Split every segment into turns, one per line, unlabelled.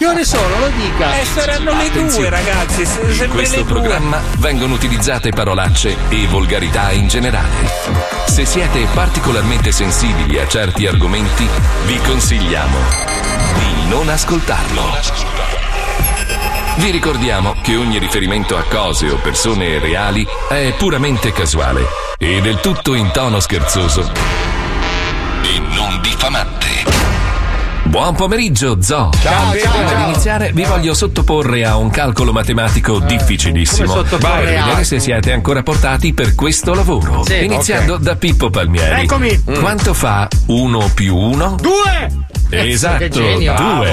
Che ore sono? Lo dica.
Eh, saranno le due, ragazzi.
In questo programma vengono utilizzate parolacce e volgarità in generale. Se siete particolarmente sensibili a certi argomenti, vi consigliamo di non ascoltarlo. Vi ricordiamo che ogni riferimento a cose o persone reali è puramente casuale e del tutto in tono scherzoso e non diffamante. Buon pomeriggio, Zo.
Ciao, ciao,
Prima
ciao.
di iniziare, vi voglio sottoporre a un calcolo matematico difficilissimo. Per vedere se siete ancora portati per questo lavoro.
Sì,
Iniziando da Pippo Palmieri.
Eccomi. Mm.
Quanto fa 1 più 1?
Due!
Esatto,
genio.
2.
Bravo.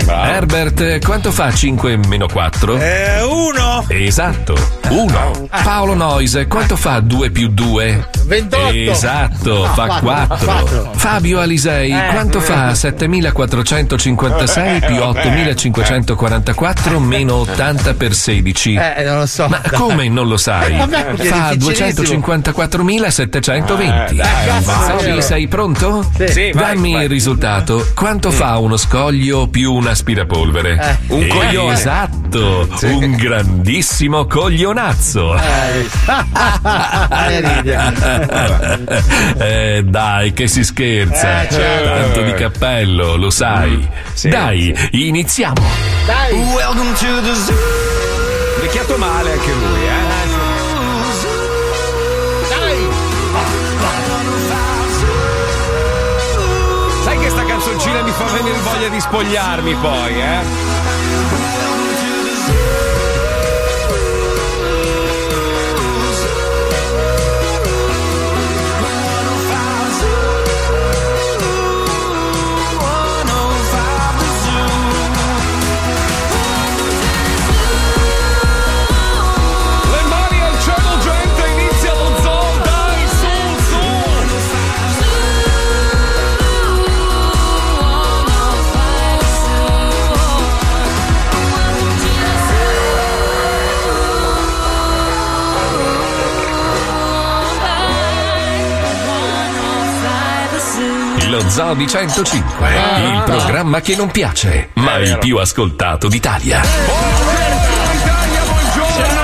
Sì.
Herbert, quanto fa 5 meno 4?
Eh, uno.
Esatto, 1. Paolo Noise, quanto fa 2 più 2?
28.
Esatto,
No,
fa
quattro,
4.
quattro.
Fabio Alisei,
Eh.
quanto fa 7456 più 8544 meno 80 per 16?
Eh, non lo so.
Ma come non lo sai?
Vabbè,
Fa
difficilissimo.
254.720.
Eh,
Sei,
vero.
sei pronto?
Sì.
Dammi
vai.
il risultato. Quanto fa uno scoglio più un aspirapolvere?
Eh, un
Eh,
coglione.
Esatto, un grandissimo coglionazzo.
Eh.
Eh, dai, che si scherza.
Eh, certo.
Tanto di cappello, lo sai.
Sì,
dai, iniziamo.
Dai!
Welcome to the zoo.
Vecchiato male anche lui, eh? Venire voglia di spogliarmi poi, eh? Lo Zoo
di 105,
Ah.
il programma che non piace, ma il più ascoltato d'Italia.
Italia, buongiorno!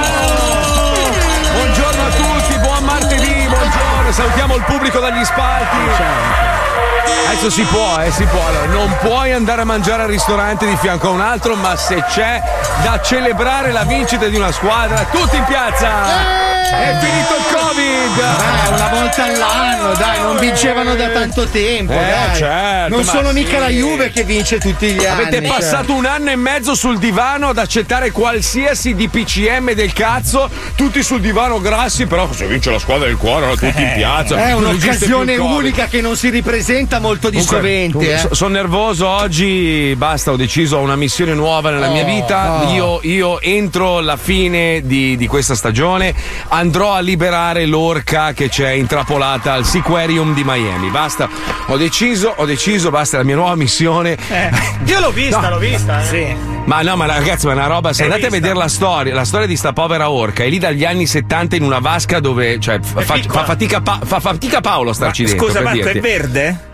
Buongiorno a tutti, buon martedì, buongiorno, salutiamo il pubblico dagli spalti. Adesso si può, eh, si può. Allora, non puoi andare a mangiare al ristorante di fianco a un altro, ma se c'è da celebrare la vincita di una squadra, tutti in piazza! È finito il Covid!
Eh, una volta all'anno, dai, non vincevano da tanto tempo.
Eh, certo,
non sono
sì.
mica la Juve che vince tutti gli anni.
Avete
cioè.
passato un anno e mezzo sul divano ad accettare qualsiasi DPCM del cazzo, tutti sul divano grassi, però se vince la squadra del cuore, tutti in piazza.
È un'occasione unica che non si ripresenta molto di sovente. eh.
Sono nervoso oggi, basta, ho deciso, ho una missione nuova nella mia
Oh,
vita.
oh.
Io, io entro la fine di, di questa stagione, andrò a liberare l'orca che c'è intrappolata al Seaquarium di Miami. Basta, ho deciso, ho deciso, basta, è la mia nuova missione.
Io l'ho vista,
No.
l'ho vista. Sì.
Ma no, ma ragazzi, ma è una roba. Se
Hai
andate a
vista?
vedere la storia, la storia di sta povera orca, è lì dagli anni 70 in una vasca dove. Cioè, fa, fa- fatica, Pa- fa fatica Paolo a starci dentro.
Scusa, Marco, è verde?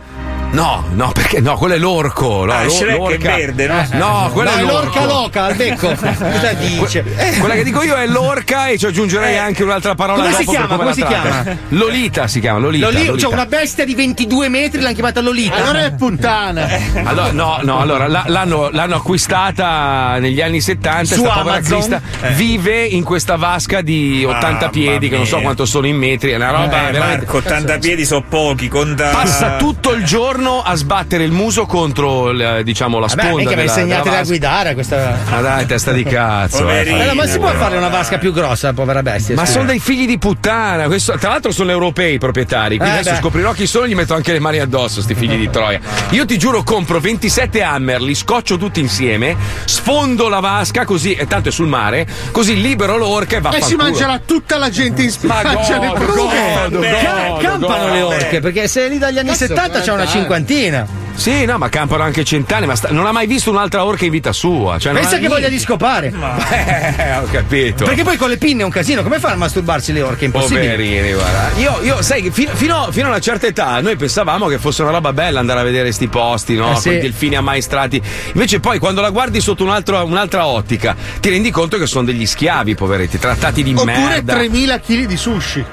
No, no, perché no, quello è l'orco. No,
Ah,
l'or-
Shrek è
l'orca-
verde, no?
No, quello
Dai,
è
l'orca loca al becco. Cosa dice?
Que- Quella che dico io è l'orca e ci aggiungerei anche un'altra parola
Come si chiama?
come
si
tratta.
chiama?
Lolita si chiama, Lolita.
Loli-
Lolita.
C'è una bestia di 22 metri, l'hanno chiamata Lolita. Allora è puttana.
Allora, no, no, allora la- l'hanno, l'hanno acquistata negli anni 70.
Su
sta povera
Amazon?
Crista vive in questa vasca di 80
Mamma
piedi, che non so quanto sono in metri. È una roba
Eh,
veramente.
Marco, 80 piedi sono pochi. Conta...
Passa tutto il giorno a sbattere il muso contro il, diciamo, la
Vabbè,
sponda.
mica mi
della,
insegnate
della
a guidare questa.
Ma dai, testa di cazzo. Eh,
Eh,
fai-
ma si può fare una vasca più grossa, povera bestia?
Ma
scusa.
sono dei figli di puttana. questo- tra l'altro sono europei i proprietari. Quindi
Eh,
adesso
beh.
scoprirò chi sono e gli metto anche le mani addosso, sti figli di Troia. Io ti giuro, compro 27 hammer, li scoccio tutti insieme, sfondo la vasca così, e tanto è sul mare, così libero l'orca e va
E si mangerà tutta la gente in
Ma
spiaggia. campano
godo.
le orche perché se lì dagli anni 70 c'è una cinquantina.
Sì, no, ma campano anche cent'anni, ma sta- non ha mai visto un'altra orca in vita sua. Cioè non
Pensa
ha
che voglia di scopare.
Eh, ho capito.
Perché poi con le pinne è un casino, come fanno a masturbarsi le orche? È impossibile.
Poverini, guarda. Io, io sai, che fino, fino- fino a una certa età noi pensavamo che fosse una roba bella andare a vedere sti posti, no?
Eh, sì.
Quei delfini ammaestrati. Invece poi quando la guardi sotto un altro- un'altra ottica, ti rendi conto che sono degli schiavi, poveretti, trattati di
Oppure
merda.
3000 kg di sushi.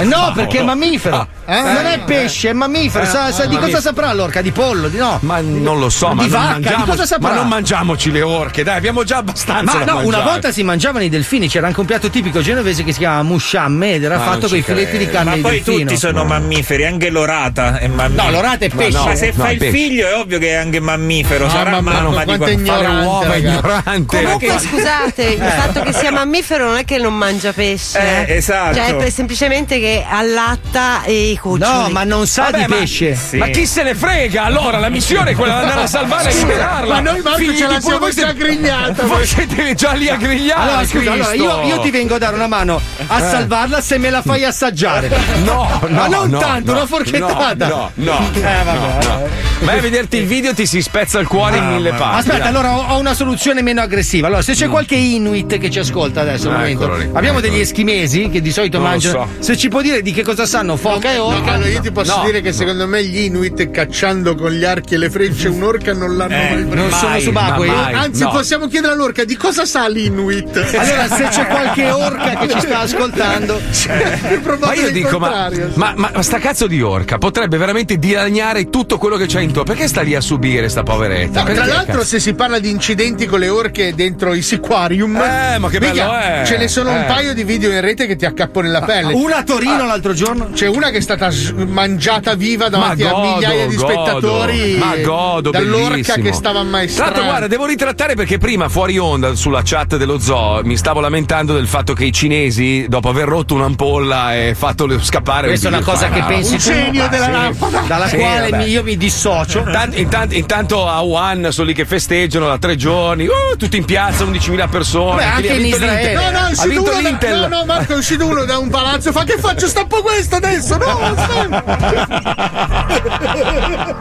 Eh no, perché è mammifero.
Eh?
Non è pesce, è mammifero. Sa, sa- di cosa saprà l'orca? Di pollo? Di no?
Ma non lo so, ma
Di
non,
vacca, di
mangiamoci,
cosa saprà?
ma non mangiamoci le orche, dai, abbiamo già abbastanza.
Ma no, una
mangiare.
volta si mangiavano i delfini, c'era anche un piatto tipico genovese che si chiama musciamme ed era
Ma
fatto
non
con i filetti di carne
Ma
di
poi
delfino.
tutti sono mammiferi, anche l'orata è mammifero.
No, l'orata è
Ma
pesce.
no,
Ma
se
no,
fa
è
il
pesce.
figlio è ovvio che è anche mammifero. Sarà
Mamma
mamma di
ignorante,
uova ignorante.
Comunque, scusate, il fatto che sia mammifero non è che non mangia pesce.
Eh, esatto.
Cioè, è semplicemente che allatta i cuccioli.
No, ma non sa di
ma-
pesce.
Ma chi se ne frega? Allora, la missione è quella di andare a salvare e liberarla.
Ma noi Marco
Figli
ce la siamo
voi
già grigliata.
Voi siete già lì a grigliare.
Allora, scusa, allora, io, io ti vengo a dare una mano a salvarla se me la fai assaggiare.
No, no,
Ma non
no,
tanto,
no,
una forchettata.
No, no, no.
Eh, vabbè.
no, no. Vai a vederti il video ti si spezza il cuore in mille parti.
Aspetta,
dai.
allora ho, ho una soluzione meno aggressiva. Allora, se c'è qualche Inuit che ci ascolta adesso, un
Ah,
momento,
lì,
abbiamo degli eschimesi che di solito
Non lo
mangiano.
so.
Se ci può dire di che cosa sanno foca e
No,
orca.
allora io ti posso
No,
dire che secondo me gli Inuit cacciando con gli archi e le frecce un'orca non l'hanno
Eh,
mai
non
preso.
sono
Mai,
subacquei?
ma.
Anzi,
no.
possiamo chiedere all'orca di cosa sa l'Inuit.
Allora, se c'è qualche orca che ci sta ascoltando,
Più
Ma
probabile
io dico, ma, ma, ma- ma sta cazzo di orca potrebbe veramente dilaniare tutto quello che c'è intorno. Perché sta lì a subire sta poveretta?
No, tra l'altro,
cazzo?
se si parla di incidenti con le orche dentro i siquarium,
Eh, ma che bello
mica,
è.
ce ne sono un
Eh.
paio di video in rete che ti accappano nella pelle.
una a Torino l'altro giorno.
C'è una che è stata mangiata viva davanti
Ma
a
godo,
migliaia di
godo.
spettatori
Ma godo,
dall'orca
bellissimo.
che stava
Tra
ammaestrando.
l'altro, guarda, devo ritrattare perché prima fuori onda sulla chat dello zoo mi stavo lamentando del fatto che i cinesi, dopo aver rotto un'ampolla e fatto scappare.
Questa è una cosa che pensi
Un
tu,
genio della lampada.
dalla
Sì,
quale
vabbè.
io mi dissocio.
Intanto, intanto- intanto a Wuhan sono lì che festeggiano da tre giorni, uh, tutti in piazza, 11.000 persone.
Beh, anche
Ha
in
vinto
Israele.
l'Inter.
No, no, è
ha
uscito
vinto
uno da, no, no, Marco, è uscito uno da un palazzo. Fa che faccio? Stappo questo adesso? No, aspetta.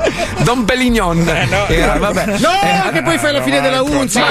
Don Pelignon. Era, vabbè.
No, che poi fai la fine della Unzica.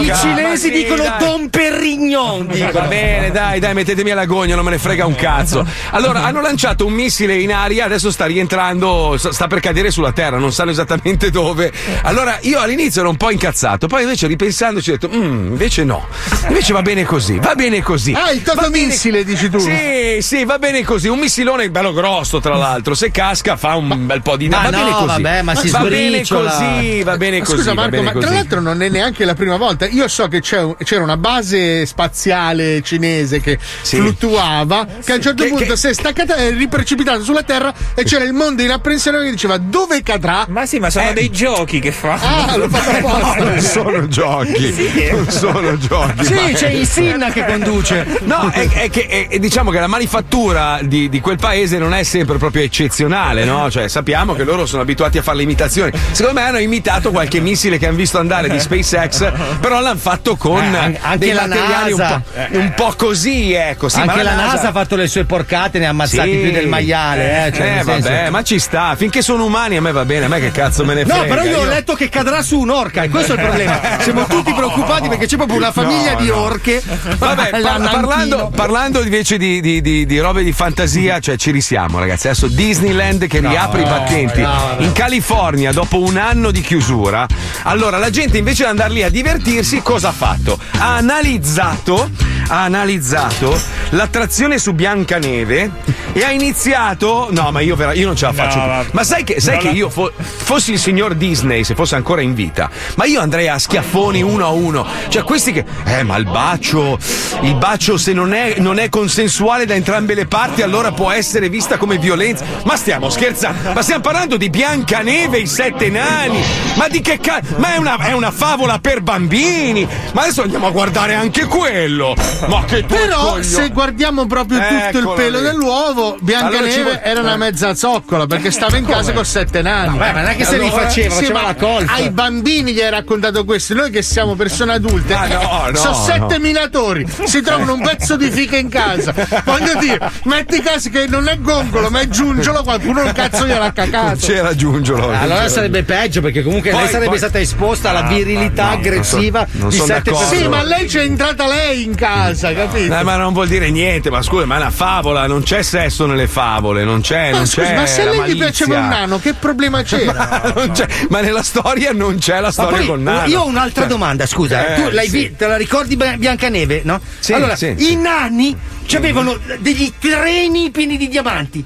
I cinesi
sì,
dicono
dai.
Don Perignon.
Va
dicono.
bene, dai, dai, mettetemi alla gogna, non me ne frega un cazzo. Allora, hanno lanciato un missile in aria, adesso sta rientrando, sta per cadere sulla Terra, non sanno esattamente dove. Allora, io all'inizio ero un po' incazzato, poi invece ripensandoci ho detto, "Mm, invece no. Invece va bene così, va bene così.
Ah, il
Va bene-
totomissile, dici tu.
Sì, sì, va bene così. Un missilone bello grosso, tra l'altro. Se casca fa un bel po' di
Ma
va
no,
bene così.
vabbè, ma si
va bene così, va bene
Ma
così.
Scusa Marco, ma tra
così.
l'altro non è neanche la prima volta. Io so che c'è un- c'era una base spaziale cinese che
Sì.
fluttuava, che a un certo
Che-
punto
che-
si è staccata e riprecipitata sulla Terra e c'era il mondo in apprensione che diceva dove cadrà?
Ma sì, ma sono dei giochi che fa.
Ah, l'ho fatto apposta.
Non sono giochi, non sono giochi.
Sì,
ma-
c'è il Sinna che conduce.
No, è, è che è- diciamo che la manifattura di, di quel paese non è sempre proprio eccezionale, no? Cioè, sappiamo che loro sono abituati a fare le imitazioni. Secondo me hanno imitato qualche missile che hanno visto andare di SpaceX, però l'hanno fatto con
Eh, an- anche
dei
la
materiali un
NASA.
po', un po' così, ecco. Sì,
Anche la NASA ha fatto le sue porcate, ne ha ammazzati
Sì.
più del maiale. Eh, cioè,
Eh,
nel senso-
vabbè, ma ci sta. Finché sono umani a me va bene, a me che cazzo me ne frega.
No, però io ho letto che cadrà su un'orca e questo è il problema. Siamo tutti preoccupati perché c'è proprio una famiglia
No,
di
no.
orche.
Vabbè,
alla
par- parlando, parlando invece di, di- di- di robe di fantasia, cioè ci risiamo, ragazzi. Adesso Disneyland che riapre i battenti in California dopo un anno di chiusura. Allora, la gente invece di andare lì a divertirsi, cosa ha fatto? Ha analizzato, ha analizzato l'attrazione su Biancaneve e ha iniziato. No, ma io, vera- io non ce la faccio.
No,
ma sai che, sai
No,
che
no.
io fo- fossi il signor Disney, se fosse ancora in vita, ma io andrei a schiaffoni uno a uno. Cioè, questi che. Eh, ma il bacio. Il bacio, se non è, non è consensuale da entrambe le parti, allora può essere vista come violenza. Ma stiamo scherzando? Ma stiamo parlando di Biancaneve, i sette nani. Ma di che cazzo? Ma è una, è una favola per bambini. Ma adesso andiamo a guardare anche quello. Ma che tu
Però se guardiamo proprio tutto il
Eccolo
pelo
lì.
dell'uovo, Biancaneve
Allora vuole-
era una
eh.
mezza zoccola perché stava in casa con sette nani.
Beh, ma non è che se li faceva,
Sì,
faceva la colpa.
Ai bambini gli hai raccontato questo. Noi che siamo persone adulte,
Ah, no, no,
sono sette
no.
minatori. Si trovano un pezzo di fica in casa. Voglio dire, metti caso che non è gongolo, ma è giungolo, qualcuno un cazzo gliel'ha cacato.
C'era Giungelo.
Allora sarebbe peggio perché comunque
Poi-
lei sarebbe
poi-
stata esposta alla
Ah,
virilità
no, non so-
aggressiva
non
di sette
d'accordo.
persone.
Sì, ma lei c'è entrata lei in casa, capito?
Eh, ma non vuol dire niente, ma scusa, ma è una favola, non c'è sesso nelle favole, non c'è,
Ma
non
scusi,
c'è.
ma se lei gli piaceva un nano, che problema c'era?
Ma, c'è- ma nella storia non c'è la storia
poi,
con Nano.
io ho un'altra
Cioè,
domanda, scusa.
eh,
tu l'hai
sì.
vi- te la ricordi Bia- Biancaneve, no?
Sì,
allora,
sì,
i
sì.
nani avevano degli treni pieni di diamanti.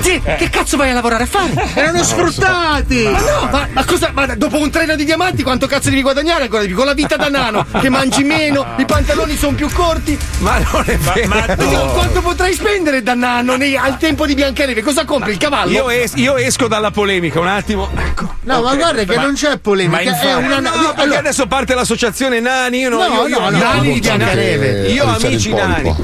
Sì, che cazzo vai a lavorare a fare?
Erano sfruttati!
Ma no, ma, ma cosa? Ma dopo un treno di diamanti quanto cazzo devi guadagnare ancora di più? Con la vita da nano, che mangi meno, i pantaloni sono più corti.
Ma non è vero.
ma tu-
Quanto potrai spendere da nano nei- al tempo di Biancaneve? Cosa compri? Il cavallo?
Io, es- io esco dalla polemica un attimo. Ecco.
No, ma guarda che
Ma-
non c'è polemica,
ma
è una.
No, perché
allora,
adesso parte l'associazione Nani. Io no,
No,
io, io,
no,
io-
no,
Nani di Biancaneve.
io amici nani.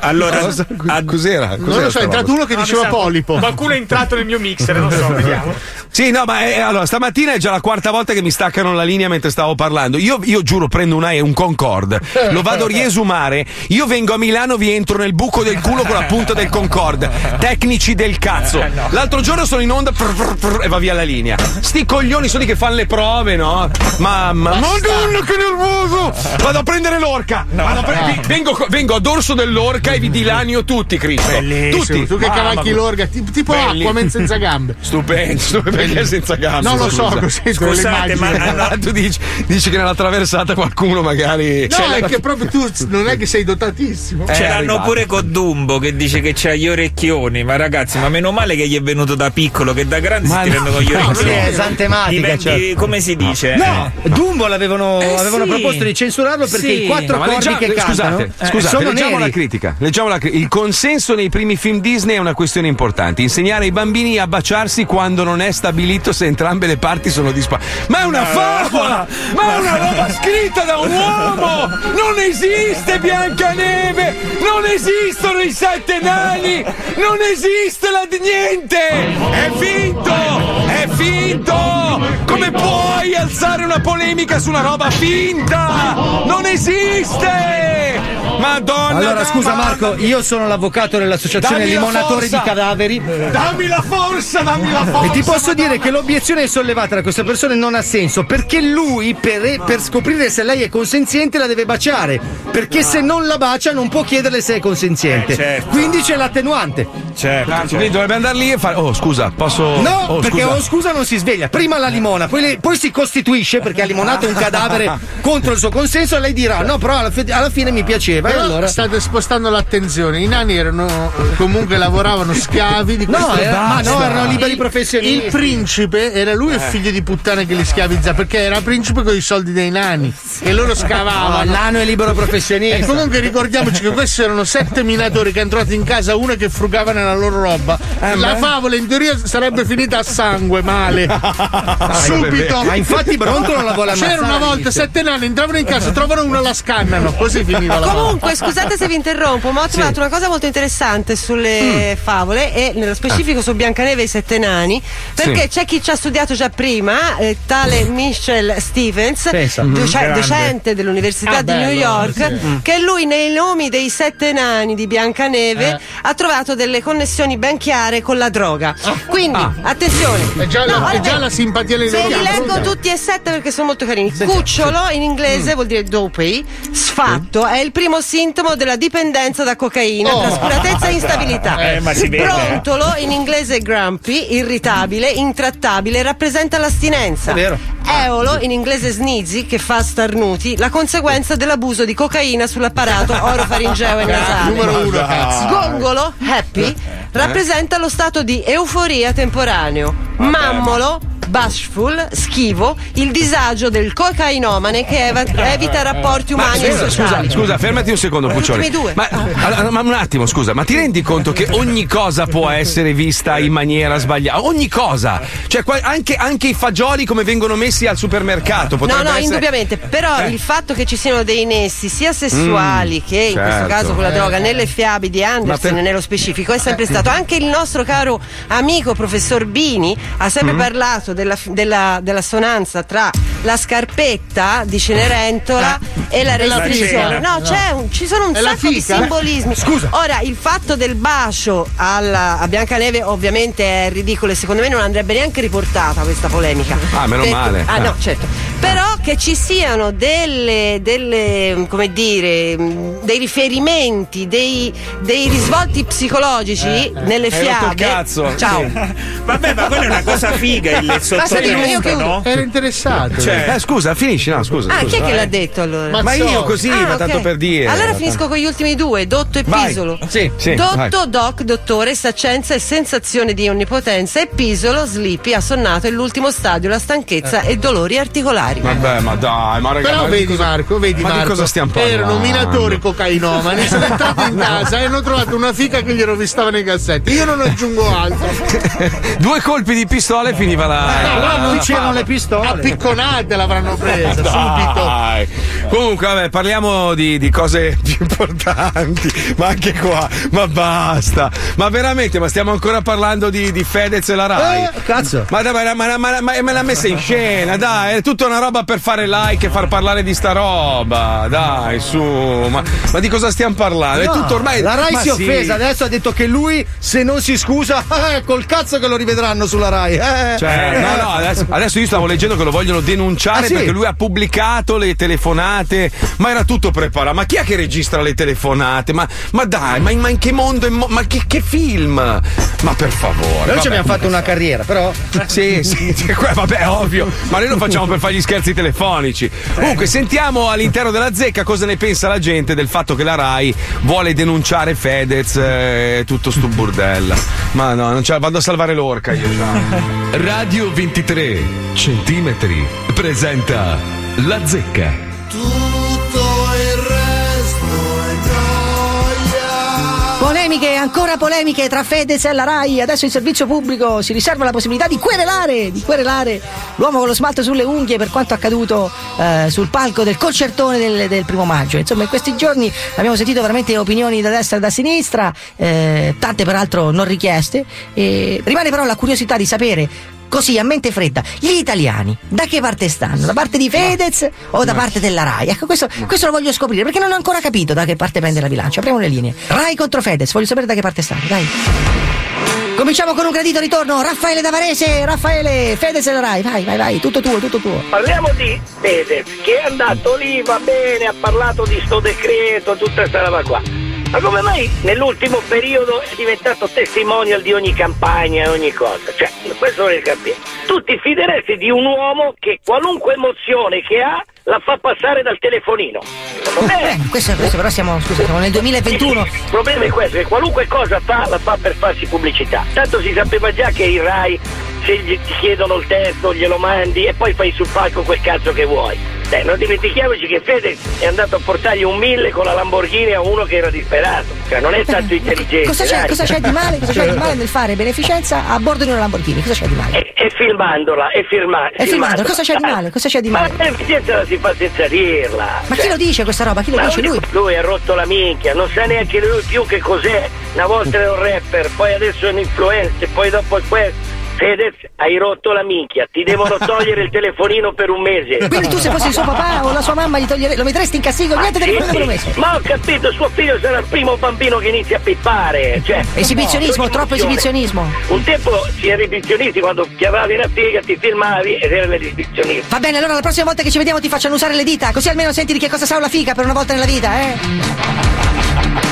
allora,
Cosa?
a-
Cos'era?
non
Cos'era
lo so, è entrato uno che
No,
diceva
mi
polipo.
Qualcuno è entrato nel mio mixer, non so, vediamo.
Sì, no, ma eh, allora stamattina è già la quarta volta che mi staccano la linea mentre stavo parlando. Io, io giuro, prendo una, un Concorde, lo vado a riesumare. Io vengo a Milano, vi entro nel buco del culo con la punta del Concorde. Tecnici del cazzo. L'altro giorno sono in onda prr, prr, prr, e va via la linea. Sti coglioni sono lì che fanno le prove, no? Mamma, madonna, che nervoso! Vado a prendere l'orca. Vado a pre- vi- vengo, vengo a dorso dell'orca e vi dilanio tutti, Cristo. Tutti.
Tu che cavalchi
mia.
Tipo
Belli.
Aquaman senza gambe.
Stupendo, stupendo, perché senza gambe?
Non lo so, così
Scusate,
immagini.
ma
tu dici, dici che nella traversata qualcuno magari.
No, è che proprio tu non è che sei dotatissimo.
ce
è
l'hanno pure con Dumbo che dice che c'ha gli orecchioni. Ma ragazzi, ma meno male che gli è venuto da piccolo, che da grande
Ma
si
no,
prende con gli
No,
orecchioni.
sì, è esantematica,
Diventi-
cioè.
come si dice?
No, Dumbo l'avevano
Eh,
avevano
sì.
proposto di censurarlo perché
Sì.
i quattro accordi
leggiamo-
che cantano
scusate,
eh,
scusate,
sono
leggiamo
neri.
la critica. Leggiamo la il consenso nei primi film Disney è una questione importante. Insegnare ai bambini a baciarsi quando non è stabilito se entrambe le parti sono disparate. Ma è una favola! Ma è una roba scritta da un uomo! Non esiste Biancaneve! Non esistono i sette nani! Non esiste la niente! È finto! È finto! Come puoi alzare una polemica su una roba finta? Non esiste! Madonna!
Allora, scusa Marco, io sono l'avvocato dell'associazione
Dammi la
Limonatori
forza!
di Cadaveri.
Dammi la forza, dammi la forza!
E ti posso dire che l'obiezione sollevata da questa persona non ha senso perché lui per, per scoprire se lei è consenziente la deve baciare perché se non la bacia non può chiederle se è consenziente
Eh, certo.
quindi c'è l'attenuante
Certo.
Anzi, quindi dovrebbe andare lì e fare. Oh, scusa, posso.
no
oh,
perché
scusa.
oh scusa non si sveglia prima la limona poi, le- poi si costituisce perché ha limonato un cadavere contro il suo consenso e lei dirà no però alla, fi- alla fine mi piaceva
Però
allora
state spostando l'attenzione. I nani erano comunque lavoravano schiavi di
no,
questo
era- ma no erano liberi
Il
professionisti
principe era lui il figlio di puttana che li schiavizza perché era principe con i soldi dei nani e loro
No,
scavavano.
il nano è libero
E
professionista
comunque ricordiamoci che questi erano sette minatori che trovato in casa una che frugava nella loro roba. La favola in teoria sarebbe finita a sangue, male. Subito.
ma infatti Brontolo la vuole ammazzare
C'era una volta sette nani, entravano in casa, trovano una, la scannano, così finiva la
Comunque, scusate se vi interrompo, ma ho trovato una cosa molto interessante sulle favole e nello specifico su Biancaneve e i Sette Nani, perché
Sì.
c'è chi ci ha studiato già prima, eh, tale Michel Stevens,
Pensa.
Grande.
docente dell'Università
Ah,
di New
bello,
York, che lui nei nomi dei Sette Nani di Biancaneve
Eh.
ha trovato delle connessioni ben chiare con la droga. Quindi,
Ah.
attenzione.
È già, la,
No,
è
vabbè.
già la simpatia nei
Se li leggo tutti e sette perché sono molto carini. Cucciolo in inglese vuol dire dopey, sfatto, è il primo sintomo della dipendenza da cocaina,
Oh.
trascuratezza e instabilità.
Eh, ma si vede.
Brontolo in inglese grumpy, irritabile, intrattabile, rappresenta l'astinenza.
È vero.
Eolo in inglese sneezy, che fa starnuti, la conseguenza dell'abuso di cocaina sull'apparato orofaringeo e nasale.
Numero uno, cazzo.
Sgongolo, happy, rappresenta lo stato di euforia temporaneo. Mammolo, bashful, schivo, il disagio del cocainomane che eva- evita rapporti
Ma
umani e sociali.
scusa, scusa, fermati un secondo,
due.
Ma, allora, ma un attimo, scusa, ma ti rendi conto che ogni cosa può essere vista in maniera sbagliata? Ogni cosa! Cioè, anche, anche i fagioli come vengono messi al supermercato.
No, no,
essere-
indubbiamente, però
Eh.
il fatto che ci siano dei nessi sia sessuali che in questo
certo.
caso con la droga nelle fiabe di Anderson
per-
nello specifico è sempre stato anche il nostro caro amico professor Bini ha sempre parlato della, della- della sonanza tra la scarpetta di Cenerentola e la
E la
restrizione. No, c'è un- ci sono un
la
sacco di simbolismi.
Scusa.
Ora, il fatto del bacio alla- a Biancaneve ovviamente è ridicolo e secondo me non andrebbe neanche riportata questa polemica.
Ah, meno
Perché-
male.
Ah,
Eh.
no, certo. Però che ci siano delle, delle come dire, dei riferimenti, dei, dei risvolti psicologici nelle
Hai rotto il
fiabe.
cazzo.
Ciao.
Vabbè, ma quella è una cosa figa il
io
sottotesto, no?
Era interessato.
Cioè,
Eh, scusa, finisci, no, scusa.
Ah,
scusa,
chi è che
vai.
l'ha detto allora?
Ma-
Ma io
Mazzoli.
così,
Ah,
ma tanto per dire.
Allora finisco con gli ultimi due, Dotto e
Vai.
Pisolo.
Sì, sì,
Dotto,
vai.
Doc, dottore, saccenza e sensazione di onnipotenza e Pisolo, Sleepy, assonnato e l'ultimo stadio, la stanchezza e dolori articolari.
Vabbè, ma dai, ma ragazzi.
Però
ma di
vedi
cosa-
Marco, vedi
ma di
Marco,
cosa stiamo parlando?
erano minatori cocainomani, sono entrati in casa e hanno trovato una fica che gli rovistava nei cassetti. Io non aggiungo altro.
Due colpi di pistola e finiva la.
Eh,
Però non
la
c'erano
fava.
le pistole.
A picconate l'avranno presa subito.
Dai. Comunque, vabbè, parliamo di, di cose più importanti. Ma anche qua, ma basta. Ma veramente, ma stiamo ancora parlando di, di Fedez e la Rai.
Eh, cazzo.
Ma, dai, ma, ma, ma- ma- me l'ha messa in scena, dai, è tutta una roba per fare like e far parlare di sta roba. Dai, su, ma, ma di cosa stiamo parlando?
No,
è tutto ormai.
la Rai
ma
si è
sì.
offesa, adesso ha detto che lui, se non si scusa, eh, col cazzo che lo rivedranno sulla Rai. eh.
Cioè, no, no, adesso, adesso io stavo leggendo che lo vogliono denunciare
Ah, sì?
perché lui ha pubblicato le telefonate, ma era tutto preparato. Ma chi è che registra le telefonate? Ma, ma dai, ma in, ma in che mondo? mo- ma che, che film? Ma per favore.
Noi
vabbè.
ci abbiamo fatto una carriera, però.
Sì, sì, vabbè, ovvio. Ma noi lo facciamo per fare gli scherzi telefonici. Comunque, sentiamo all'interno della zecca cosa ne pensa la gente del fatto che la Rai vuole denunciare Fedez e tutto sto burdella. Ma no, non ce la vado a salvare l'orca io. ciao.
Radio 23 centimetri presenta La Zecca.
Polemiche, ancora polemiche tra Fedez e la RAI. Adesso il servizio pubblico si riserva la possibilità di querelare, di querelare l'uomo con lo smalto sulle unghie per quanto accaduto eh, sul palco del concertone del, del primo maggio. Insomma, in questi giorni abbiamo sentito veramente opinioni da destra e da sinistra, eh, tante peraltro non richieste. Rimane però la curiosità di sapere così a mente fredda, gli italiani da che parte stanno? Da parte di Fedez o da parte della Rai? Ecco, questo, questo lo voglio scoprire perché non ho ancora capito da che parte prende la bilancia. Apriamo le linee. Rai contro Fedez, voglio sapere da che parte stanno, dai. Cominciamo con un gradito ritorno. Raffaele Davarese, Raffaele, Fedez e la Rai, vai, vai, vai, tutto tuo, tutto tuo.
Parliamo di Fedez, che è andato lì, va bene, ha parlato di sto decreto, tutta questa roba qua. Ma come mai nell'ultimo periodo è diventato testimonial di ogni campagna e ogni cosa? Cioè, questo vorrei capire. Tu ti fideresti di un uomo che qualunque emozione che ha la fa passare dal telefonino. Me...
Eh, questo, questo però siamo, scusa, siamo nel 2021.
Il problema è questo, che qualunque cosa fa, la fa per farsi pubblicità. Tanto si sapeva già che i Rai, se gli, ti chiedono il testo, glielo mandi e poi fai sul palco quel cazzo che vuoi. Beh, non dimentichiamoci che Fede è andato a portargli un mille con la Lamborghini a uno che era disperato. Cioè, non è tanto intelligente.
Cosa c'è, cosa c'è di male? Cosa c'è di male nel fare beneficenza a bordo di una Lamborghini? Cosa c'è di male?
E, e filmandola, e firma,
E filmandola, cosa c'è di male? Cosa c'è di male?
Ma l'efficienza la si fa senza dirla.
Ma chi
Cioè,
lo dice questa roba? Chi lo dice lui?
Lui ha rotto la minchia, non sa neanche lui più che cos'è. Una volta era un rapper, poi adesso è un influencer, poi dopo è questo. Fedez, hai rotto la minchia, ti devono togliere il telefonino per un mese.
Quindi tu se fossi il suo papà o la sua mamma gli togliere, lo metteresti in castigo, niente
Sì,
telefonino per un
sì.
mese.
Ma ho capito, suo figlio sarà il primo bambino che inizia a pippare. Cioè,
Esibizionismo,
no,
troppo esibizionismo.
Un tempo si era esibizionisti quando chiamavi una figa, ti filmavi ed era l'esibizionismo.
Va bene, allora la prossima volta che ci vediamo ti facciano usare le dita, così almeno senti di che cosa sa una figa per una volta nella vita, eh?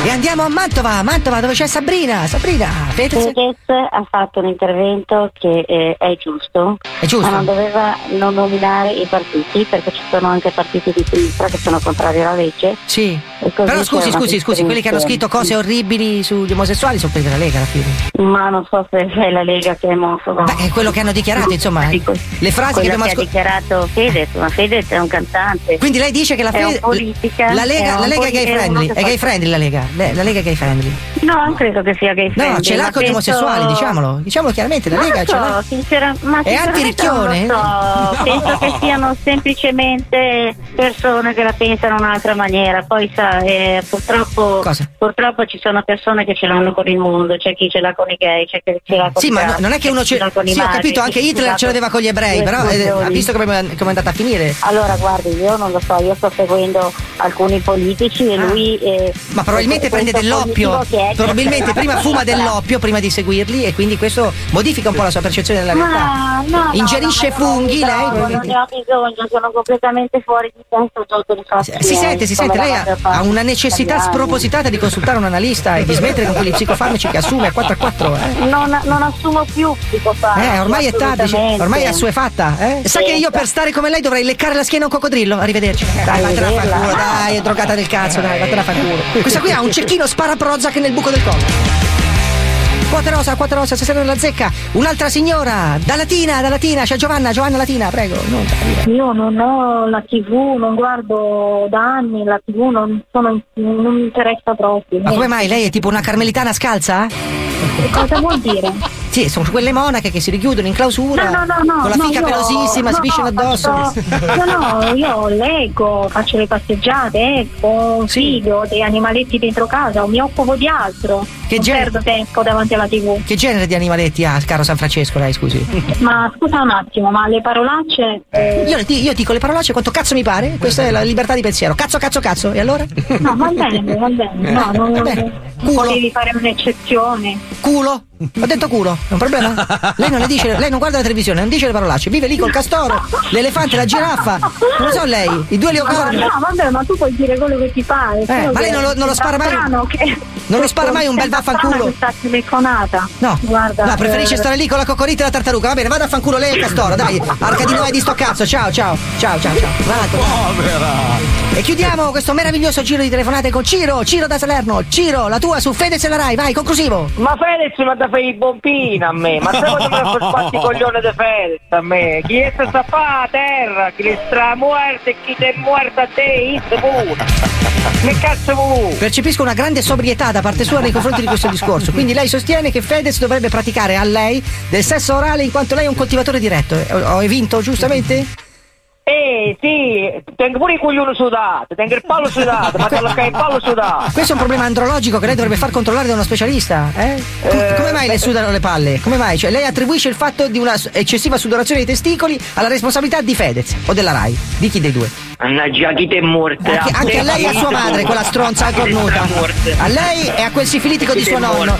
E andiamo a Mantova, Mantova dove c'è Sabrina, Sabrina, Fedez.
Fedez ha fatto un intervento che eh, è giusto,
È giusto.
ma non doveva non nominare i partiti perché ci sono anche partiti di sinistra che sono contrari alla legge.
Sì. Però scusi, scusi, scusi, quelli che hanno scritto cose orribili sugli omosessuali sono quelli della Lega alla fine.
Ma non so se è la Lega che è omofoba.
Beh, è quello che hanno dichiarato, insomma.
Sì,
Le frasi che abbiamo
ha
ascoltato.
dichiarato Fedez, ma Fedez è un cantante.
Quindi lei dice che la
È un
Fede-
politica,
la Lega,
è
la Lega è gay
è
friendly,
che
è gay friendly la Lega? Le- La Lega gay friendly?
No, non credo che sia gay
No,
friendly,
ce l'ha con gli omosessuali, diciamolo. Diciamolo chiaramente, la Lega.
So, sincera- ma
È
sinceramente
antiricchione?
non lo so.
No.
Penso che siano semplicemente persone che la pensano in un'altra maniera. Poi sa, eh, purtroppo, purtroppo ci sono persone che ce l'hanno con il mondo, c'è chi ce l'ha con i gay, c'è chi ce l'ha con
Sì,
i
ma
gatti,
non è che uno ce
ce l'ha con i
Sì, ho
magri,
capito, anche Hitler ce l'aveva con gli ebrei, però eh, ha visto come come è andata a finire.
Allora, guardi, io non lo so, io sto seguendo alcuni politici e lui. eh,
Ah. Ma probabilmente prende dell'oppio. Probabilmente prima fuma dell'oppio prima di seguirli e quindi questo modifica un po' la sua percezione della realtà.
Ma no,
Ingerisce
no, no,
funghi
no,
lei?
no, non ne ho bisogno, sono completamente fuori di testa sotto il fatto
Si sente, si sente, lei ha, ha una necessità spropositata di consultare un analista e di smettere con quegli psicofarmaci che assume a 4 a 4. Eh.
Non, non assumo più psicofarmaci.
Eh, ormai è tardi, ormai è assuefatta. Eh? Sa che io per stare come lei dovrei leccare la schiena a un coccodrillo? Arrivederci. Dai, vattene a culo, dai, è drogata del cazzo, dai, vattene a culo. Questa qui ha un cecchino spara Prozac nel buco del collo. Quattro rosa, quattro rosa, stasera nella zecca. Un'altra signora, da Latina, da Latina, c'è Giovanna, Giovanna Latina, prego. Non
Io non ho la tv, non guardo da anni la tv, non, sono- non mi interessa proprio.
Ma come mai? Lei è tipo una carmelitana scalza?
Cosa vuol dire?
Sì, sono quelle monache che si richiudono in clausura.
No, no, no, no.
Con la fica pelosissima, si pisciano
no,
addosso.
faccio- No, no, io leggo, faccio le passeggiate, esco, figlio dei animaletti dentro casa, mi occupo di altro.
Che
non
genere-
perdo tempo davanti alla tv.
Che genere di animaletti ha, caro San Francesco, lei, scusi?
Ma scusa un attimo, ma le parolacce. eh,
Io, io dico le parolacce quanto cazzo mi pare, questa è la libertà di pensiero. Cazzo, cazzo, cazzo, e allora?
No, va bene, va bene. No, non,
Culo.
volevi fare un'eccezione.
Culo? Ho detto culo, è un problema? Lei non le dice, lei non guarda la televisione, non dice le parolacce, vive lì col castoro, l'elefante, la giraffa, non lo so lei, i due leopardi.
No, vabbè, ma tu puoi dire quello che ti pare. solo
ma lei non lo- non lo spara mai?
Che...
Non lo spara mai un bel vaffanculo?
questa telefonata.
No,
Guarda,
no, preferisce
eh,
stare lì con la coccorita e la tartaruga. Va bene, vada a fanculo lei e il castoro, dai. Arca di Noè di sto cazzo. Ciao, ciao, ciao, ciao, ciao. Povera. E chiudiamo questo meraviglioso giro di telefonate con Ciro, Ciro da Salerno. Ciro, la tua su Fedez e la Rai, vai, conclusivo.
Ma Fedez mi da fare i bombini a me, ma se vuoi mi fa spazio i coglioni di Fedez a me, chi è sta fa a terra, chi è stramuerto e chi è muerto a te, isso pure. Che cazzo vuoi?
Percepisco una grande sobrietà da parte sua nei confronti di questo discorso. Quindi lei sostiene che Fedez dovrebbe praticare a lei del sesso orale in quanto lei è un coltivatore diretto. Ho, ho vinto, giustamente?
Eh sì, tengo pure i coglioni sudati, tengo il pallo sudato, ma te lo il pallo sudato.
Questo è un problema andrologico che lei dovrebbe far controllare da uno specialista, eh? Com- come mai le sudano le palle? Come mai? Cioè, lei attribuisce il fatto di una eccessiva sudorazione dei testicoli alla responsabilità di Fedez o della Rai? Di chi dei due?
Mannaggia chi ti è morta.
Anche, anche a lei e a sua madre, quella stronza cornuta. A lei e a quel sifilitico di suo nonno.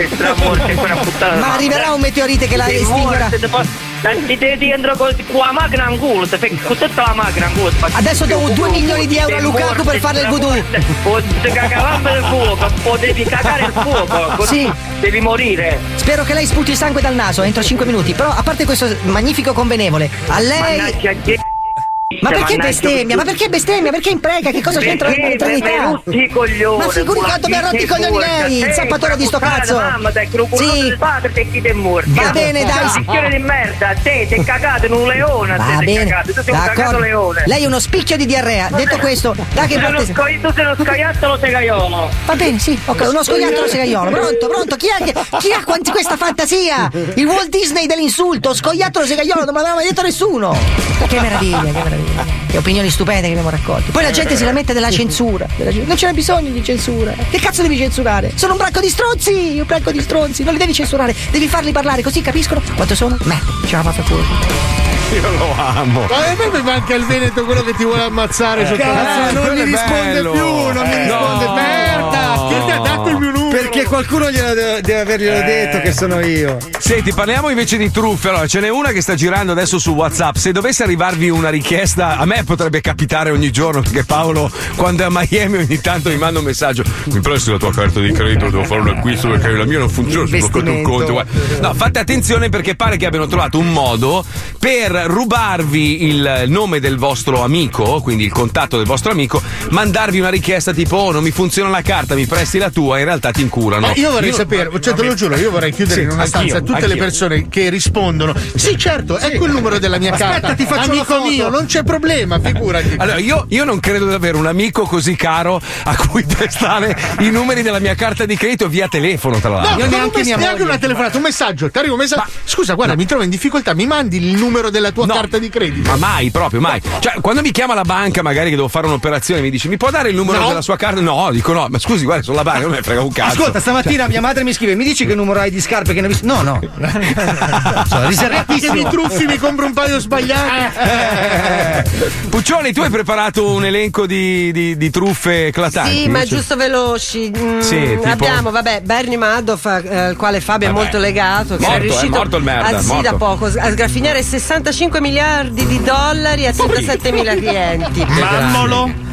Ma arriverà un meteorite che la estinguerà.
Ti devi entrare con con la macchina in culo, ti fai con tutta la macchina in culo.
Adesso do 2 milioni di euro a Lukaku per farle il voodoo.
Potevi cagare il fuoco, potevi cagare il fuoco,
Sì.
devi morire.
Spero che lei sputi sangue dal naso entro 5 minuti. Però, a parte questo magnifico convenevole, a lei.
Mannaggia
Ma perché
Mannaggia,
bestemmia? Ma perché bestemmia? Perché imprega? Che cosa c'entra
Perché
la
i coglioni?
Ma figuri quanto mi ha rotti i coglioni lei, il zappatore di sto cazzo!
Mamma, dai, che
Sì.
del padre te chi è morto.
Va bene, dai.
Picchione di merda, te ti è cagato in un leone, te
Va bene,
cagato, tu sei un cagato leone.
Lei è uno spicchio di diarrea. Detto questo, da che
sei
parte.
tu sei uno scoiattolo segaiolo.
Va bene, sì, ok, uno scoiattolo segaiolo. Pronto, pronto, chi che. Chi ha quanti questa fantasia? Il Walt Disney dell'insulto, scoiattolo segaiolo, non me l'aveva mai detto nessuno. Che meraviglia, che meraviglia. Che opinioni stupende che abbiamo raccolto. Poi la gente si lamenta della censura. della gen- Non c'è bisogno di censura. Che cazzo devi censurare? Sono un branco di stronzi! Un branco di stronzi! Non li devi censurare, devi farli parlare, così capiscono quanto sono? Me, ce la fa pure.
Io lo amo.
Ma a me mi manca il Veneto quello che ti vuole ammazzare sotto
Cazzo, non mi risponde
bello.
più, non mi
Eh,
risponde
no. Merda, chi ti ha dato il mio?
Perché qualcuno glielo deve, deve averglielo
Eh.
detto che sono io.
Senti, parliamo invece di truffe. Allora, ce n'è una che sta girando adesso su WhatsApp. Se dovesse arrivarvi una richiesta, a me potrebbe capitare ogni giorno perché Paolo, quando è a Miami, ogni tanto mi manda un messaggio. Mi presti la tua carta di credito, devo fare un acquisto perché la mia non funziona, si bloccate un conto. No, fate attenzione perché pare che abbiano trovato un modo per rubarvi il nome del vostro amico, quindi il contatto del vostro amico, mandarvi una richiesta tipo: Oh, non mi funziona la carta, mi presti la tua, in realtà ti incurano. Lavorano.
Ma io vorrei
non-
sapere, cioè te lo giuro, io vorrei chiudere
Sì,
in una stanza tutte le
anch'io.
persone che rispondono. Sì, certo, ecco il numero della mia
Aspetta,
carta.
ti faccio
Amico mio, non c'è problema, figurati.
Allora, io, io non credo di avere un amico così caro a cui prestare i numeri della mia carta di credito via telefono, tra
No,
l'altro.
ma neanche, neanche una telefonata, un messaggio. Ti arriva un messaggio. Scusa, guarda, mi trovo in difficoltà. Mi mandi il numero della tua carta di credito?
Ma mai, proprio, mai. Cioè, quando mi chiama la banca, magari che devo fare un'operazione, mi dice: Mi può dare il numero
No.
della sua carta? No, dico no, ma scusi, guarda, sono la banca, non me frega un cazzo.
Ascolta, stamattina
Cioè,
mia madre mi scrive: Mi dici che numero hai di scarpe che ne ho? No, no. Sono
Che
riservatissimo.
mi truffi, mi compro un paio sbagliato.
eh, Puccioni, tu hai preparato un elenco di, di- di truffe eclatanti?
Sì, ma
Cioè-
giusto veloci. Mm,
Sì, tipo-
Abbiamo, vabbè, Bernie Madoff, eh, al quale Fabio
Vabbè.
è molto legato, che
Morto,
è
eh,
riuscito
morto il merda,
ah, sì,
morto.
da poco a sgraffignare 65 miliardi di dollari a 37 mila clienti.
Mammolo.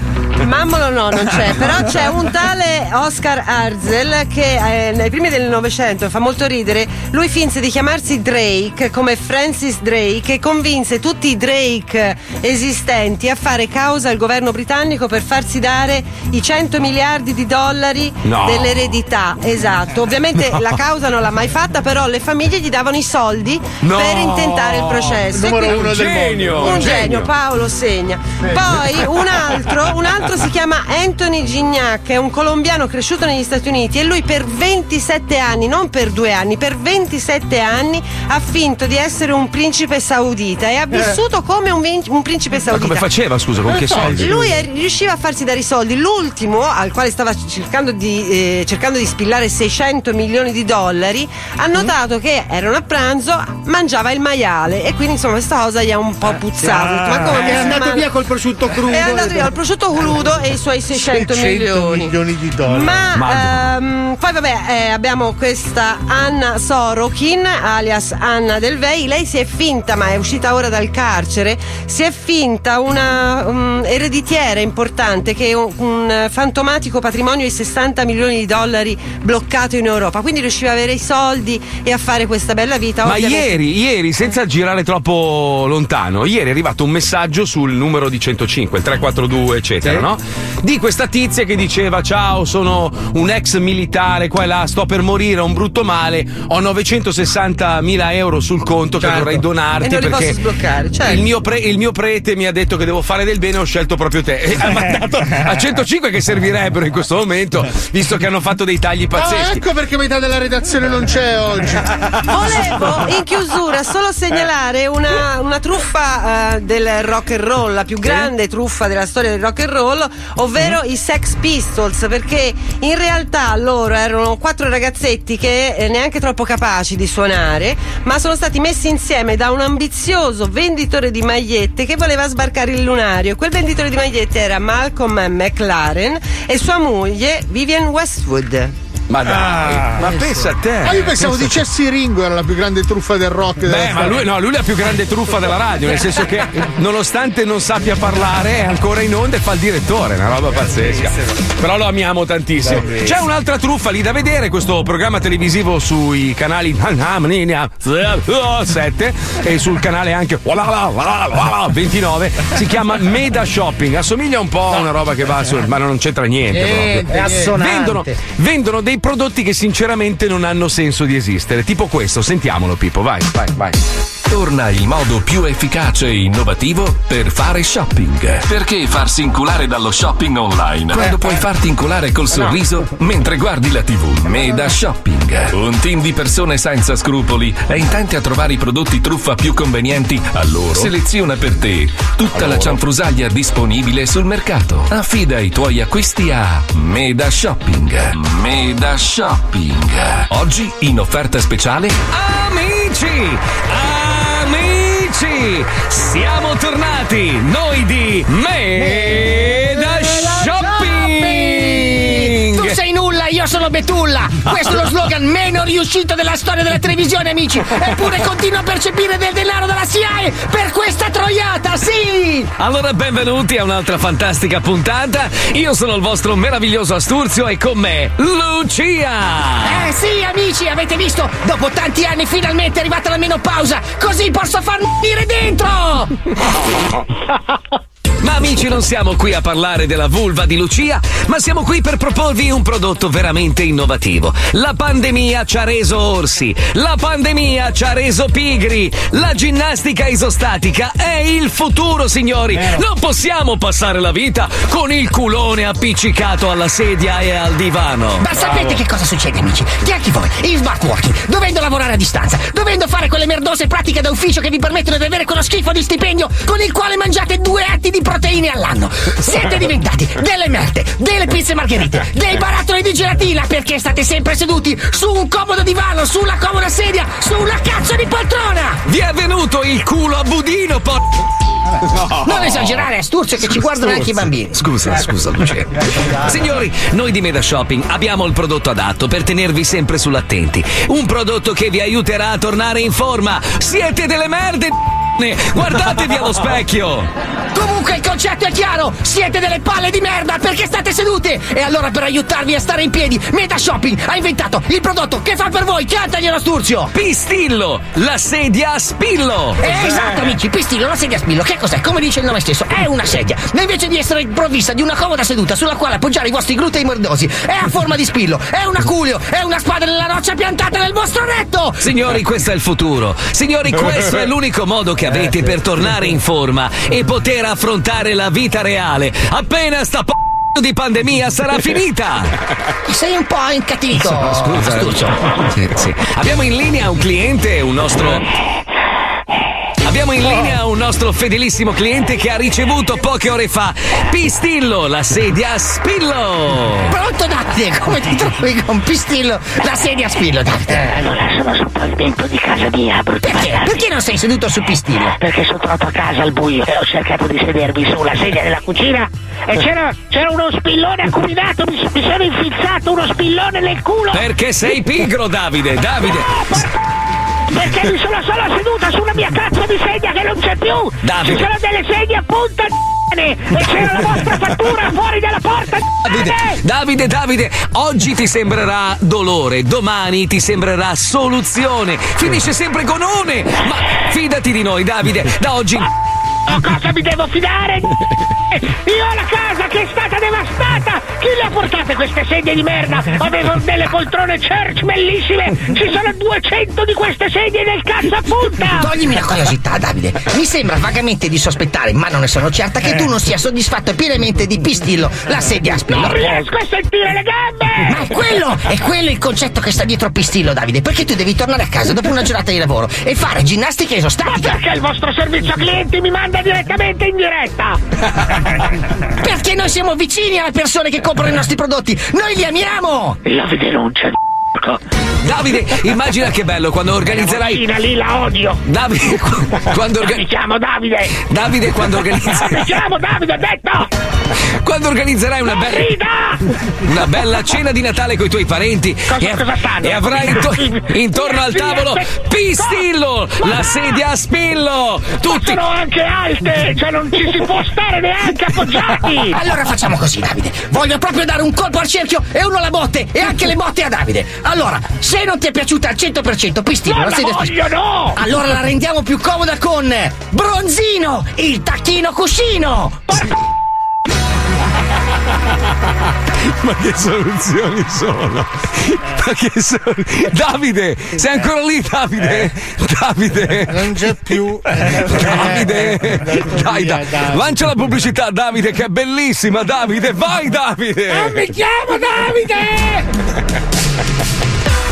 Mammolo no, non c'è, però c'è un tale Oscar Arzel che eh, nei primi del Novecento fa molto ridere. Lui finse di chiamarsi Drake come Francis Drake e convinse tutti i Drake esistenti a fare causa al governo britannico per farsi dare i 100 miliardi di dollari
No.
dell'eredità. Esatto. Ovviamente
No.
la causa non l'ha mai fatta, però le famiglie gli davano i soldi
No.
per intentare il processo. E
Numero
quindi-
uno del mondo.
Un
Un
genio,
genio.
Paolo segna. Poi un altro, un altro si chiama Anthony Gignac, è un colombiano cresciuto negli Stati Uniti e lui per 27 anni, non per due anni, per 27 anni ha finto di essere un principe saudita e ha vissuto come un, vin- un principe
Ma
saudita.
come faceva, scusa, con che soldi?
Lui è- riusciva a farsi dare i soldi. L'ultimo, al quale stava cercando di, eh, cercando di spillare 600 milioni di dollari, ha notato che erano a pranzo, mangiava il maiale e quindi insomma questa cosa gli ha un po' puzzato. Ha detto, Ma come
è andato via col prosciutto crudo.
È andato via col prosciutto crudo e i suoi 600 milioni.
di dollari.
Ma ehm, poi vabbè eh, abbiamo questa Anna Sorokin alias Anna Del Vey, lei si è finta ma è uscita ora dal carcere, si è finta una um, ereditiera importante che è un, un fantomatico patrimonio di 60 milioni di dollari bloccato in Europa, quindi riusciva a avere i soldi e a fare questa bella vita.
Ma
Ovviamente-
ieri, ieri, senza girare troppo lontano, ieri è arrivato un messaggio sul numero di 105, il 342, eccetera,
Sì.
No? Di questa tizia che diceva: Ciao, sono un ex militare, qua e là, sto per morire, ho un brutto male, ho 960 mila euro sul conto che
Certo.
vorrei donarti
E non li
perché
posso sbloccare, certo.
il, mio pre- il mio prete mi ha detto che devo fare del bene, ho scelto proprio te. E ha mandato a 105 che servirebbero in questo momento, visto che hanno fatto dei tagli
Ah,
pazzeschi.
ecco perché metà della redazione non c'è oggi.
Volevo in chiusura solo segnalare una, una truffa eh, del rock and roll, la più grande truffa della storia del rock and roll, ovvero i Sex Pistols, perché in realtà loro erano quattro ragazzetti che eh, neanche troppo capaci di suonare, ma sono stati messi insieme da un ambizioso venditore di magliette che voleva sbarcare il lunario. Quel venditore di magliette era Malcolm McLaren e sua moglie Vivian Westwood.
Ma dai,
Ah,
ma pensa a te.
Ah, io pensavo
Pensa-
dicessi Ringo era la più grande truffa del rock. della
Beh, ma lui, no, lui è la più grande truffa della radio, nel senso che nonostante non sappia parlare è ancora in onda e fa il direttore, una roba pazzesca. Però lo amiamo tantissimo. C'è un'altra truffa lì da vedere, questo programma televisivo sui canali 7 e sul canale anche 29, si chiama Meda Shopping, assomiglia un po' a una roba che va su, ma non c'entra niente. Vendono, vendono dei prodotti che sinceramente non hanno senso di esistere, tipo questo, sentiamolo Pippo, vai, vai, vai.
Torna il modo più efficace e innovativo per fare shopping. Perché farsi inculare dallo shopping online quando puoi farti inculare col sorriso mentre guardi la TV? Meda Shopping. Un team di persone senza scrupoli è intenti a trovare i prodotti truffa più convenienti a loro. Seleziona per te tutta la cianfrusaglia disponibile sul mercato. Affida i tuoi acquisti a Meda Shopping. Meda Shopping. Oggi in offerta speciale
Amici! Amici! Siamo tornati! Noi di Meda
Betulla! Questo è lo slogan meno riuscito della storia della televisione, amici! Eppure continuo a percepire del denaro dalla SIAE per questa troiata, sì!
Allora, benvenuti a un'altra fantastica puntata. Io sono il vostro meraviglioso Asturzio e con me Lucia.
Eh sì, amici, avete visto? Dopo tanti anni finalmente è arrivata la menopausa! Così posso farmi dire dentro!
Ma amici, non siamo qui a parlare della vulva di Lucia, ma siamo qui per proporvi un prodotto veramente innovativo. La pandemia ci ha reso orsi, la pandemia ci ha reso pigri, la ginnastica isostatica è il futuro, signori. Non possiamo passare la vita con il culone appiccicato alla sedia e al divano.
Ma sapete che cosa succede, amici? Che anche voi, in smart working, dovendo lavorare a distanza, dovendo fare quelle merdose pratiche da ufficio che vi permettono di avere quello schifo di stipendio con il quale mangiate due atti di proteine all'anno, siete diventati delle merte, delle pizze margherite, dei barattoli di gelatina perché state sempre seduti su un comodo divano, su una comoda sedia, su una cazzo di poltrona!
Vi è venuto il culo a budino, po'.
Non esagerare, Sturzo, che ci guardano anche i bambini.
Scusa, scusa, Lucia. Signori, noi di Meda Shopping abbiamo il prodotto adatto per tenervi sempre sull'attenti. Un prodotto che vi aiuterà a tornare in forma. Siete delle merde! Guardatevi allo specchio!
Comunque il concetto è chiaro! Siete delle palle di merda perché state sedute! E allora per aiutarvi a stare in piedi, Meta Shopping ha inventato il prodotto che fa per voi! Cantaglielo Sturzio!
Pistillo! La sedia a spillo!
Eh, esatto amici, Pistillo, la sedia a spillo, che cos'è? Come dice il nome stesso, è una sedia. Ma invece di essere provvista di una comoda seduta sulla quale appoggiare i vostri glutei mordosi, è a forma di spillo, è un aculio, è una spada nella roccia piantata nel vostro letto!
Signori, questo è il futuro. Signori, questo è l'unico modo che avete per tornare in forma e poter affrontare la vita reale. Appena sta p- di pandemia sarà finita.
Sei un po' incattivito.
Scusa,
Sturzo.
Sì, sì. Abbiamo in linea un cliente, un nostro. Abbiamo in linea un nostro fedelissimo cliente che ha ricevuto poche ore fa Pistillo, la sedia a spillo.
Pronto Davide, come ti trovi con Pistillo, la sedia a spillo Davide?
Allora sono sul pavimento di casa mia, brutti
Perché?
bastardi.
Perché non sei seduto su Pistillo?
Perché sono tornato a casa al buio e ho cercato di sedermi sulla sedia della cucina e c'era, c'era uno spillone acuminato, mi, mi sono infilzato uno spillone nel culo.
Perché sei pigro, Davide, Davide.
Perché mi sono solo seduta su una mia cazzo di sedia che non c'è più!
Davide.
Ci sono delle sedie a punta di e c'era la vostra fattura fuori dalla porta
Davide, Davide, Davide, oggi ti sembrerà dolore, domani ti sembrerà soluzione. Finisce sempre con one. Ma fidati di noi, Davide, da oggi.
Oh, cosa mi devo fidare? Io ho la casa che è stata devastata! Chi le ha portate queste sedie di merda? Avevo delle poltrone church bellissime! Ci sono 200 di queste sedie nel cazzo a punta!
Toglimi la curiosità, Davide. Mi sembra vagamente di sospettare, ma non ne sono certa, che tu non sia soddisfatto pienamente di Pistillo, la sedia a spillo.
Non riesco a sentire le gambe!
Ma è quello, è quello il concetto che sta dietro Pistillo, Davide, perché tu devi tornare a casa dopo una giornata di lavoro e fare ginnastica
Ma
isostatica.
perché il vostro servizio clienti mi manda direttamente in diretta?
Perché noi siamo vicini alle persone che comprano i nostri prodotti. Noi li amiamo.
La denuncia di
Davide, immagina che bello quando organizzerai.
La lì la odio!
Davide, qu- quando organizzerai.
chiamo Davide!
Davide, quando organizzerai.
chiamo Davide, ho detto!
Quando organizzerai una bella. Una bella cena di Natale con i tuoi parenti
Cosa-
e,
cosa stanno?
e avrai into- intorno al tavolo Pistillo, la sedia a spillo, tutti
Sono anche alte! Cioè non ci si può stare neanche appoggiati!
Allora facciamo così, Davide. Voglio proprio dare un colpo al cerchio e uno alla botte e anche le botte a Davide. Allora, se non ti è piaciuta al 100% Pistillo,
Non
la sedia
voglio, no!
Allora la rendiamo più comoda con Bronzino, il tacchino cuscino.
Ma che soluzioni sono? Ma che sono? Davide, sei ancora lì, Davide? Davide,
Non c'è più.
Davide, dai, dai, lancia la pubblicità, Davide, che è bellissima, Davide, vai, Davide!
Mi chiamo Davide!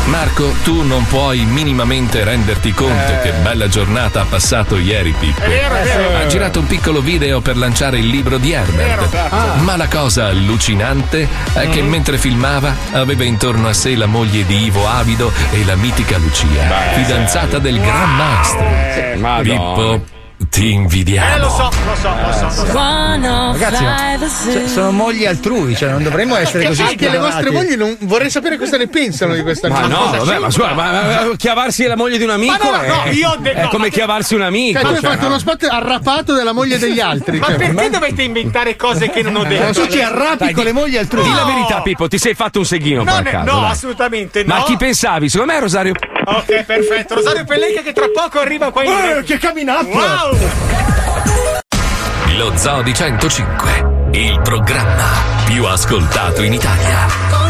Marco, tu non puoi minimamente renderti conto che bella giornata ha passato ieri Pippo. Ha girato un piccolo video per lanciare il libro di Herbert. Ma la cosa allucinante è che mentre filmava aveva intorno a sé la moglie di Ivo Avido e la mitica Lucia, fidanzata del gran maestro. Pippo, ti invidiamo.
Eh, lo so, lo so, lo so. Lo so.
Ragazzi, ma- cioè, sono mogli altrui, cioè non dovremmo essere così
Anche le vostre mogli non vorrei sapere cosa ne pensano di questa
Ma
cosa.
no,
Cosa
vabbè, ma scusa, ma, ma- ma chiavarsi la moglie di un amico
Ma no,
è,
no, io ho detto-
è
no,
come
ma-
chiavarsi un amico.
Cioè, tu hai
cioè,
fatto
no.
uno spot arrapato della moglie degli altri.
Ma
cioè,
perché dovete inventare cose che non ho detto?
Tu ci arrabbi con le mogli altrui.
Di la verità, Pippo, ti sei fatto un seghino
No,
per caso.
no, assolutamente no.
Ma chi pensavi? Secondo me è Rosario.
Ok, perfetto. Rosario Pellecchia che tra poco arriva qua in
Eh, che camminata!
Wow!
Lo Zoo di 105, il programma più ascoltato in Italia.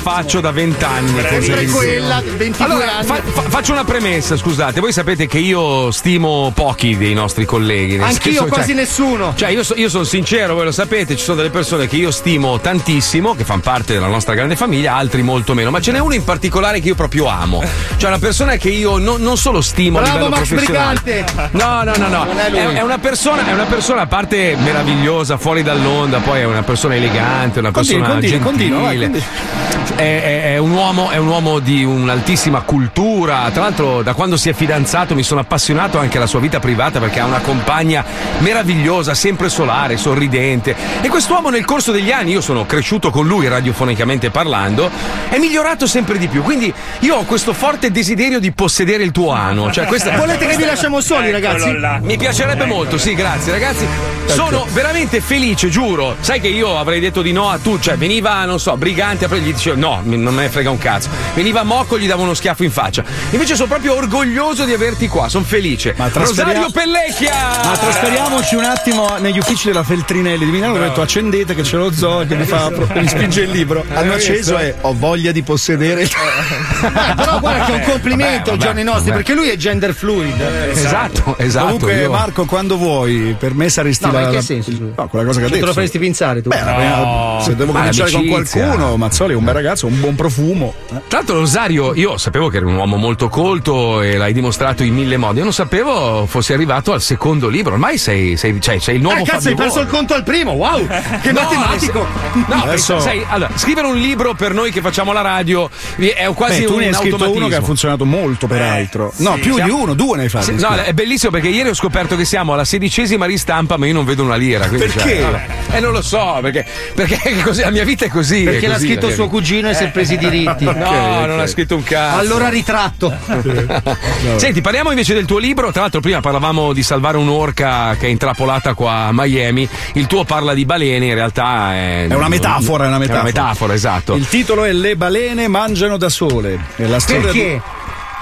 Faccio da vent'anni.
Sempre quella, 22
Allora,
anni.
fa- fa- faccio una premessa, scusate. Voi sapete che io stimo pochi dei nostri colleghi.
Anch'io, quasi
cioè-
nessuno.
Cioè, io, so- io sono sincero, voi lo sapete, ci sono delle persone che io stimo tantissimo, che fanno parte della nostra grande famiglia, altri molto meno. Ma ce n'è uno in particolare che io proprio amo. Cioè, una persona che io non, non solo stimo a
Bravo
livello
Max
professionale.
Brigante.
No, no, no, no.
È.
È, è una persona, è una persona a parte meravigliosa, fuori dall'onda, poi è una persona elegante, una persona
continua,
gentile.
continua, vai,
È, è- un uomo, è un uomo di un'altissima cultura. Tra l'altro, da quando si è fidanzato mi sono appassionato anche alla sua vita privata perché ha una compagna meravigliosa, sempre solare, sorridente. E quest'uomo nel corso degli anni, io sono cresciuto con lui radiofonicamente parlando, è migliorato sempre di più. Quindi io ho questo forte desiderio di possedere il tuo ano. Cioè, questa-
Volete che vi lasciamo soli, ragazzi?
mi piacerebbe molto, sì, grazie ragazzi. Sono veramente felice, giuro. Sai che io avrei detto di no a tu, cioè veniva, non so, brigante, gli dicevo no, non me ne frega un cazzo. Veniva Mocco, gli davo uno schiaffo in faccia. Invece sono proprio orgoglioso di averti qua, sono felice.
trasferiamo-
Rosario Pellecchia!
Ma trasferiamoci un attimo negli uffici della Feltrinelli di Milano. Ho detto accendete che c'è lo zoo che mi, fa, mi spinge il libro. Hanno acceso e ho voglia di possedere.
Eh, però guarda che è un complimento ai giorni nostri, perché lui è gender fluid.
Esatto, esatto.
Comunque,
io-
Marco, quando vuoi, per me saresti
No, ma
la.
in che senso?
No, quella cosa che ha
Cioè, te
detto.
lo faresti pinzare tu?
Beh, la- se devo
Ma
cominciare con qualcuno, Mazzoli è un bel ragazzo, un buon profumo. eh.
Tra l'altro, Rosario, io sapevo che eri un uomo molto colto e l'hai dimostrato in mille modi. Io non sapevo fossi arrivato al secondo libro. Ormai sei, sei, cioè, sei il nuovo
Eh, cazzo, hai perso il conto al primo, wow! Che
No,
matematico!
No,
Adesso-
sai, allora, scrivere un libro per noi che facciamo la radio è quasi
Beh, tu
un
ne hai scritto
automatismo.
uno che ha funzionato molto, peraltro. no,
sì.
più
Siamo-
di uno, due ne hai fatti.
Sì, no, è bellissimo perché ieri ho scoperto che siamo alla sedicesima ristampa, ma io non vedo una lira. quindi,
Perché?
cioè, vabbè. eh, non lo so, perché, perché così, la mia vita è così.
Perché
è
l'ha
così,
scritto suo cugino e si è presi i diritti.
No,
Ok,
non ha scritto un cazzo.
Allora ritratto.
Senti, parliamo invece del tuo libro. Tra l'altro, prima parlavamo di salvare un'orca che è intrappolata qua a Miami. Il tuo parla di balene, in realtà è.
È una metafora, è una metafora.
metafora, esatto.
Il titolo è Le balene mangiano da sole. È la storia
Perché?
di-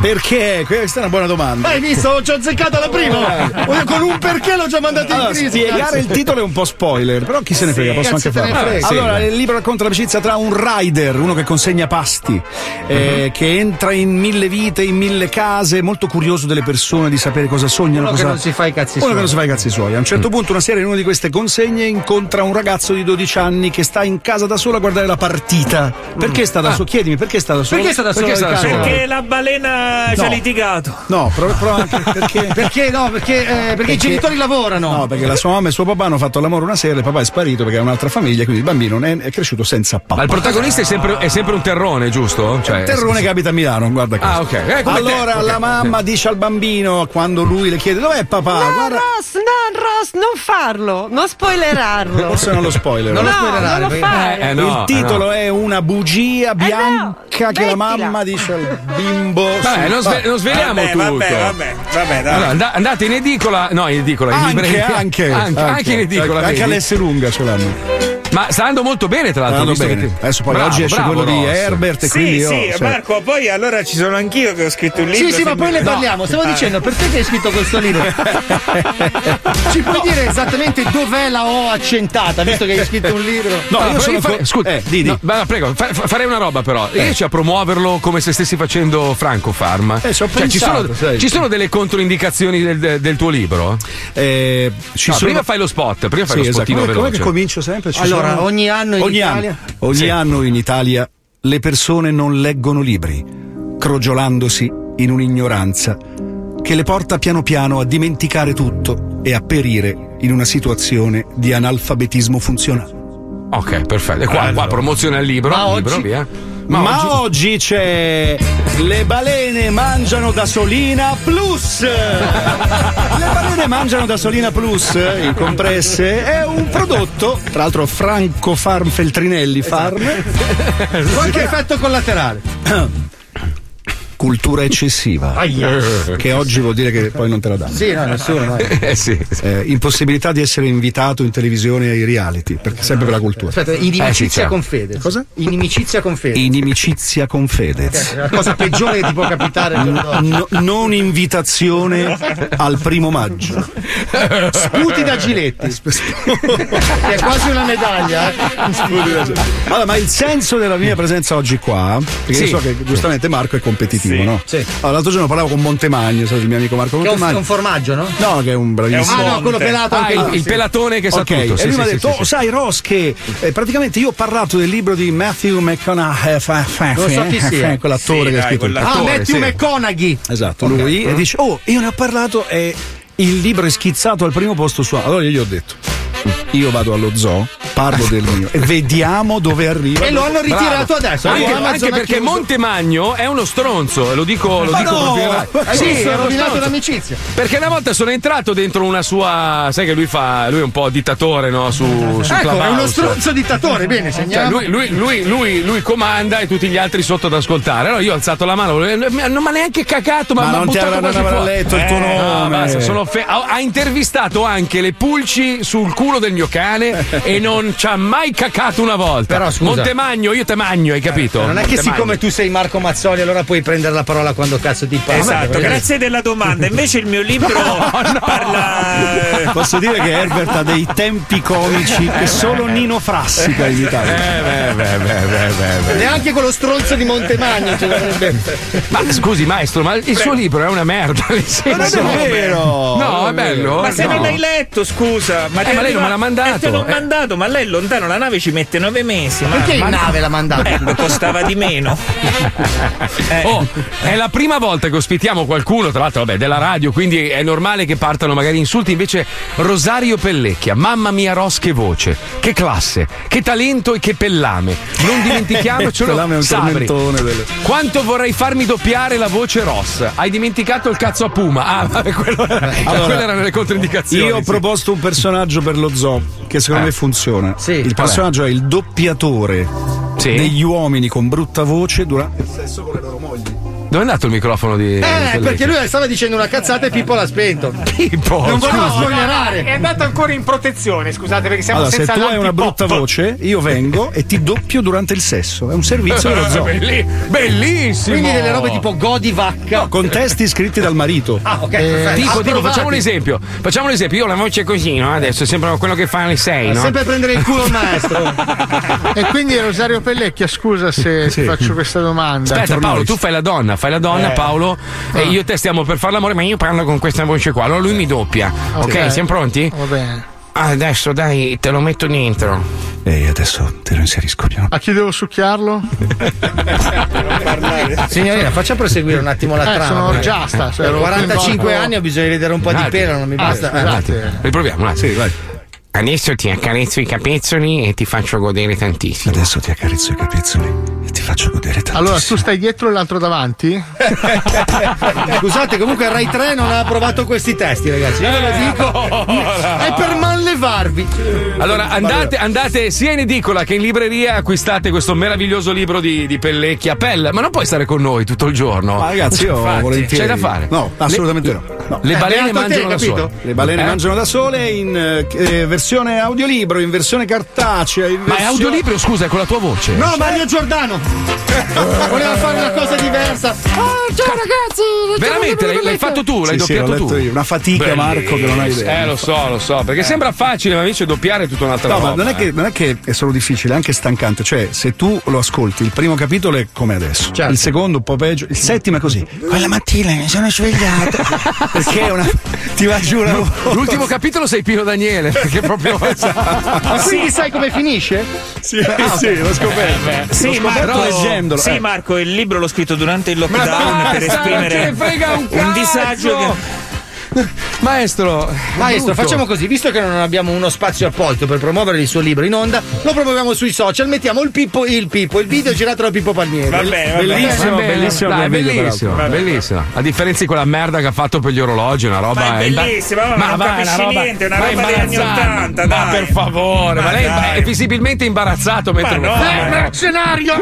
Perché? Questa è una buona domanda.
Hai visto? Ci ho azzeccato alla prima. Con un perché l'ho già mandato in crisi.
spiegare il titolo è un po' spoiler, però chi se ne
Sì,
frega, posso
cazzo
anche
frega.
Allora,
Sì.
il libro racconta l'amicizia tra un rider, uno che consegna pasti, eh, che entra in mille vite, in mille case, molto curioso delle persone, di sapere cosa sognano.
Uno che
cosa...
non si fa i cazzi
Uno
suoi.
che non si fa i cazzi suoi. A un certo punto, una sera, in una di queste consegne, incontra un ragazzo di 12 anni che sta in casa da solo a guardare la partita. Perché sta da
Ah.
solo? Chiedimi, perché sta da solo?
Perché sta da solo
Perché?
Perché la balena ci ha
No.
litigato.
No, però, però anche perché.
Perché no? Perché, eh, perché, i genitori lavorano.
No, perché la sua mamma e suo papà hanno fatto l'amore una sera, il papà è sparito perché ha un'altra famiglia, quindi il bambino è, è cresciuto senza papà.
Ma il protagonista è sempre, è sempre un terrone, giusto? Cioè,
Terrone che abita a Milano, guarda
Ah,
questo.
ok. Eh, come te.
allora
Ok.
la mamma dice al bambino quando lui le chiede dov'è papà?
No,
Guarda,
Ross, no, Ross, non farlo, non spoilerarlo.
forse non lo spoiler.
No,
eh.
non lo fare.
Eh, no,
il titolo
eh,
è una bugia bianca che la mamma dice al bimbo.
Vabbè, non, sve- non sveliamo
Vabbè,
tutto.
vabbè, vabbè, vabbè, dai.
Allora, and- andate in edicola, no, in edicola, in
Anche,
libreria.
anche,
anche, anche in edicola.
Anche
vedi?
all'S lunga ce l'hanno.
Ma sta andando molto bene, tra l'altro. Visto
bene.
che-
Adesso poi
Bravo,
oggi esce
bravo,
quello di
Ross.
Herbert e
Sì,
quindi io.
sì,
cioè-
Marco, poi allora ci sono anch'io che ho scritto un libro.
Sì, sì, ma poi ne
No.
parliamo. Stavo
Ah.
dicendo, perché che hai scritto questo libro? Ci puoi dire esattamente dov'è la O accentata, visto che hai scritto un libro?
No,
Ah,
io sono
fa- scusa,
eh, di, di.
no, ma prego, fa- fa- farei una roba però. Riesci a promuoverlo come se stessi facendo Franco Farm?
Eh, ci ho
Cioè, ci,
pensato,
sono,
sai.
ci sono delle controindicazioni del, del- tuo libro?
Eh, ci
No,
sono-
Prima fai lo spot, prima fai
Sì,
lo
esatto.
spottino
Come, com'è
veloce.
che comincio sempre? Ci
Allora,
sono-
ogni anno in
ogni
Italia-
Anno, ogni
Sì.
anno in Italia le persone non leggono libri, crogiolandosi in un'ignoranza che le porta piano piano a dimenticare tutto e a perire in una situazione di analfabetismo funzionale.
Ok, perfetto. E qua, qua promoziona il libro,
Ma
libro,
oggi-
via.
Ma, oggi... c'è Le balene mangiano da Solina Plus. Le balene mangiano da Solina Plus in compresse è un prodotto, tra l'altro Franco Farm Feltrinelli Farm.
Qualche effetto collaterale.
Cultura eccessiva. Che oggi vuol dire che poi non te la danno.
Sì, no, nessuno. vai.
Eh sì.
Eh, impossibilità di essere invitato in televisione ai reality, perché sempre per la cultura.
Aspetta,
Eh,
inimicizia con Fede.
Cosa?
Inimicizia con Fede.
Inimicizia con Fedez.
È la cosa peggiore che ti può capitare.
No- non invitazione al primo maggio.
Sputi da Giletti. che è quasi una medaglia. eh.
Allora, ma il senso della mia presenza oggi qua, perché
Sì.
io so che giustamente Marco è competitivo,
Sì.
no?
Sì.
Allora, l'altro giorno parlavo con Montemagno, sai, il mio amico Marco
Che è un,
Montemagno.
un formaggio, no?
No, che è un bravissimo.
Ah, no, quello pelato
Ah,
anche
il, il
sì.
pelatone che sa
Ok,
tutto.
e lui
sì,
mi ha
sì,
detto:
sì,
Oh,
sì.
sai, Ross, che eh, praticamente io ho parlato del libro di Matthew McConaughey, fa- fa-
Non so chi
eh,
sia.
quell'attore
Sì,
che ha scritto.
Ah, Matthew
sì.
McConaughey.
Esatto, lui e dice: Oh, io ne ho parlato e il libro è schizzato al primo posto su. Allora io gli ho detto: Io vado allo zoo, parlo del mio e vediamo dove arriva.
E lo hanno ritirato adesso.
Anche,
Amazon
anche
ha
perché
chiuso.
Montemagno è uno stronzo, e lo dico, lo
Ma
dico
no!
radio.
Hai
Sì,
visto?
è
rovinato
stronzo.
l'amicizia.
Perché una volta sono entrato dentro una sua. Sai che lui fa. Lui è un po' dittatore, no? Su, su
Ecco, è uno stronzo dittatore. Bene,
Cioè,
segniamo.
lui, lui- lui- lui- lui comanda e tutti gli altri sotto ad ascoltare. Allora io ho alzato la mano, non mi ha neanche cagato, ma,
Ma non ti
buttato
avrà- letto il tuo
Eh, no,
nome.
basta, sono fe- ha, ha intervistato anche le pulci sul culo del mio cane e non ci ha mai cacato una volta.
Però, scusa.
Montemagno, io te magno, hai capito?
Non è che
Montemagno.
siccome tu sei Marco Mazzoli, allora puoi prendere la parola quando cazzo ti pare.
Esatto, grazie della domanda. Invece il mio libro parla.
Posso dire che Herbert ha dei tempi comici che solo Nino Frassica in Italia.
Eh, beh, beh, beh.
Neanche quello stronzo di Montemagno.
Ma scusi, maestro, ma il suo libro è una merda. senso-
non è vero.
No, è bello.
Ma se
no.
non l'hai letto, scusa. Ma
Eh, ma lei non me l'ha mandato,
Eh, te l'ho
eh.
mandato, ma lei è lontano, la nave ci mette nove mesi. Ma,
Perché in
ma-
nave l'ha mandato?
Eh, costava di meno. Eh.
Oh, è la prima volta che ospitiamo qualcuno, tra l'altro, vabbè, della radio, quindi è normale che partano magari insulti. Invece, Rosario Pellecchia, mamma mia, Ros, che voce, che classe, che talento e che pellame. Non dimentichiamocelo,
Pelame è un
Sabri.
tormentone delle-
Quanto vorrei farmi doppiare la voce Ross? Hai dimenticato il cazzo a Puma? Ah, vabbè, quello,
Allora,
quelle erano le controindicazioni.
Io ho
sì.
proposto un personaggio per lo zoo che secondo
Eh.
me funziona. Fiction. il personaggio è il doppiatore degli uomini con brutta voce durante il sesso con le loro mogli.
Dove è andato il microfono di.
Eh, perché lui stava dicendo una cazzata e Pippo l'ha spento.
Pippo!
Non volevo
No,
spoilerare.
È andato ancora in protezione, scusate, perché siamo
Allora, se
senza
tu hai una brutta voce, io vengo e ti doppio durante il sesso. È un servizio dello zoo.
Belli- bellissimo!
Quindi delle robe tipo godi vacca.
No, con testi scritti dal marito.
Ah, ok,
Eh, tipo,
Approvati.
facciamo un esempio. Facciamo un esempio. Io ho la voce così, no? Adesso sembra quello che fa alle 6, no?
Sempre prendere il culo al maestro.
E quindi Rosario Pellecchia, scusa se ti faccio questa domanda.
Aspetta, Paolo, tu fai la donna, fai la donna,
Eh.
Paolo, e io e te stiamo per fare l'amore, ma io parlo con questa voce qua. Allora lui mi doppia. Ok, siamo pronti?
Va bene.
Ah, adesso dai, te lo metto dentro.
Ehi, adesso te lo inserisco piano.
A chi devo succhiarlo?
Signorina, faccia proseguire un attimo la
Eh,
trama.
sono
perché
orgiasta, cioè,
per
ero
45
coinvolto.
anni ho bisogno di vedere un po' di
Ah,
pelo, non mi
ah,
basta.
sì,
eh.
un attimo. Riproviamo, un attimo. Adesso ti accarezzo i capezzoli e ti faccio godere tantissimo.
Adesso ti accarezzo i capezzoli e ti faccio godere tantissimo.
Allora, tu stai dietro e l'altro davanti?
Scusate, comunque Rai 3 non ha approvato questi testi, ragazzi. Io ve lo dico. È per manlevarvi.
Allora andate, andate sia in edicola che in libreria acquistate questo meraviglioso libro di, di Pellecchia. Pelle, ma non puoi stare con noi tutto il giorno.
Ma ragazzi, io
Infatti,
volentieri.
C'è da fare.
No, assolutamente no. no.
Le
Eh,
balene
beato te,
mangiano da sole.
Le balene
Eh?
mangiano da sole in eh, eh, versione audiolibro, in versione cartacea. In
Ma è
versione-
audiolibro, scusa, è con la tua voce.
No, Mario Giordano. Voleva fare una cosa diversa. Ah, ciao ragazzi.
Veramente l'hai, l'hai fatto tu, l'hai
Sì, sì,
doppiato
l'ho
tu.
io. Una fatica, Marco, che non hai idea.
Eh, lo so, lo so, perché sembra facile, ma invece doppiare è tutta un'altra
No, ma
roba.
non è, che, non è che è solo difficile, è anche stancante. Cioè, se tu lo ascolti, il primo capitolo è come adesso,
Certo.
il secondo un po' peggio, il settimo è così. Quella mattina mi sono svegliato. perché è una. Ti va giù voce.
L'ultimo capitolo sei Pino Daniele, perché proprio.
Ma quindi sai come finisce?
Sì, sì, l'ho scoperto.
Sì,
l'ho scoperto
Marco,
leggendolo.
sì,
eh.
Marco, il libro l'ho scritto durante il lockdown
basta,
per esprimere
un cazzo!
disagio che.
Maestro,
Maestro,
brutto.
facciamo così, visto che non abbiamo uno spazio apposito per promuovere il suo libro in onda, lo promuoviamo sui social, mettiamo il Pippo, il Pippo, il video girato da Pippo Palmieri.
Va bene, va bene.
Bellissimo,
Va bene,
bellissimo
dai, bellissimo,
peraltro.
bellissimo. A differenza di quella merda che ha fatto per gli orologi, una roba.
Ma è
imba-
bellissima, ma non
va,
capisci
una roba-
niente, è una
ma
roba degli anni
imbarazzante.
80,
Ma
dai.
per favore, ma,
Ma
lei
dai.
è visibilmente imbarazzato mentre
Ma
lo
no,
fa.
ma-
Mercenario!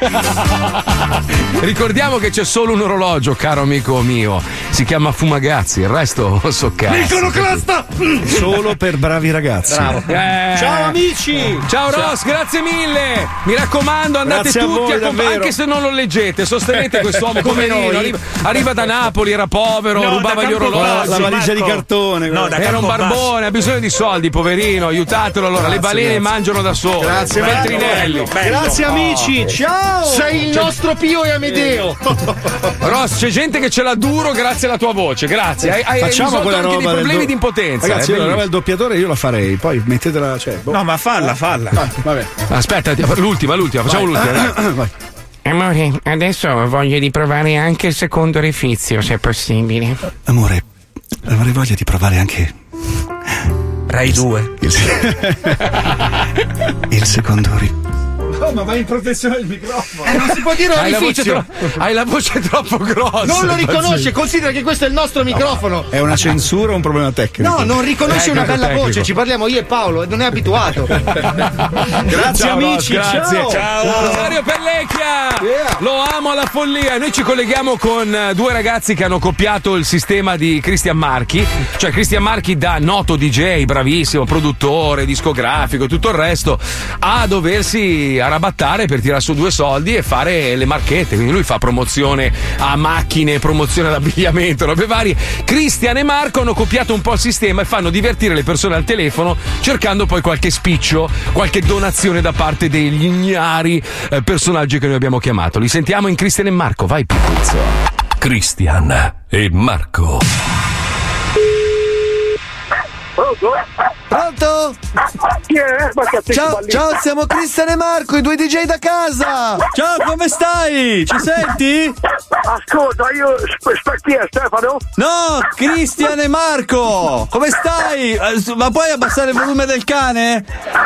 Ricordiamo che c'è solo un orologio, caro amico mio. Si chiama Fumagazzi, il resto so cazzo.
Iconoclasta!
Solo per bravi ragazzi.
Bravo.
Eh.
Ciao amici!
Ciao Ross, grazie mille! Mi raccomando, andate
Grazie a
tutti
voi,
a comprare,
davvero.
anche se non lo leggete, sostenete quest'uomo
Come noi.
Arriva, arriva da Napoli, era povero,
No,
rubava gli orologi.
La valigia di cartone.
No, da
Era un barbone, ha bisogno di soldi, poverino, aiutatelo allora. Le
Grazie,
balene
grazie.
mangiano da sole.
Grazie,
bello, bello.
Grazie amici, ciao!
Sei il nostro Pio e Amedeo.
Ross, c'è gente che ce l'ha duro grazie alla tua voce, grazie. Hai, hai
Facciamo quella
anche
roba
dei
del
problemi
do-
di impotenza.
Ragazzi, la roba del doppiatore io la farei, poi mettetela. Cioè, boh.
No, ma falla, falla.
Vabbè.
Aspetta, ti- l'ultima, l'ultima, facciamo l'ultima. dai.
Vai.
Amore, adesso ho voglia di provare anche il secondo orifizio, se è possibile.
Amore, avrei voglia di provare anche
Rai 2.
il, il secondo ri-
No, ma vai in protezione del microfono. Eh, non si può dire
Hai la, voce, hai la voce troppo grossa.
Non lo riconosce, considera che questo è il nostro microfono.
È una censura o un problema tecnico?
No, non riconosce
Eh,
una bella
tecnico.
voce, ci parliamo io e Paolo, non è abituato.
Grazie
Ciao,
amici,
grazie.
ciao.
Rosario Pellecchia! Lo amo alla follia. Noi ci colleghiamo con eh, due ragazzi che hanno copiato il sistema di Cristian Marchi. Cioè, Cristian Marchi, da noto DJ, bravissimo, produttore, discografico, tutto il resto, a doversi arrabattare per tirare su due soldi e fare le marchette. Quindi lui fa promozione a macchine, promozione ad abbigliamento, robe varie. Cristian e Marco hanno copiato un po' il sistema e fanno divertire le persone al telefono cercando poi qualche spiccio, qualche donazione da parte degli ignari eh, personaggi che noi abbiamo chiamato. Li sentiamo in Cristian e Marco, vai Pipuzzo.
Cristian e Marco.
Pronto? Ciao, ciao, siamo Cristian e Marco, i due DJ da casa!
Ciao, come stai? Ci senti?
Ascolta, io sta chi è Stefano?
No, Cristian e Marco! Come stai? Eh, Ma puoi abbassare il volume del cane?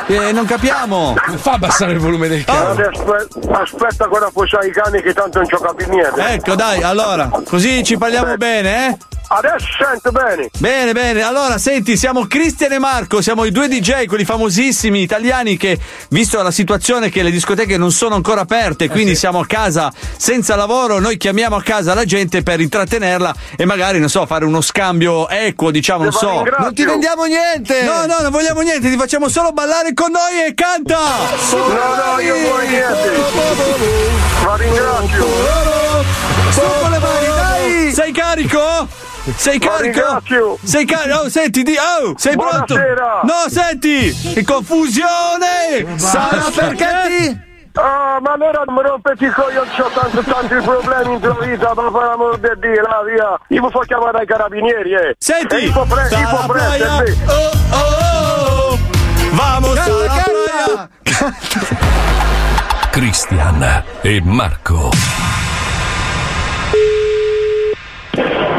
Eh, non capiamo.
Fa abbassare il volume del
cane. Aspetta, aspetta ancora fosse i cani che tanto non ci ho capito niente.
Ecco, dai, allora, così ci parliamo bene, eh?
Adesso sento bene.
Bene, bene. Allora, senti, siamo Cristian e Marco, siamo i due DJ, quelli famosissimi italiani che, visto la situazione che le discoteche non sono ancora aperte, quindi siamo a casa senza lavoro, noi chiamiamo a casa la gente per intrattenerla e magari, non so, fare uno scambio equo, diciamo, non so.
Non ti vendiamo niente!
No, no, non vogliamo niente, ti facciamo solo ballare con noi e canta!
No, no, io vuoi niente. Ma ringrazio.
Su con le mani, dai! Sei carico? Sei carico? Sei carico? Oh, senti, di... oh, sei pronto?
Buonasera.
No, senti! Che confusione! Sarà perché ti...
Ah, ma allora non mi rompete il coglione, ho tanti, tanti problemi in tua vita, ma per l'amor di Dio, là, via. Io mi faccio chiamare ai carabinieri, eh.
Senti!
E io può pre- io può
Playa.
prendere, sì.
Oh, oh, oh. Vamos a la playa!
Cristian e Marco.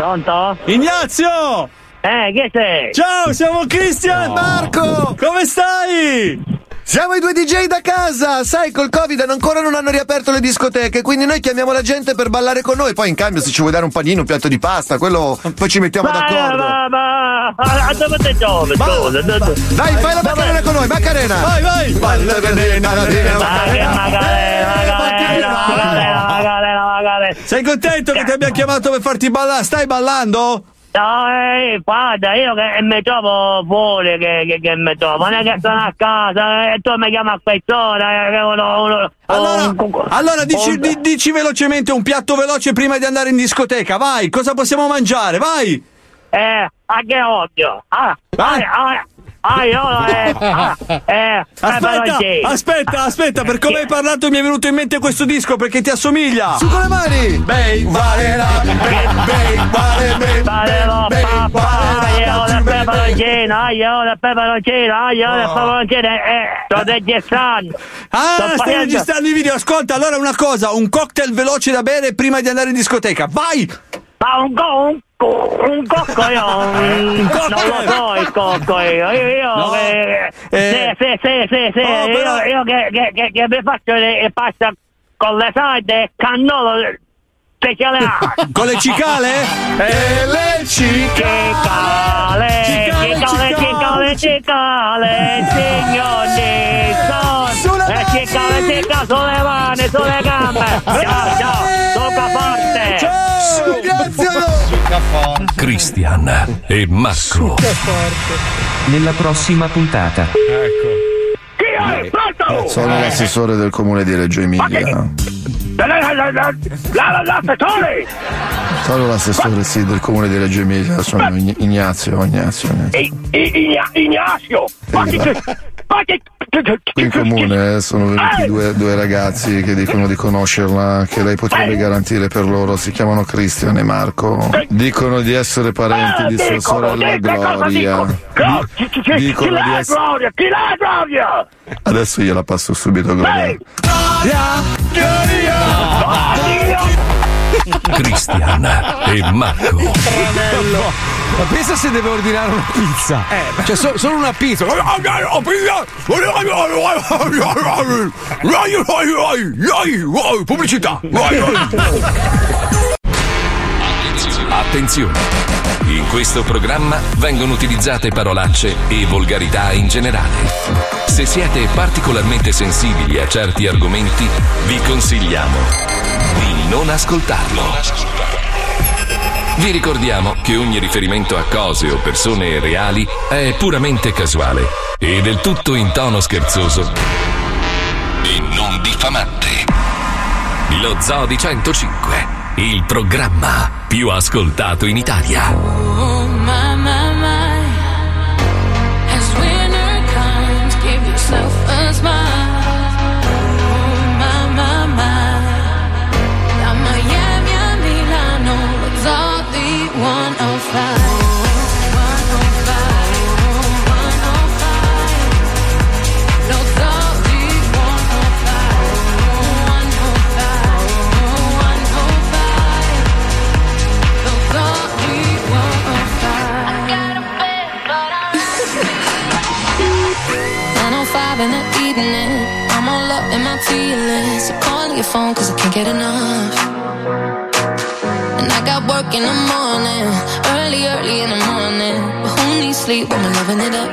Pronto?
Ignazio!
Eh, che sei?
Ciao, siamo Cristian!
Marco!
Come stai?
Siamo i due DJ da casa! Sai, col Covid ancora non hanno riaperto le discoteche, quindi noi chiamiamo la gente per ballare con noi. Poi in cambio, se ci vuoi dare un panino, un piatto di pasta, quello poi ci mettiamo
Ma,
d'accordo.
ma, ma, a dove te giove?
Dai, fai la Macarena con noi, Macarena!
Vai, vai!
Macarena,
Ma Macarena, Macarena, Macarena.
Sei contento che ti abbia chiamato per farti ballare? Stai ballando?
No, eh, guarda, io che mi trovo fuori, che, che, che mi trovo, non è che sono a casa, e tu mi chiami a quest'ora, che uno, uno,
Allora,
un-
allora dici, di- dici velocemente un piatto veloce prima di andare in discoteca, vai! Cosa possiamo mangiare? Vai!
Eh, a che odio? Ah, ah, ah, ah, io, eh, ah, eh,
Aspetta,
peperoncini.
aspetta, aspetta, per come hai parlato mi è venuto in mente questo disco perché ti assomiglia!
Su con le mani!
Bei, valera, bei, bei, vale, bei,
Valero,
bei,
papà, io del
bei,
peperoncino, io del peperoncino, io del peperoncino, eh, sto registrando.
Ah,
Sto
stai registrando i video. Ascolta, allora una cosa, un cocktail veloce da bere prima di andare in discoteca. Vai!
Ma un co, un, co- un cocco io, un,
cocco?
non lo so il cocco io, io, io
No,
che,
eh.
sì, sì, sì, sì,
Oh,
io,
però-
io che, che, che, che mi faccio le, le pasta con le sarde e cannolo speciale
Con le cicale? E le
Cicale, cicale, cicale, cicale, signori, sono, e cicale, cicale, sulle mani, sulle gambe, ciao, ciao, tocca forte.
Cristian e Marco.
Nella prossima puntata.
Chi è? Pronto?
Sono l'assessore del comune di Reggio Emilia.
La, la, la, la, la, la, l'assessore!
Sono l'assessore, sì, del comune di Reggio Emilia. Sono Ign- Ignazio, Ignazio. Ignazio.
Ignazio! Ma che...
Qui in comune eh, sono venuti due, due ragazzi che dicono di conoscerla, che lei potrebbe garantire per loro. Si chiamano Cristian e Marco. Dicono di essere parenti di sua sorella Gloria.
dicono?
Di essere.
Gloria? Chi l'è Gloria?
Adesso gliela passo subito, Gloria.
Ehi!
Cristian e Marco.
Ma pensa se deve ordinare una pizza. Cioè, so- solo una pizza. Pubblicità.
Attenzione! In questo programma vengono utilizzate parolacce e volgarità in generale. Se siete particolarmente sensibili a certi argomenti, vi consigliamo di non ascoltarlo. Vi ricordiamo che ogni riferimento a cose o persone reali è puramente casuale e del tutto in tono scherzoso e non diffamante. Lo Zoo di 105, il programma più ascoltato in Italia.
Your phone cause I can't get enough. And I got work in the morning. Early early, early in the morning. But who needs sleep when we're loving it up?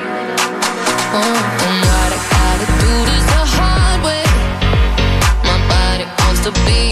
Oh, and what I gotta do this the hard way. My body wants to be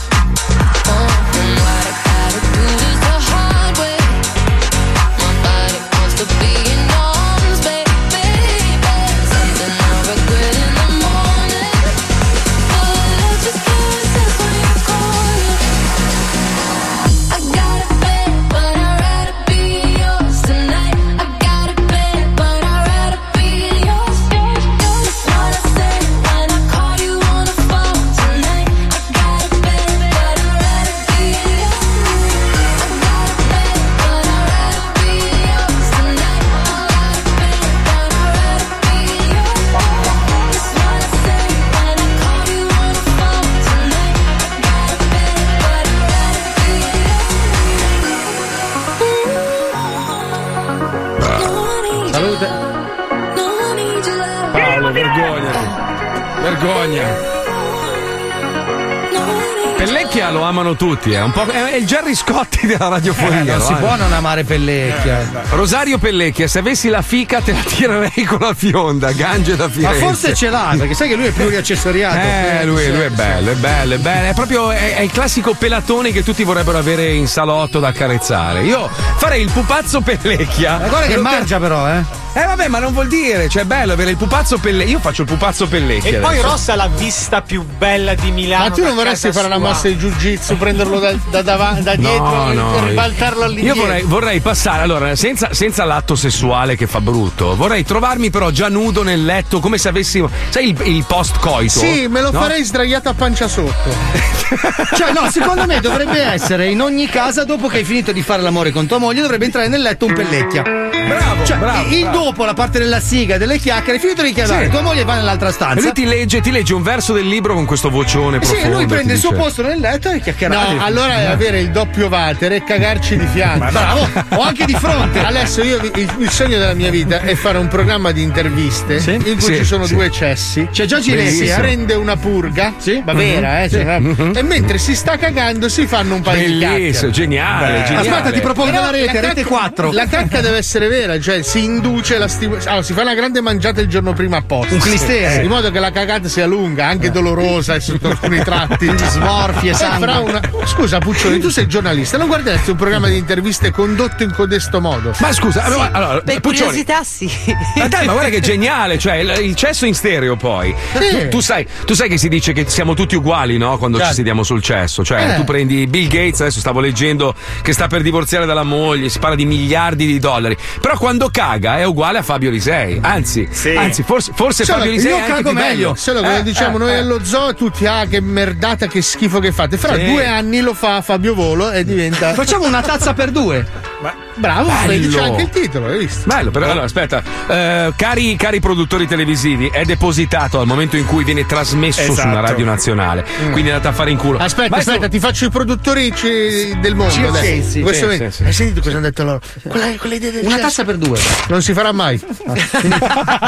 Amano tutti, po'. È il Gerry Scotti della radiofonia.
Eh, non si può non amare Pellecchia.
Rosario Pellecchia, se avessi la fica te la tirerei con la fionda, Gange da
Ma
Firenze.
forse ce l'ha, perché sai che lui è pluriaccessoriato.
Eh, lui, lui è bello, è bello, è bello. È proprio è, è il classico pelatone che tutti vorrebbero avere in salotto da accarezzare. Io farei il pupazzo pellecchia.
Ma guarda che mangia però, eh.
Eh vabbè, ma non vuol dire, cioè è bello avere il pupazzo pellecchia. Io faccio il pupazzo pellecchia.
E poi
adesso.
Rossa ha la vista più bella di Milano.
Ma tu non
da
vorresti fare una
sua.
mossa di jiu-jitsu, prenderlo da, da, davanti- da dietro
No,
e
no,
ribaltarlo
io
all'indietro?
vorrei, vorrei passare, allora, senza, senza l'atto sessuale che fa brutto, vorrei trovarmi però già nudo nel letto, come se avessi. Sai il, il post coito?
Sì, me lo
No?
farei sdraiato a pancia sotto.
Cioè, no, secondo me dovrebbe essere in ogni casa, dopo che hai finito di fare l'amore con tua moglie, dovrebbe entrare nel letto un pellecchia.
Bravo,
Cioè,
bravo,
il
bravo.
Dopo, la parte della siga, delle chiacchiere, finito di chiamare,
Sì.
tua moglie va nell'altra
E
stanza.
lui ti legge, ti legge un verso del libro con questo vocione
Sì,
profondo.
lui prende il suo posto nel letto e chiacchierare.
No, allora è avere il doppio water e cagarci di fianco.
Bravo, o anche di fronte.
Adesso io il, il sogno della mia vita è fare un programma di interviste in cui
Sì,
ci sono
sì.
due cessi.
C'è già Giletti,
si
eh?
prende una purga, ma
Mhm.
vera, eh,
Sì.
cioè,
Mhm.
e mentre si sta cagando si fanno un paio di chiacchiere.
Bellissimo, geniale,
Beh.
geniale.
Aspetta, ti propongo
Però
la rete,
la
rete
cacca-
4.
La cacca deve essere vera, cioè si induce la stimolazione. Allora, si fa una grande mangiata il giorno prima apposta.
Un clistere.
In modo che la cagata sia lunga, anche dolorosa e sotto alcuni tratti.
Quindi smorfie,
Eh,
sangue.
una- Scusa, Puccioni, tu sei giornalista, non guarderesti un programma di interviste condotto in codesto modo?
Ma scusa, allora, allora,
Per
Puccioni,
curiosità, sì.
Ma dai, ma guarda che geniale, cioè il, il cesso in stereo poi.
Sì.
Tu, tu sai, tu sai che si dice che siamo tutti uguali, no? Quando ci sediamo sul cesso. Cioè,
Eh.
tu prendi Bill Gates, adesso stavo leggendo che sta per divorziare dalla moglie, si parla di miliardi di dollari. Però quando caga è uguale a Fabio Lisei. Anzi, anzi forse, forse
Solo
Fabio Lisei
io
è anche
meglio.
bello.
Solo
Eh,
diciamo
eh,
noi
eh.
allo zoo tutti ah che merdata che schifo che fate fra
Sì.
due anni lo fa Fabio Volo e diventa
Facciamo una tazza per due.
Bravo
Bello.
c'è anche il titolo hai visto
Bello, però allora aspetta, Eh, cari, cari produttori televisivi, è depositato al momento in cui viene trasmesso su una
Esatto.
radio nazionale.
Mm.
Quindi è andata a fare in culo.
aspetta
Maestro-
aspetta ti faccio i produttori ci- del mondo
Sì,
adesso.
sì, sì,
questo
sì, sì, sì.
hai sentito cosa hanno detto loro quella, quella idea del
Una
cesso
tazza per due.
non si farà mai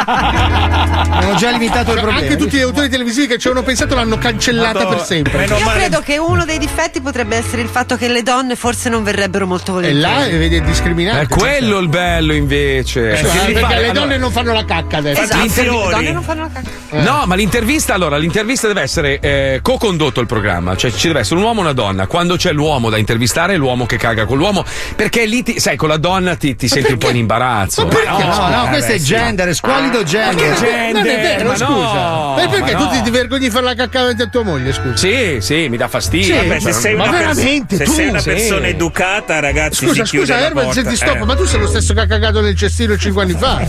Hanno già limitato il problema.
anche tutti gli autori televisivi che ci avevano pensato l'hanno cancellata per sempre
Io credo che uno dei difetti potrebbe essere il fatto che le donne forse non verrebbero molto
e
volentieri.
là eh, vedi è discriminante
È quello il bello invece.
Cioè,
Che
perché
fare?
le donne
Allora-
non fanno la cacca adesso
Esatto, le donne non fanno la cacca.
No, ma l'intervista, allora, l'intervista deve essere eh, co-condotto il programma, cioè ci deve essere un uomo e una donna. Quando c'è l'uomo da intervistare è l'uomo che caga con l'uomo, perché lì, ti- sai, con la donna ti, ti senti un po' in imbarazzo.
Ma perché?
Ma
No, no,
eh,
questo è gender, è squalido gender.
che
non è vero
ma
scusa
no,
e perché
ma
tu
no.
ti, vergogni di fare la cacca davanti a tua moglie scusa
Sì, sì, mi dà fastidio.
Sì,
Vabbè, se sei
ma
una,
veramente
se
tu
sei una persona educata, ragazzi,
Scusa,
si chiude
scusa,
porta.
senti stop,
Eh.
ma tu sei lo stesso che ha cagato nel cestino 5 anni fa.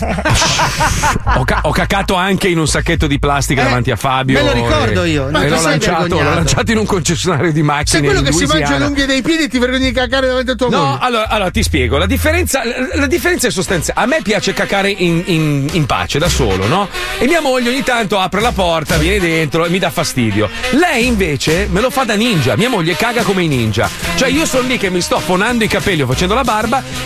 Ho, ca- ho cacato anche in un sacchetto di plastica
Eh,
davanti a Fabio.
me lo ricordo io. Ma
l'ho lanciato, l'ho lanciato in un concessionario di macchine.
Sei quello che si mangia
Louisiana.
le unghie dei piedi e ti vergogni di cacare davanti a tua
No,
moglie.
allora, allora, ti spiego. La differenza, la, la differenza è sostanziale. A me piace cacare in, in- in pace, da solo, no? E mia moglie ogni tanto apre la porta, viene dentro e mi dà fastidio. Lei invece me lo fa da ninja. Mia moglie caga come i ninja. Cioè, io sono lì che mi sto fonando i capelli o facendo la barba.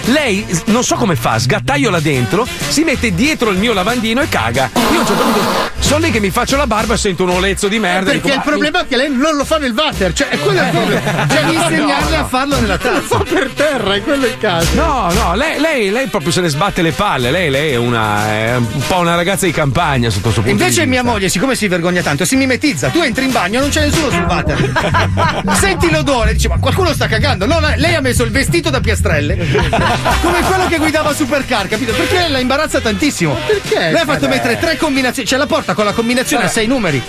Lei, non so come fa, sgattaio là dentro, si mette dietro il mio lavandino e caga. Io a un certo punto sono lì che mi faccio la barba e sento un olezzo di merda.
Perché
dico,
il
"Ma-
problema è che lei non lo fa nel water, cioè è quello il problema.
Devi
no,
insegnarle
no.
a farlo nella
Lo
tazza.
fa per terra, è quello il caso.
No, no, lei, lei- lei proprio se ne sbatte le palle. Lei, lei è, una, è un po' una ragazza di campagna sotto questo punto
Invece mia moglie, siccome si vergogna tanto, si mimetizza. Tu entri in bagno, non c'è nessuno sul water. Senti l'odore, dici, ma qualcuno sta cagando. No, lei ha messo il vestito da piastrelle. Come quello che guidava Supercar, capito? Perché la imbarazza tantissimo.
Perché?
Lei ha fatto
Eh.
mettere tre combinazioni. C'è la porta con la combinazione a sei numeri.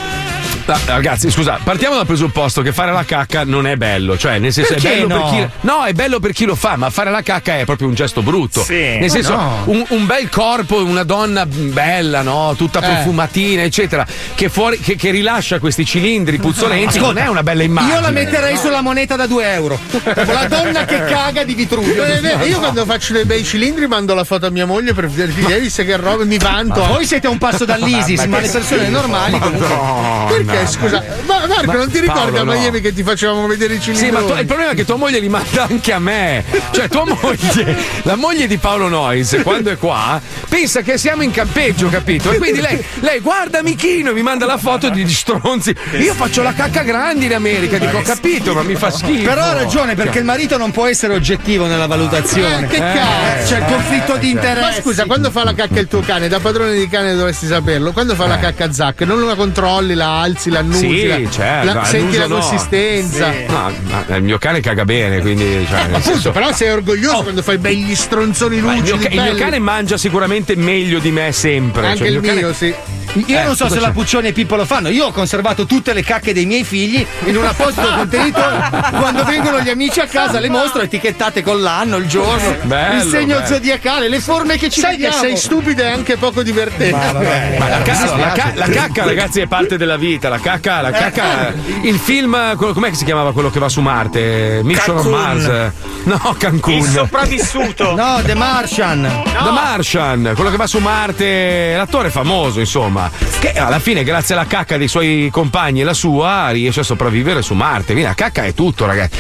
Ah, Ragazzi, scusa, partiamo dal presupposto che fare la cacca non è bello. Cioè, nel senso,
Perché
è bello
no?
per chi. No, è bello per chi lo fa, ma fare la cacca è proprio un gesto brutto.
Sì.
Nel
Ma
senso,
no.
un, un bel corpo, una donna bella, no? Tutta
Eh.
profumatina, eccetera, che, fuori, che, che rilascia questi cilindri puzzolenti,
Ascolta,
non è una bella immagine.
Io la metterei sulla moneta da 2 euro. La donna che caga di Vitruvio.
È vero, Io quando faccio dei bei cilindri mando la foto a mia moglie per dirti, hai visto che roba mi vanto.
Voi siete a un passo dall'ISIS, ma le persone normali comunque.
Perché scusa? Ma Marco,
Ma
non ti ricordi
Paolo,
a
no.
Miami che ti facevamo vedere i cilindri?
Sì, ma tu- il problema è che tua moglie li manda anche a me. Cioè, tua moglie, la moglie di Paolo Noyes, quando è qua, pensa che siamo in campeggio, capito? E quindi lei, lei guarda Michino e mi manda la foto di stronzi. Io faccio la cacca grande in America, dico, ho capito, ma mi fa schifo.
Però ha ragione, perché il marito non può essere oggettivo nella valutazione.
Eh, che
Eh,
cazzo?
C'è il conflitto di interesse.
Ma scusa, quando fa la cacca il tuo cane, da padrone di cane dovresti saperlo. Quando fa la cacca Zac, non la controlli, la alzi, la annusi,
Sì,
la,
certo,
la- senti la consistenza.
Sì. No, ma il mio cane caga bene, quindi. Cioè, nel
Appunto,
senso-
però sei orgoglioso quando fai begli stronzoni
Ma il,
lucidi.
mio, il mio cane mangia sicuramente meglio di me sempre.
Anche
Cioè,
il
cane-
mio, sì.
Io
Eh,
non so se la
c'è?
Puccioni e Pippo lo fanno. Io ho conservato tutte le cacche dei miei figli in un apposito contenitore. Quando vengono gli amici a casa le mostro etichettate con l'anno, il giorno,
Bello,
il segno
bello.
zodiacale, le forme che ci
Sai
vediamo.
che sei stupido e anche poco divertente.
Ma la, ca- la ca- la cacca, ragazzi, è parte della vita. La cacca, la cacca. Il film, quello- com'è che si chiamava quello che va su Marte? Mission on. Mars. No, Cancun.
Il sopravvissuto.
No, The Martian.
The Martian, quello che va su Marte, l'attore famoso, insomma, che alla fine, grazie alla cacca dei suoi compagni e la sua, riesce a sopravvivere su Marte. Quindi la cacca è tutto, ragazzi.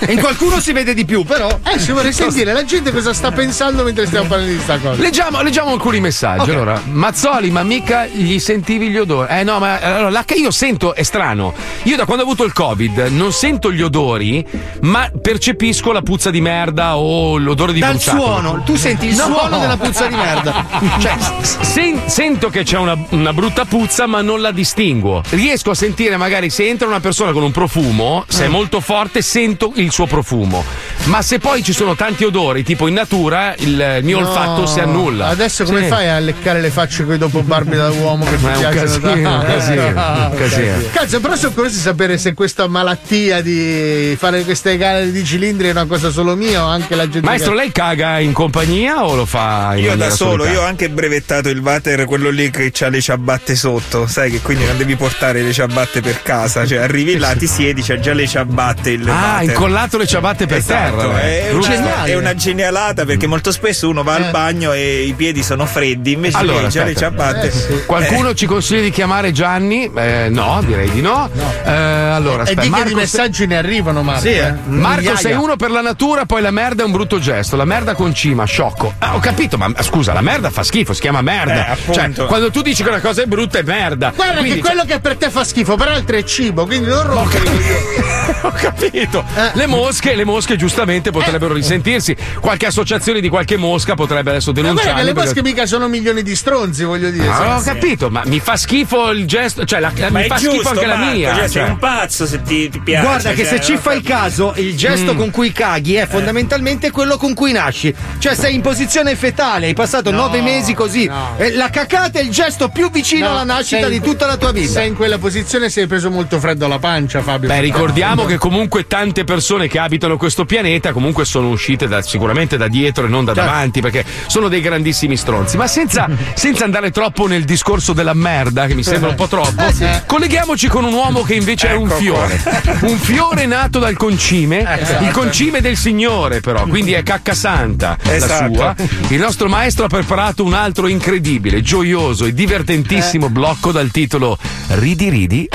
E in qualcuno si vede di più, però.
Eh, si vorrei sentire la gente cosa sta pensando mentre stiamo parlando di sta cosa.
Leggiamo, leggiamo alcuni messaggi.
Ok.
Allora, Mazzoli, ma mica gli sentivi gli odori? Eh no, ma allora, la, io sento, è strano. Io da quando ho avuto il Covid non sento gli odori, ma percepisco la puzza di merda o l'odore di
Dal
bruciato.
suono, tu senti il
No.
suono della puzza di merda.
Cioè, sen- sento che c'è una, una brutta puzza, ma non la distinguo. Riesco a sentire, magari, se entra una persona con un profumo, se è
Mm.
molto forte, sento il suo profumo. Ma se poi ci sono tanti odori, tipo in natura, il mio
No.
olfatto si annulla.
Adesso come
Sì.
fai a leccare le facce con i dopo barbi da uomo che ti piacciono
casino, un casino, un
Ah,
casino.
Cazzo, però sono curioso di sapere se questa malattia di fare queste gare di cilindri è una cosa solo mia o anche la gente.
Maestro,
che...
lei caga in compagnia o lo fa in
Io da solo, io
solitaria?
ho anche brevettato il water, quello lì che ha le ciabatte sotto, sai che quindi non devi portare le ciabatte per casa, cioè arrivi là, ti siedi, c'è già le ciabatte il
Ah,
water.
incollato le ciabatte per
Esatto,
terra.
È una, è una genialata perché molto spesso uno va
Eh.
al bagno e i piedi sono freddi, invece
Allora,
lei già le ciabatte.
Qualcuno ci consiglia di chiamare Gianni? Eh, no, direi di no. Eh, allora,
e
aspetta,
di che di
Marco,
messaggi ne arrivano, Marco?
Sì, eh.
Marco,
Migliaia.
sei uno per la natura, poi la merda è un brutto gesto. La merda con cima, sciocco. Ah, ho capito, ma scusa, la merda fa schifo, si chiama merda.
Eh,
cioè, quando tu dici che una cosa è brutta è merda.
Guarda
Quindi,
che quello che per te fa schifo, per altri è cibo, quindi non rompere.
cioè, ho capito. Le mosche, le mosche giustamente potrebbero risentirsi. Qualche associazione di qualche mosca potrebbe adesso
Ma guarda
denunciare.
che le mosche mica sono milioni di stronzi, voglio dire.
Ah, ho capito, ma mi fa schifo il gesto. Cioè, la, eh,
Ma
mi
è
fa
giusto,
schifo anche la
Marco,
mia.
Cioè, sei
cioè.
un pazzo se ti, ti piace.
Guarda che
cioè,
se ci fai caso, il gesto
Mm.
con cui caghi è fondamentalmente quello con cui nasci. Cioè sei in posizione fetale, hai passato nove mesi così. E la cacata è il gesto più vicino
No,
alla nascita
sei-
di tutta la tua vita.
Sei in quella posizione sei preso molto freddo alla pancia, Fabio.
Beh, ricordiamo che comunque tante persone che abitano questo pianeta comunque sono uscite da- sicuramente da dietro e non da
Certo.
davanti perché sono dei grandissimi stronzi. Ma senza, senza andare troppo nel discorso della merda, che mi sembra un po' troppo,
Eh, sì.
Colleghiamoci con un uomo che invece è un
Ecco
fiore. Un fiore nato dal concime,
Esatto.
il concime del Signore però, quindi è cacca santa la
Esatto.
sua. Il nostro maestro ha preparato un altro incredibile, gioioso e divertentissimo
Eh.
blocco dal titolo Ridi ridi ridi.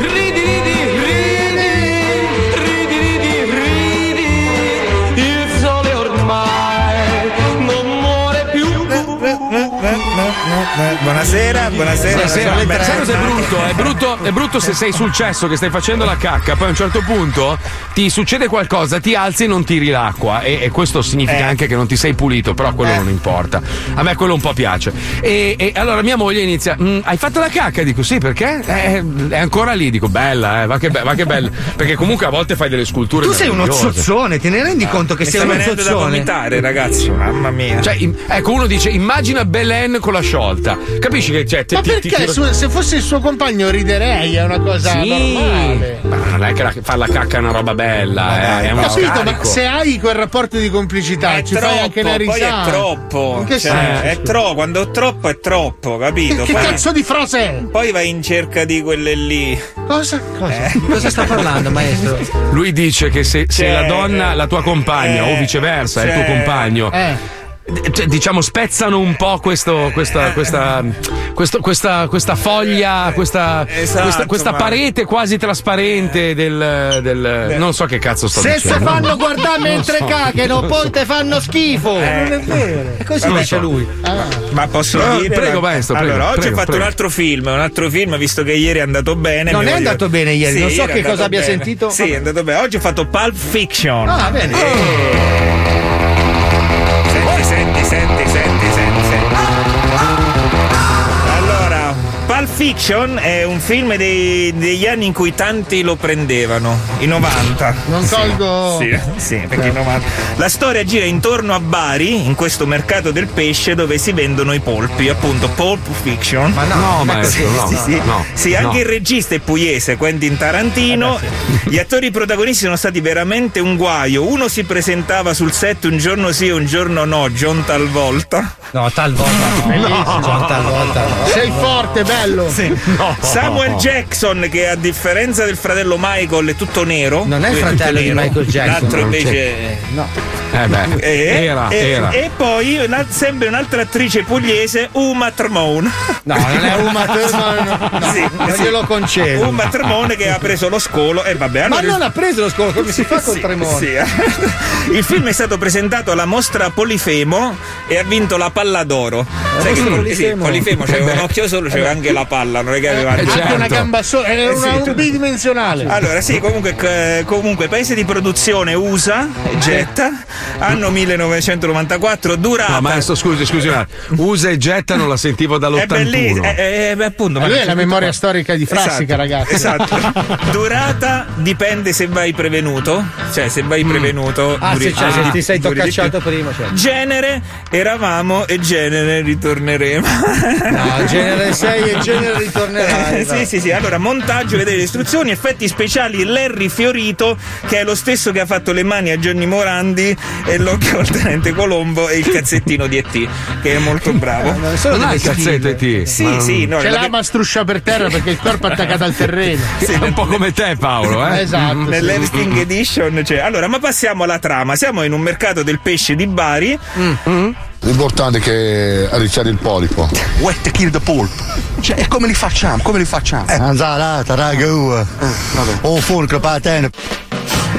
Il
Buonasera, buonasera.
Buonasera,
Buonasera.
sai cosa è brutto? È brutto, è brutto se sei sul cesso che stai facendo la cacca, poi a un certo punto ti succede qualcosa, ti alzi e non tiri l'acqua. E, e questo significa
Eh.
anche che non ti sei pulito, però quello non importa. A me quello un po' piace. E, e allora mia moglie inizia: "Mm, Hai fatto la cacca? Dico sì, perché? "Eh, è ancora lì, dico bella, eh, va che, be- va che bella. Perché comunque a volte fai delle sculture.
Tu sei uno zozzone, te ne rendi conto che
Mi
sei uno
venendo da
zozzone?
vomitare, ragazzi. Mamma mia.
Cioè, im- ecco, uno dice: immagina Belen con la sciolta. Capisci che cioè, ti-
Ma
ti- ti
perché? Su- se fosse il suo compagno riderei, è una cosa
Sì.
normale.
Ma non è che la- fare la cacca è una roba bella, eh, è uno
capito, ma
scarico.
se hai quel rapporto di complicità,
è
ci
troppo,
fai anche una
poi
risata.
è troppo.
In che
Cioè,
senso?
è troppo, quando è troppo è troppo, capito?
Che
poi,
cazzo di frase è?
poi vai in cerca di quelle lì.
Cosa?
Eh.
Cosa sta parlando, maestro?
Lui dice che se, se
Cioè,
la donna, la tua compagna,
eh,
o viceversa, è il tuo
cioè,
compagno.
Eh.
Cioè, diciamo spezzano un po' questo, questa, questa, questo- questa, questa foglia, questa,
Esatto,
questa, parete quasi trasparente del, del- non so che cazzo sto
Se se
dicendo.
fanno guardare mentre
so.
cagano, poi te fanno schifo.
Eh.
Non è vero. E così dice lui.
Ma posso
Eh,
dire?
prego, maestro, prego,
Allora, oggi
prego,
ho fatto
prego.
un altro film, un altro film, visto che ieri è andato bene.
Non è
voglio-
andato bene ieri, non so che cosa abbia
bene.
sentito.
Sì, è andato bene. Oggi ho fatto Pulp Fiction.
Ah, bene.
Senti, senti, Fiction è un film dei- degli anni in cui tanti lo prendevano, i 90.
Non
Sì,
colgo-
Sì, sì, perché i 90. La storia gira intorno a Bari, in questo mercato del pesce dove si vendono i polpi, appunto Pulp Fiction.
Ma no, no, maestro, no,
sì, sì.
no,
Sì, anche
no.
il regista è pugliese, Quentin Tarantino. Gli attori protagonisti sono stati veramente un guaio. Uno si presentava sul set un giorno sì e un giorno no, John talvolta.
No, talvolta.
Bellissimo.
No, talvolta. no.
Sei forte, bello.
Samuel Jackson, che a differenza del fratello Michael è tutto nero.
Non è il fratello di
nero.
Michael Jackson,
L'altro invece.
No.
Eh beh,
E,
era,
e-
era.
e poi una- sempre un'altra attrice pugliese, Uma Tremone.
No, non è Uma Thurman. No,
Sì,
non
sì.
glielo concedo.
Uma Tremone che ha preso lo scolo e vabbè.
Ma non ha preso lo scolo, come si fa
Sì, sì, eh. Il film è stato presentato alla mostra Polifemo e ha vinto la palla d'oro. Sai che
sì,
Pol-
Polifemo.
sì, Polifemo c'aveva un occhio solo, c'aveva anche la palla, non è che aveva
Anche
certo.
una gamba sola, è
Eh,
una-
sì, tu-
un bidimensionale.
Allora, sì, comunque, eh, comunque paese di produzione USA, Jetta, anno 1994, durata.
No, maestro, scusi, scusi attimo. Usa e getta non la sentivo
è
dall'81.
bellissimo, eh, eh, beh, appunto.
Ma lui
ma-
è la memoria storica di Frassica,
Esatto,
ragazzi.
Esatto. Durata dipende se vai prevenuto, cioè se vai prevenuto.
Ah,
duri-
sì, cioè, se
ah,
ti sei toccacciato prima, cioè.
Genere eravamo e genere ritorneremo.
No, genere 6 e genere ritornerai.
Eh, sì, sì, sì. Allora, montaggio, vedete le istruzioni, effetti speciali Larry Fiorito, che è lo stesso che ha fatto le mani a Gianni Morandi e l'occhio al tenente Colombo e il cazzettino di ET, che è molto bravo.
Non sono
Non hai
delle
il cazzetto
stille.
e ti.
Sì, sì, no,
Ce
la-
l'ha ma struscia per terra perché il corpo è attaccato al terreno.
È un po' come te, Paolo, eh?
Esatto. sì.
Nell'Evening Edition c'è. Allora, ma passiamo alla trama. Siamo in un mercato del pesce di Bari.
L'importante è che arricciare il polipo.
Wet kill the pulp. Cioè, e come li facciamo? Come li facciamo?
Anzalata, raga, ua. Oh, forca, patene.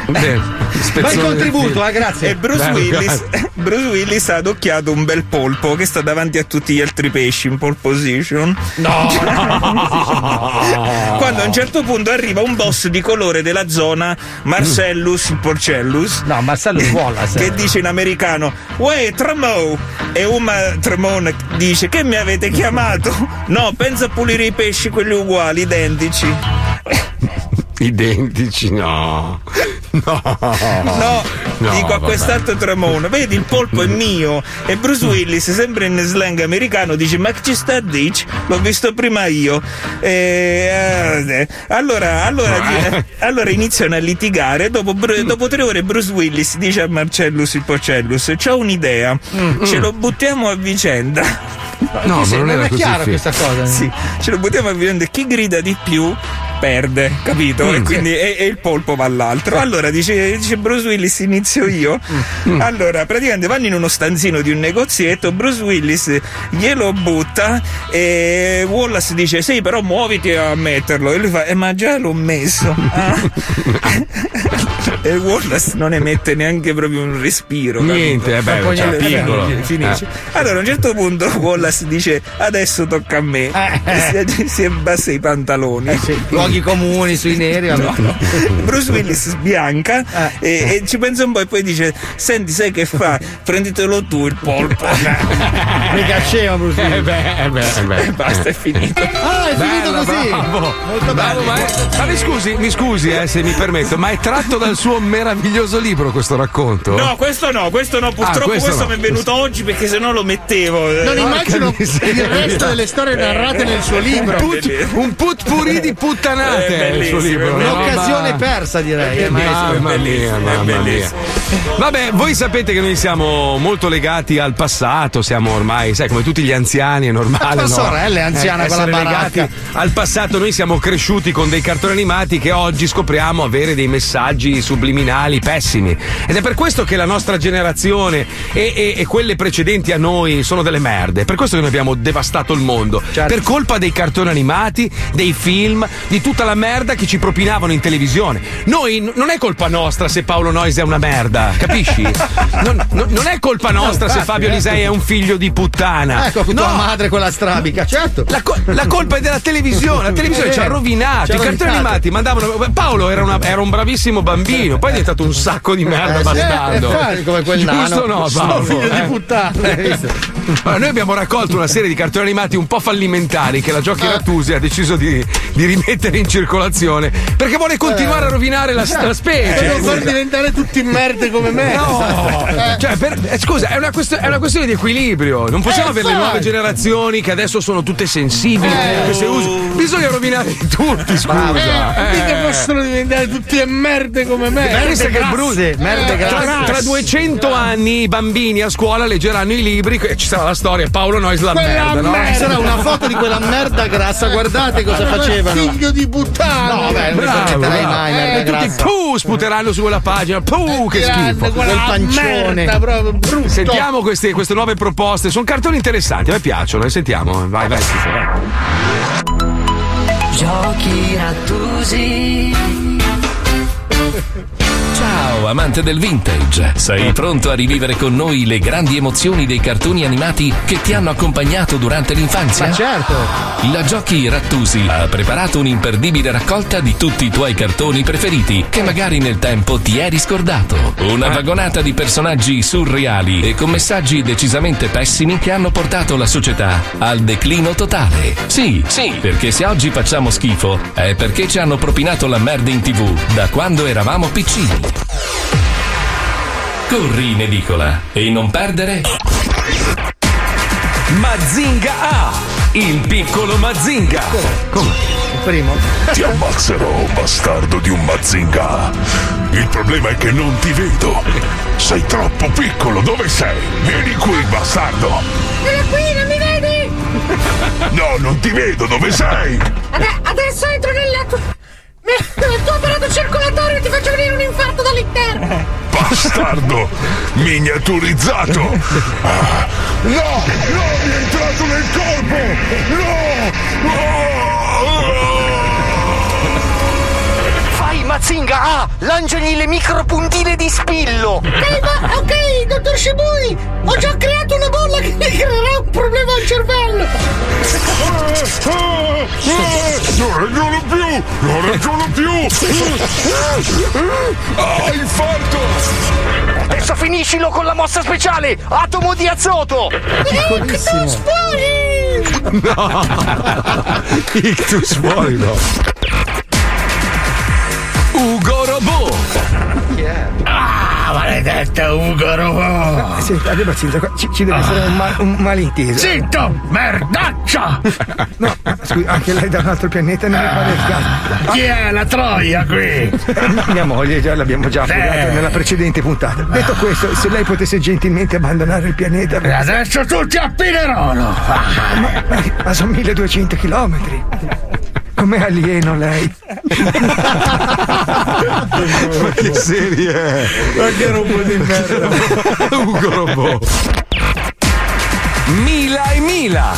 Bel
Spezzone
contributo, eh, grazie.
E Bruce
Bello,
Willis,
grazie.
Bruce Willis ha adocchiato un bel polpo che sta davanti a tutti gli altri pesci in pole position.
No!
Quando a un certo punto arriva un boss di colore della zona, Marcellus Porcellus.
No, Marcellus Wallace.
Che dice in americano: Uè, Tremo! E Uma Tremone dice: Che mi avete chiamato? No, pensa a pulire i pesci, quelli uguali, identici.
Identici, no. No.
No,
No,
dico a quest'altro Tremone, vedi il polpo è mio. E Bruce Willis, sempre in slang americano, dice: Ma che ci sta a dici? L'ho visto prima io. E, eh, allora, allora,
Eh.
allora iniziano a litigare. Dopo, dopo tre ore, Bruce Willis dice a Marcellus il Porcellus: C'ho un'idea, ce lo buttiamo a vicenda.
No, ma non era così
chiaro
fi-
questa cosa.
Sì, ce lo buttiamo a vicenda. Chi grida di più perde, capito?
Mm.
e quindi e, e il polpo va all'altro. Allora dice, dice Bruce Willis, inizio io.
Mm.
Allora, praticamente vanno in uno stanzino di un negozietto, Bruce Willis glielo butta e Wallace dice: Sì, però muoviti a metterlo. E lui fa: Eh, ma già l'ho messo. Ah. e Wallace non emette neanche proprio un respiro.
Niente,
capito?
eh beh,
Poi
cioè, piccolo.
Finisce.
Eh.
Allora, a un certo punto Wallace dice: Adesso tocca a me. E si, si abbassa i pantaloni.
Eh sì, luoghi comuni sui neri.
No, no. Bruce Willis sbianca e, e ci pensa un po' e poi dice: Senti, sai che fa? Prenditelo tu il polpo.
Mica scema Bruce Willis.
Eh beh, eh beh, eh beh.
E basta, è finito.
Ah, è finito
Bello,
così.
bravo.
Molto
Bravo,
bello.
ma, è- ma mi scusi, mi scusi eh, se mi permetto, ma è tratto dal suo meraviglioso libro questo racconto?
No, questo no, questo no, purtroppo
questo
questo,
no.
mi è venuto oggi perché sennò lo mettevo. eh.
Non immagino il resto delle storie narrate nel suo libro.
Put- un putpurri di puttanate il suo libro.
Un'occasione
roba-
persa, direi.
È
eh, ma-
bellissimo,
Mamma
è
mia, mamma mia. Vabbè, voi sapete che noi siamo molto legati al passato, siamo ormai, sai, come tutti gli anziani, è normale.
La
no?
sorella è anziana
Eh,
con la baracca.
legati al passato, noi siamo cresciuti con dei cartoni animati che oggi scopriamo avere dei messaggi subliminali pessimi. Ed è per questo che la nostra generazione e, e- e quelle precedenti a noi sono delle merde. È per questo che noi abbiamo devastato il mondo.
Certo.
Per colpa dei cartoni animati, dei film, di tutta la merda che ci propinavano in televisione. Noi n- non è colpa nostra se Paolo Noyes è una merda, capisci? Non, non- non è colpa nostra se
infatti,
Fabio
eh.
Lisei è un figlio di puttana.
Ecco, tua
No,
madre con la strabica, certo.
la, co- la colpa è della televisione, la televisione
È
ci ha rovinato. I cartoni animati mandavano. Paolo era, una- era un bravissimo bambino, poi è diventato un sacco di merda
Eh, sì,
bastardo.
eh, infatti, come quel
Giusto
nano.
no,
Sono
Paolo?
figlio di
Eh.
puttana, hai visto?
Allora, noi abbiamo raccolto una serie di cartoni animati un po' fallimentari che la
Ah.
Giochi Rattusi ha deciso di, di rimettere in circolazione perché vuole continuare a rovinare la, la specie.
Devo far diventare tutti merde come me.
No,
Eh.
cioè, per- eh, scusa, è una, quest- è una questione di equilibrio. Non possiamo
Eh,
avere le
infatti.
nuove generazioni che adesso sono tutte sensibili.
Eh.
queste usi. Bisogna rovinare tutti, scusa.
Eh,
Eh.
possono diventare tutti merde come me.
Che Bruce,
merde
tra,
grasse.
tra 200 anni i bambini a scuola leggeranno i libri e ci sarà la storia Paolo Noyes la
Quella
merda, no?
merda.
Ci sarà una foto di quella merda grassa, guardate cosa facevano.
Figlio di puttana.
No, vabbè, non
Bravo, bravo.
mai,
Eh,
merda
E tutti
grassa.
puh, sputeranno su quella pagina. Puh, che
Grande,
schifo.
Quel pancione.
merda proprio brutto.
Sentiamo queste, queste nuove proposte, sono cartoni interessanti, a me piacciono, sentiamo. Vai, vai, schifo, vai.
Giochi rattusi. Yeah.
Ciao amante del vintage, sei pronto a rivivere con noi le grandi emozioni dei cartoni animati che ti hanno accompagnato durante l'infanzia?
Ma certo.
La Giochi Rattusi ha preparato un'imperdibile raccolta di tutti i tuoi cartoni preferiti che magari nel tempo ti eri scordato. Una vagonata di personaggi surreali e con messaggi decisamente pessimi che hanno portato la società al declino totale. Sì, sì, perché se oggi facciamo schifo è perché ci hanno propinato la merda in tv da quando eravamo piccini. Corri in edicola e non perdere
Mazinga A, il piccolo Mazinga.
Il primo.
Ti ammazzerò, bastardo di un Mazinga. Il problema è che non ti vedo. Sei troppo piccolo, dove sei? Vieni qui, bastardo.
Sono qui, non mi vedi?
No, non ti vedo, dove sei?
Adesso entro nella tua... nel tuo apparato circolatorio ti faccio venire un infarto dall'interno.
Bastardo! Miniaturizzato! Ah, No! No! Mi è entrato nel corpo! No!
Mazinga ha, lanciagli le micropuntine di spillo.
Ok, ma ok, dottor Shibui, ho già creato una bolla che mi creerà un problema al cervello.
Non ragiono più! Non ragiono più! Ah, infarto!
Adesso finiscilo con la mossa speciale, atomo di azoto.
Ictus fuori!
No! Ictus fuori no!
Ugo Robot!
Ah, maledetto Ugo Robot!
Senti, abbiamo zitto, qua ci, ci deve essere un, ma- un malinteso.
Zitto, merdaccia!
No, scusi, anche lei da un altro pianeta non mi pare il caso.
Chi è la troia qui?
Eh, Mia moglie, già l'abbiamo già affogato
Eh.
nella precedente puntata. Detto questo, se lei potesse gentilmente abbandonare il pianeta.
E adesso tutti a Pinerolo!
Ma, ma- ma sono 1200 chilometri. Com'è alieno lei?
Ma che serie è?
Ma che robot di merda!
Ugo Robot!
Mila e Mila!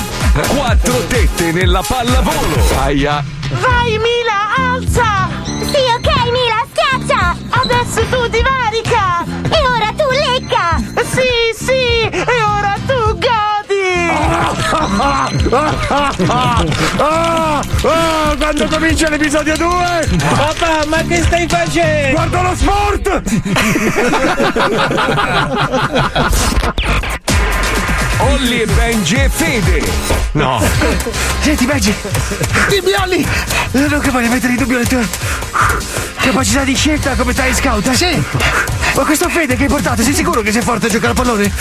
Quattro tette nella pallavolo! Aia!
Vai Mila, alza! Sì, ok Mila, schiaccia! Adesso tu divarica! E ora tu lecca! Sì, sì! E ora tu godi!
Ah, ah, quando comincia l'episodio 2?
Papà, ma che stai facendo?
Guarda lo sport!
Olli e Benji e Fede! No!
Senti, Benji! Dimmi, Olli! Non che voglio mettere in dubbio le tue capacità di scelta come tale scout, eh? Sì! Ma questo Fede che hai portato, sei sicuro che sei forte a giocare a pallone?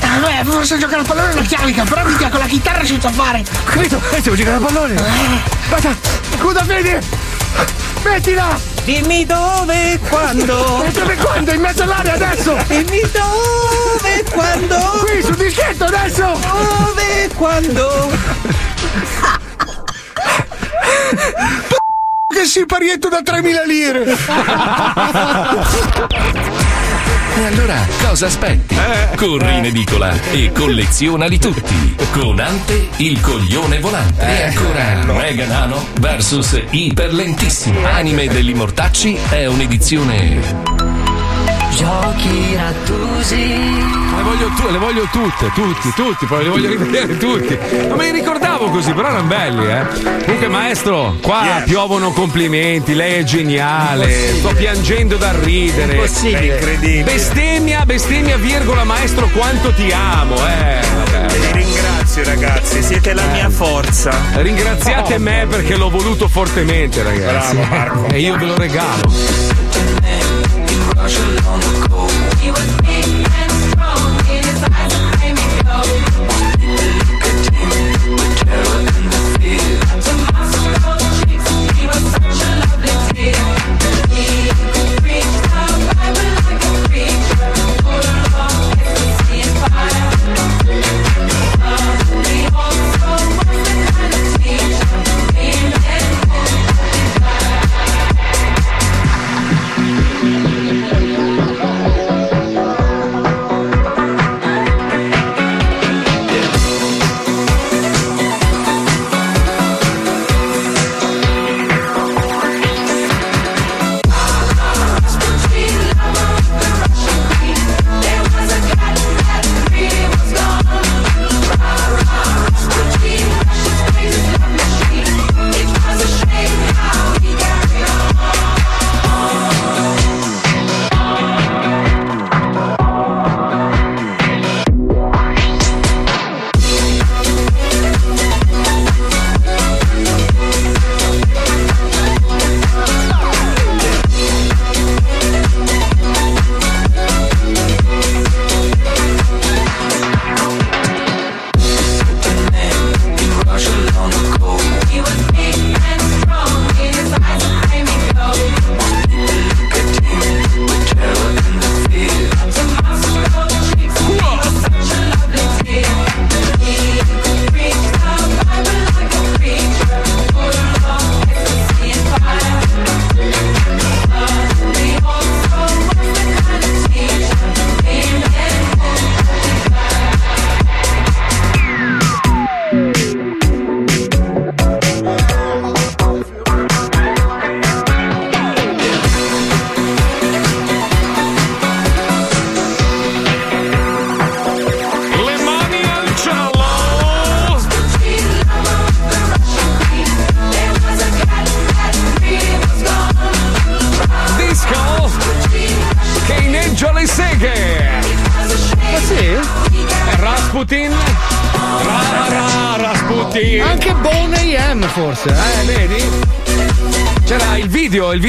Ah, beh, forse giocare a pallone è una chiavica, però mi con la chitarra senza fare.
Capito? E devo giocare a pallone! Aspetta! Scusa, Fede! Mettila!
Dimmi dove e quando?
E dove quando? In mezzo all'aria adesso!
Dimmi dove e quando?
Qui, sul dischetto adesso!
Dove e quando?
Che siparietto da 3.000 lire!
E allora cosa aspetti? Corri in edicola e collezionali tutti. Con Ante il coglione volante. E ancora Mega Nano vs Iper Lentissimo. Anime degli Mortacci è un'edizione.
Giochi rattusi.
Le voglio, tu- le voglio tutte, tutti, tutti, poi le voglio rivedere tutti. Non me li ricordavo così, però erano belli, eh. Comunque, maestro, qua piovono complimenti, lei è geniale. Sto piangendo dal ridere.
Impossibile. È incredibile.
Bestemmia, bestemmia, virgola, maestro, quanto ti amo, eh. Vabbè.
Vi ringrazio ragazzi, siete la mia forza.
Ringraziate me perché l'ho voluto fortemente, ragazzi.
Bravo, Marco.
E io ve lo regalo.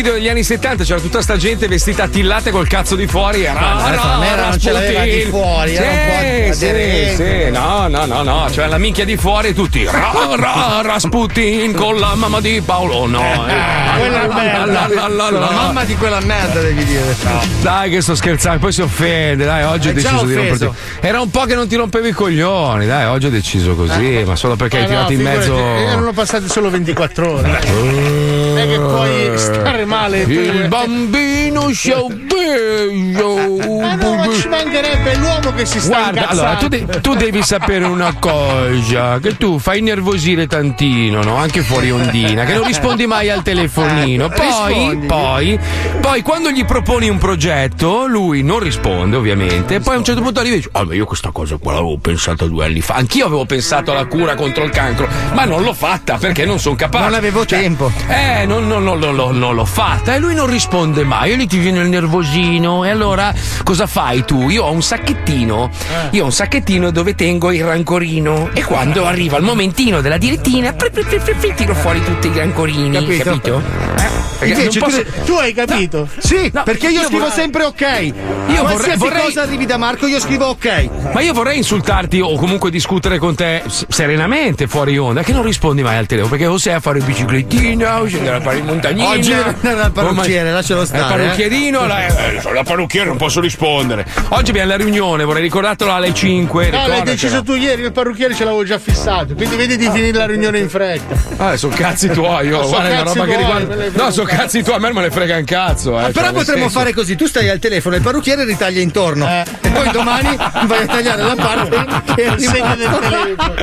Video, degli anni 70, c'era tutta sta gente vestita attillate col cazzo di fuori. Era,
Ma adesso la mera non ce l'aveva di fuori,
sì,
era
sì, sì, no, no, no, no, cioè la minchia di fuori tutti. Ra, ra, Rasputin con la mamma di Paolo, no. eh.
Quella merda.
La,
mamma di quella merda devi dire.
Dai, che sto scherzando, poi si offende. Dai, oggi ho deciso di romperti. Era un po' che non ti rompevi i coglioni, dai, oggi ho deciso così, ma solo perché hai
Eh,
tirato
no,
in mezzo.
Erano passate solo 24 ore. Non è che puoi stare male.
Il bambino sciaupeggio.
Ma no, ma ci mancherebbe l'uomo che si sta
Guarda,
incazzando.
allora tu, de- tu devi sapere una cosa: che tu fai nervosire tantino, no? Anche fuori ondina, che non rispondi mai al telefonino. Poi,
Rispondi.
poi, poi, quando gli proponi un progetto, lui non risponde, ovviamente. Poi a un certo punto arrivi e dici: Ah, ma io questa cosa qua l'avevo pensata due anni fa. Anch'io avevo pensato alla cura contro il cancro, ma non l'ho fatta perché non sono capace.
Non avevo tempo.
Eh, non, non- non- non- non- non l'ho fatta e lui non risponde mai. E lì ti viene il nervosino. E allora cosa fai tu? Io ho un sacchettino. Io ho un sacchettino dove tengo il rancorino. E quando arriva il momentino della direttina, pri, pri, pri, pri, pri, tiro fuori tutti i rancorini.
Capito?
Capito? Eh? Perché
Invece
posso-
Tu hai capito?
Sì,
No,
perché io,
io
scrivo
vorrei-
sempre ok.
Io vorrei-
Qualsiasi
vorrei-
cosa arrivi da Marco, io scrivo ok.
Ma io vorrei insultarti o comunque discutere con te serenamente fuori onda, che non rispondi mai al telefono, perché o sei a fare biciclettina, o scendere a fare in montagnina.
Oggi devi andare dal parrucchiere,
o ma-
lascialo stare,
Il parrucchierino, la, eh, la parrucchiere, non posso rispondere. Oggi abbiamo la riunione, vorrei ricordartelo alle 5.
No, l'hai deciso tu ieri, il parrucchiere ce l'avevo già fissato. Quindi vedi di finire la riunione in fretta.
Ah, sono cazzi tuoi, oh,
Sono
guarda, è una roba che riguarda. No, sono cazzi tuoi, a me non me ne frega un cazzo. Eh,
Ah, però
cioè,
potremmo fare così: tu stai al telefono, il parrucchiere ritaglia intorno. E poi domani vai a tagliare la parte
Il segno del
rimasta.
telefono.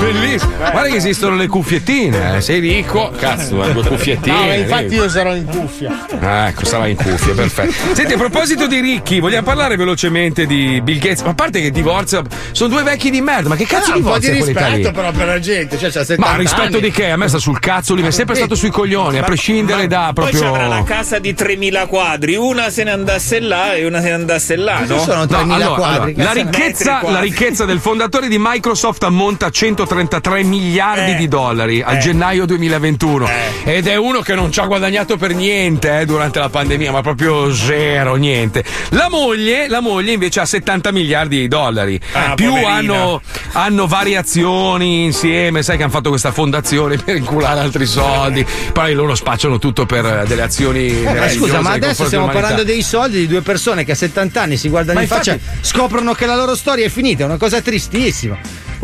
Bellissimo. Guarda che esistono le cuffiettine, eh. sei ricco, cazzo, eh, due cuffiettine.
No, infatti io sarò in cuffia.
Ah, ecco, sarà in cuffia, perfetto. Senti, a proposito di ricchi, vogliamo parlare velocemente di Bill Gates. Ma a parte che divorzia, sono due vecchi di merda, ma che cazzo
Ah, un po' di
divorzia
rispetto però per la gente, cioè c'ha 70
Ma rispetto
anni.
di che? A me sta sul cazzo, lui mi è sempre stato sui coglioni, a prescindere da
Poi
proprio.
c'avrà la casa di 3000 quadri, una se ne andasse là e una se ne andasse là, no?
sono
No,
3000
allora,
quadri?
allora, la, ricchezza, la ricchezza del fondatore di Microsoft ammonta a 133 miliardi
Eh.
di dollari al
Eh.
gennaio 2021 ed è uno che non ci ha guadagnato per niente eh, durante la pandemia, ma proprio zero, niente. La moglie, la moglie invece ha 70 miliardi di dollari.
Ah,
Più hanno, hanno variazioni insieme, sai che hanno fatto questa fondazione per inculare altri soldi, poi loro spacciano tutto per eh, delle azioni
Eh, ma scusa, ma adesso stiamo parlando dei soldi di due persone che a 70 anni si guardano
Ma
in faccia,
infatti-
scoprono che la loro storia è finita, è una cosa tristissima.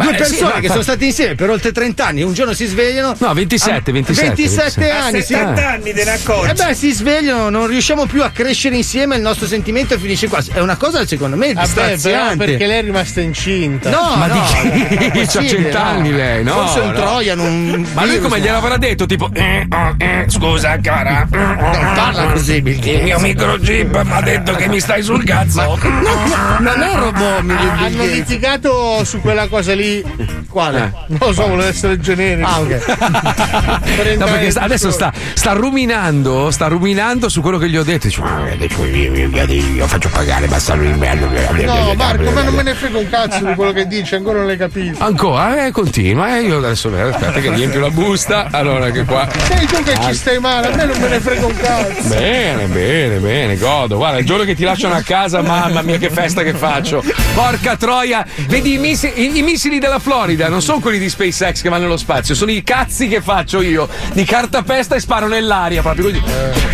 Due
eh,
persone
sì, ma
che sono state insieme per oltre 30 anni, un giorno si svegliano.
No, 27, 27,
27
A
anni, sì.
70 anni te ne accorgi.
E beh, si svegliano, non riusciamo più a crescere insieme, il nostro sentimento finisce qua. È una cosa, secondo me,
Vabbè,
distraziante.
perché lei è rimasta incinta.
No,
Ma
no,
di chi? C'ha
impossibile,
cent'anni
no.
lei, no?
Forse un
no.
troiano, un
Ma lui come gliel'avrà detto? Tipo, eh, oh, eh, scusa cara.
Non parla così, Bill
Il mio microchip mi ha detto che mi stai sul cazzo.
Non è un robot, mi
Ah, Hanno litigato su quella cosa lì.
Quale?
Non lo so, vuole essere generico.
Ah, ok.
No, perché sta- adesso sta, sta ruminando, sta ruminando su quello che gli ho detto. Dice, "Ah, adesso io, io- io- io faccio pagare, basta lui.
No, Marco, ma non me ne frega un cazzo di quello che dice, ancora non l'hai capito.
Ancora, eh, continua. Eh, io adesso eh, aspetta che riempio la busta. Allora che qua.
Sei tu che
Ah.
ci stai male, a me non me ne frega un cazzo.
Bene, bene, bene, godo. Guarda, il giorno che ti lasciano a casa, mamma mia, che festa che faccio. Porca troia, vedi i, missi- i- i missili della Florida, non sono quelli di SpaceX che vanno nello spazio, sono i cazzi che faccio io, di cartapesta e sparo nell'aria proprio così.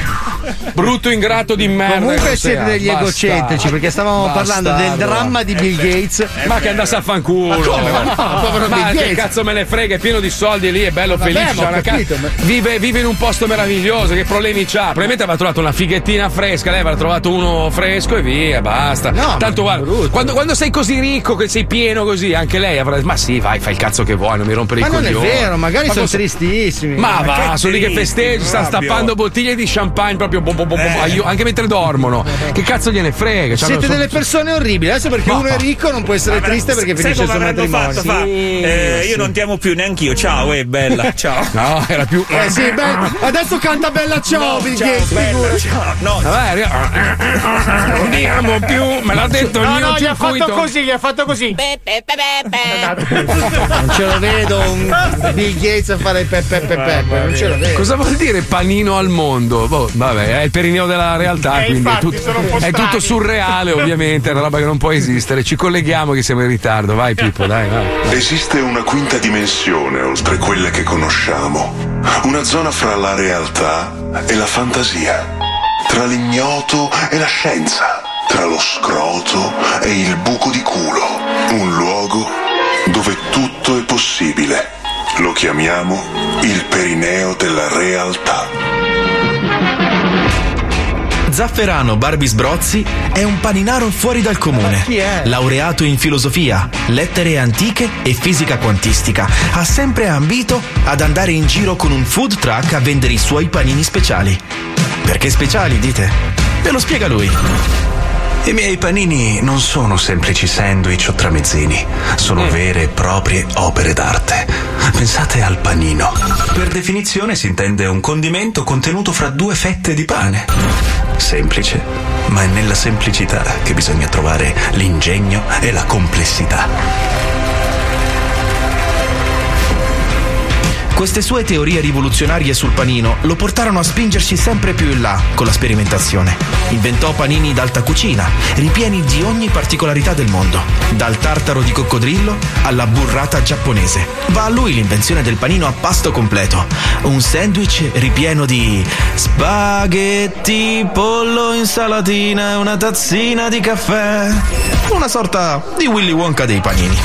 Brutto ingrato di merda.
Comunque siete degli
Bastardo.
egocentrici perché stavamo parlando del dramma di Bill Gates.
Ma che andasse a fanculo.
Ma come? Ma no,
Ma che cazzo me ne frega, è pieno di soldi lì, è bello
Vabbè,
felice.
ma
ca-
ma-
vive, vive in un posto meraviglioso, che problemi c'ha? Probabilmente avrà trovato una fighettina fresca, lei avrà trovato uno fresco e via, basta.
No,
Tanto
ma
guarda, quando, quando sei così ricco, che sei pieno così, anche lei avrà. Ma sì, vai, fai il cazzo che vuoi, non mi rompere
Ma
i
non è
coglioni.
vero, magari
Ma
sono tristissimi.
Ma va, sono lì che festeggi, sta stappando bottiglie di champagne proprio bom, bom, bom, aiu- anche mentre dormono. Che cazzo gliene frega? Cioè,
Siete delle persone orribili. Adesso perché
Ma-
uno è ricco non può essere triste perché finisce il suo matrimonio.
fatto? Fa, eh, io non ti amo più neanch'io. Ciao, è bella. Ciao.
No, era più.
Eh sì, beh, adesso canta Bella Ciao,
No,
Bill
ciao,
Gates,
bella, ciao. No,
Vabbè, non ti amo più, me l'ha detto il
No,
mio
no, gli ha fatto così, gli ha fatto così.
Non ce lo vedo un Bill Gates a fare peppe peppe, non ce lo vedo.
Cosa vuol dire panino al mondo? Boh, vabbè, è il perineo della realtà,
Eh,
quindi è,
infatti,
tut-
un po'
è tutto surreale, ovviamente, è una roba che non può esistere. Ci colleghiamo che siamo in ritardo. Vai, Pippo, dai, vai.
Esiste una quinta dimensione oltre quelle che conosciamo, una zona fra la realtà e la fantasia, tra l'ignoto e la scienza, tra lo scroto e il buco di culo, un luogo dove tutto è possibile. Lo chiamiamo il perineo della realtà.
Zafferano Barbi Sbrozzi è un paninaro fuori dal comune. Laureato in filosofia, lettere antiche e fisica quantistica, ha sempre ambito ad andare in giro con un food truck a vendere i suoi panini speciali. Perché speciali, dite? Ve lo spiega lui.
I miei panini non sono semplici sandwich o tramezzini, sono vere e proprie opere d'arte. Pensate al panino. Per definizione si intende un condimento contenuto fra due fette di pane. Semplice, ma è nella semplicità che bisogna trovare l'ingegno e la complessità.
Queste sue teorie rivoluzionarie sul panino lo portarono a spingersi sempre più in là con la sperimentazione. Inventò panini d'alta cucina, ripieni di ogni particolarità del mondo, dal tartaro di coccodrillo alla burrata giapponese. Va a lui l'invenzione del panino a pasto completo, un sandwich ripieno di spaghetti, pollo, insalatina e una tazzina di caffè. Una sorta di Willy Wonka dei panini.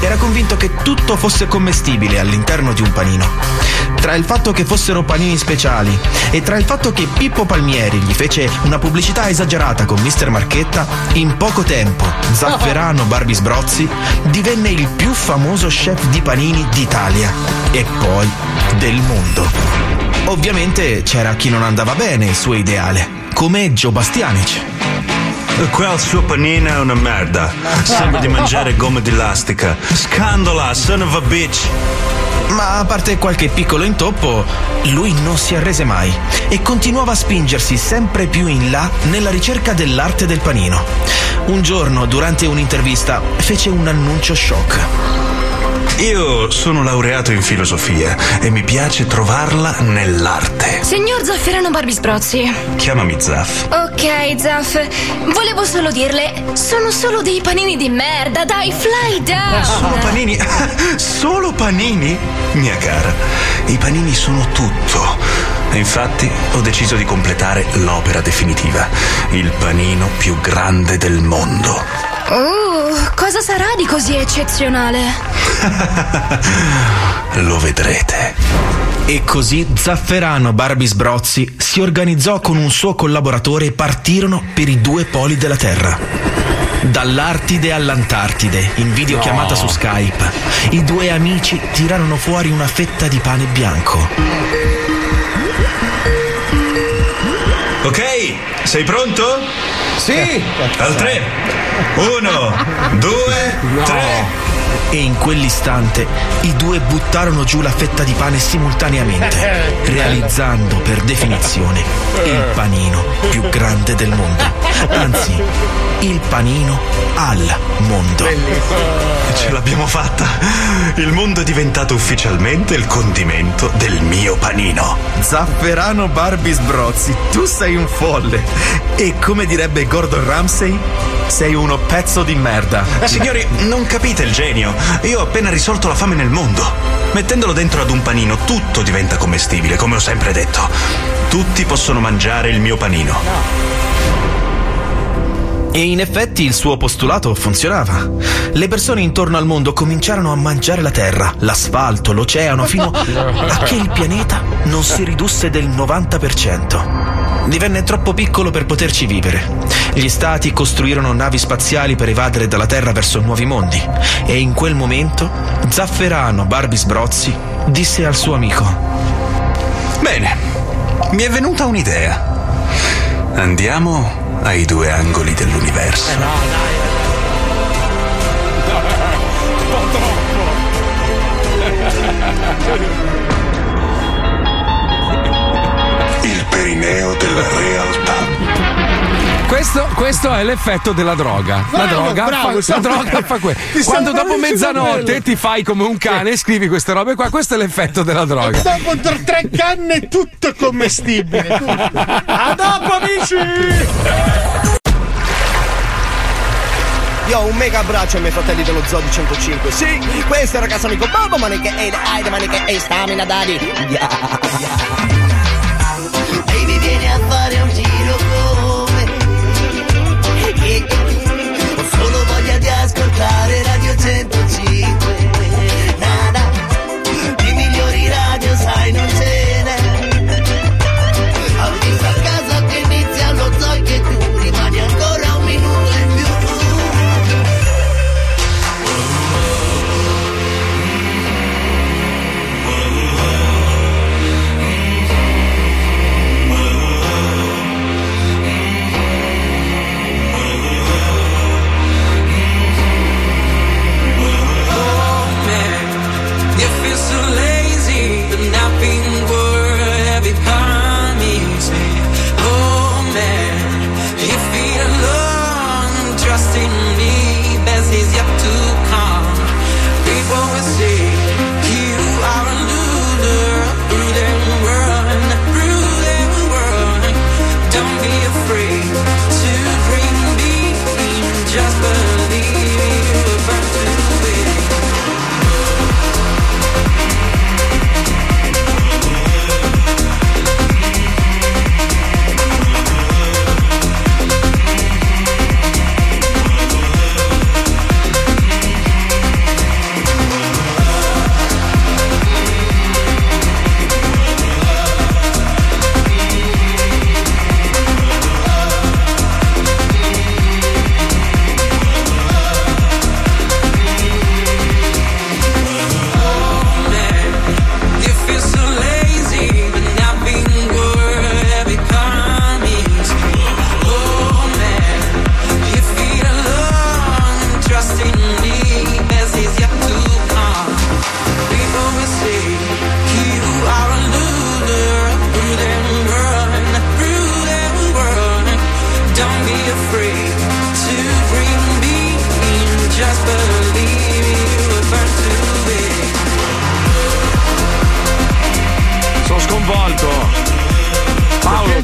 Era convinto che tutto fosse commestibile all'interno di un panino. Tra il fatto che fossero panini speciali e tra il fatto che Pippo Palmieri gli fece una pubblicità esagerata con Mr. Marchetta, in poco tempo Zafferano Barbi Sbrozzi divenne il più famoso chef di panini d'Italia e poi del mondo. Ovviamente c'era chi non andava bene il suo ideale, come Joe Bastianic.
Quel suo panino è una merda. Sembra di mangiare gomma di lastica. Scandola, son of a bitch.
Ma a parte qualche piccolo intoppo, lui non si arrese mai e continuava a spingersi sempre più in là nella ricerca dell'arte del panino. Un giorno, durante un'intervista, fece un annuncio shock.
Io sono laureato in filosofia e mi piace trovarla nell'arte.
Signor Zafferano Barbisbrozzi.
Chiamami Zaff.
Ok, Zaff. Volevo solo dirle, sono solo dei panini di merda, dai, fly down.
Solo panini? Solo panini? Mia cara, i panini sono tutto. Infatti ho deciso di completare l'opera definitiva. Il panino più grande del mondo.
Oh, cosa sarà di così eccezionale?
Lo vedrete.
E così Zafferano Barbi Sbrozzi si organizzò con un suo collaboratore e partirono per i due poli della Terra. Dall'Artide all'Antartide, in videochiamata
No.
su Skype, i due amici tirarono fuori una fetta di pane bianco.
Ok, sei pronto?
Sì.
Al tre. Uno, due, tre.
E in quell'istante i due buttarono giù la fetta di pane simultaneamente, realizzando per definizione il panino più grande del mondo. Anzi, il panino al mondo.
Ce l'abbiamo fatta. Il mondo è diventato ufficialmente il condimento del mio panino.
Zafferano Barbi Sbrozzi, tu sei un folle. E come direbbe Gordon Ramsay, sei uno pezzo di merda.
Signori, non capite il genio. Io ho appena risolto la fame nel mondo. Mettendolo dentro ad un panino, tutto diventa commestibile, come ho sempre detto. Tutti possono mangiare il mio panino.
E in effetti il suo postulato funzionava. Le persone intorno al mondo cominciarono a mangiare la terra, l'asfalto, l'oceano, fino a che il pianeta non si ridusse del 90%. Divenne troppo piccolo per poterci vivere. Gli stati costruirono navi spaziali per evadere dalla Terra verso nuovi mondi. E in quel momento Zafferano Barbi Sbrozzi disse al suo amico:
Bene, Mi è venuta un'idea. Andiamo ai due angoli dell'universo.
Il perineo della realtà.
Questo, questo è l'effetto della droga. la
Bravo,
droga,
bravo,
fa, la droga fa
stavo
Quando dopo mezzanotte ti fai come un cane, scrivi queste robe qua. Questo è l'effetto della droga.
Dopo tre- tre canne tutto è commestibile. tutto. A dopo, amici!
Io ho un mega abbraccio ai miei fratelli dello Zoo di 105. Sì, questo è il ragazzo amico Bobo Maniche e Aide Maniche e Stamina Daddy. Yeah,
Baby vieni a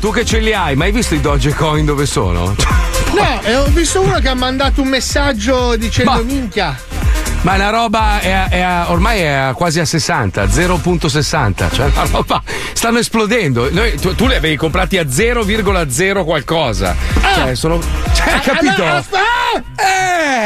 tu
che ce li hai, mai visto i Dogecoin dove sono?
No, e ho visto uno che ha mandato un messaggio dicendo minchia.
Ma una roba è a- è a- ormai è a quasi a 60, 0.60, cioè una roba stanno esplodendo. Noi- tu, tu li avevi comprati a 0,0 qualcosa. Cioè, sono cioè,
Ah,
capito?
allora, asp- ah!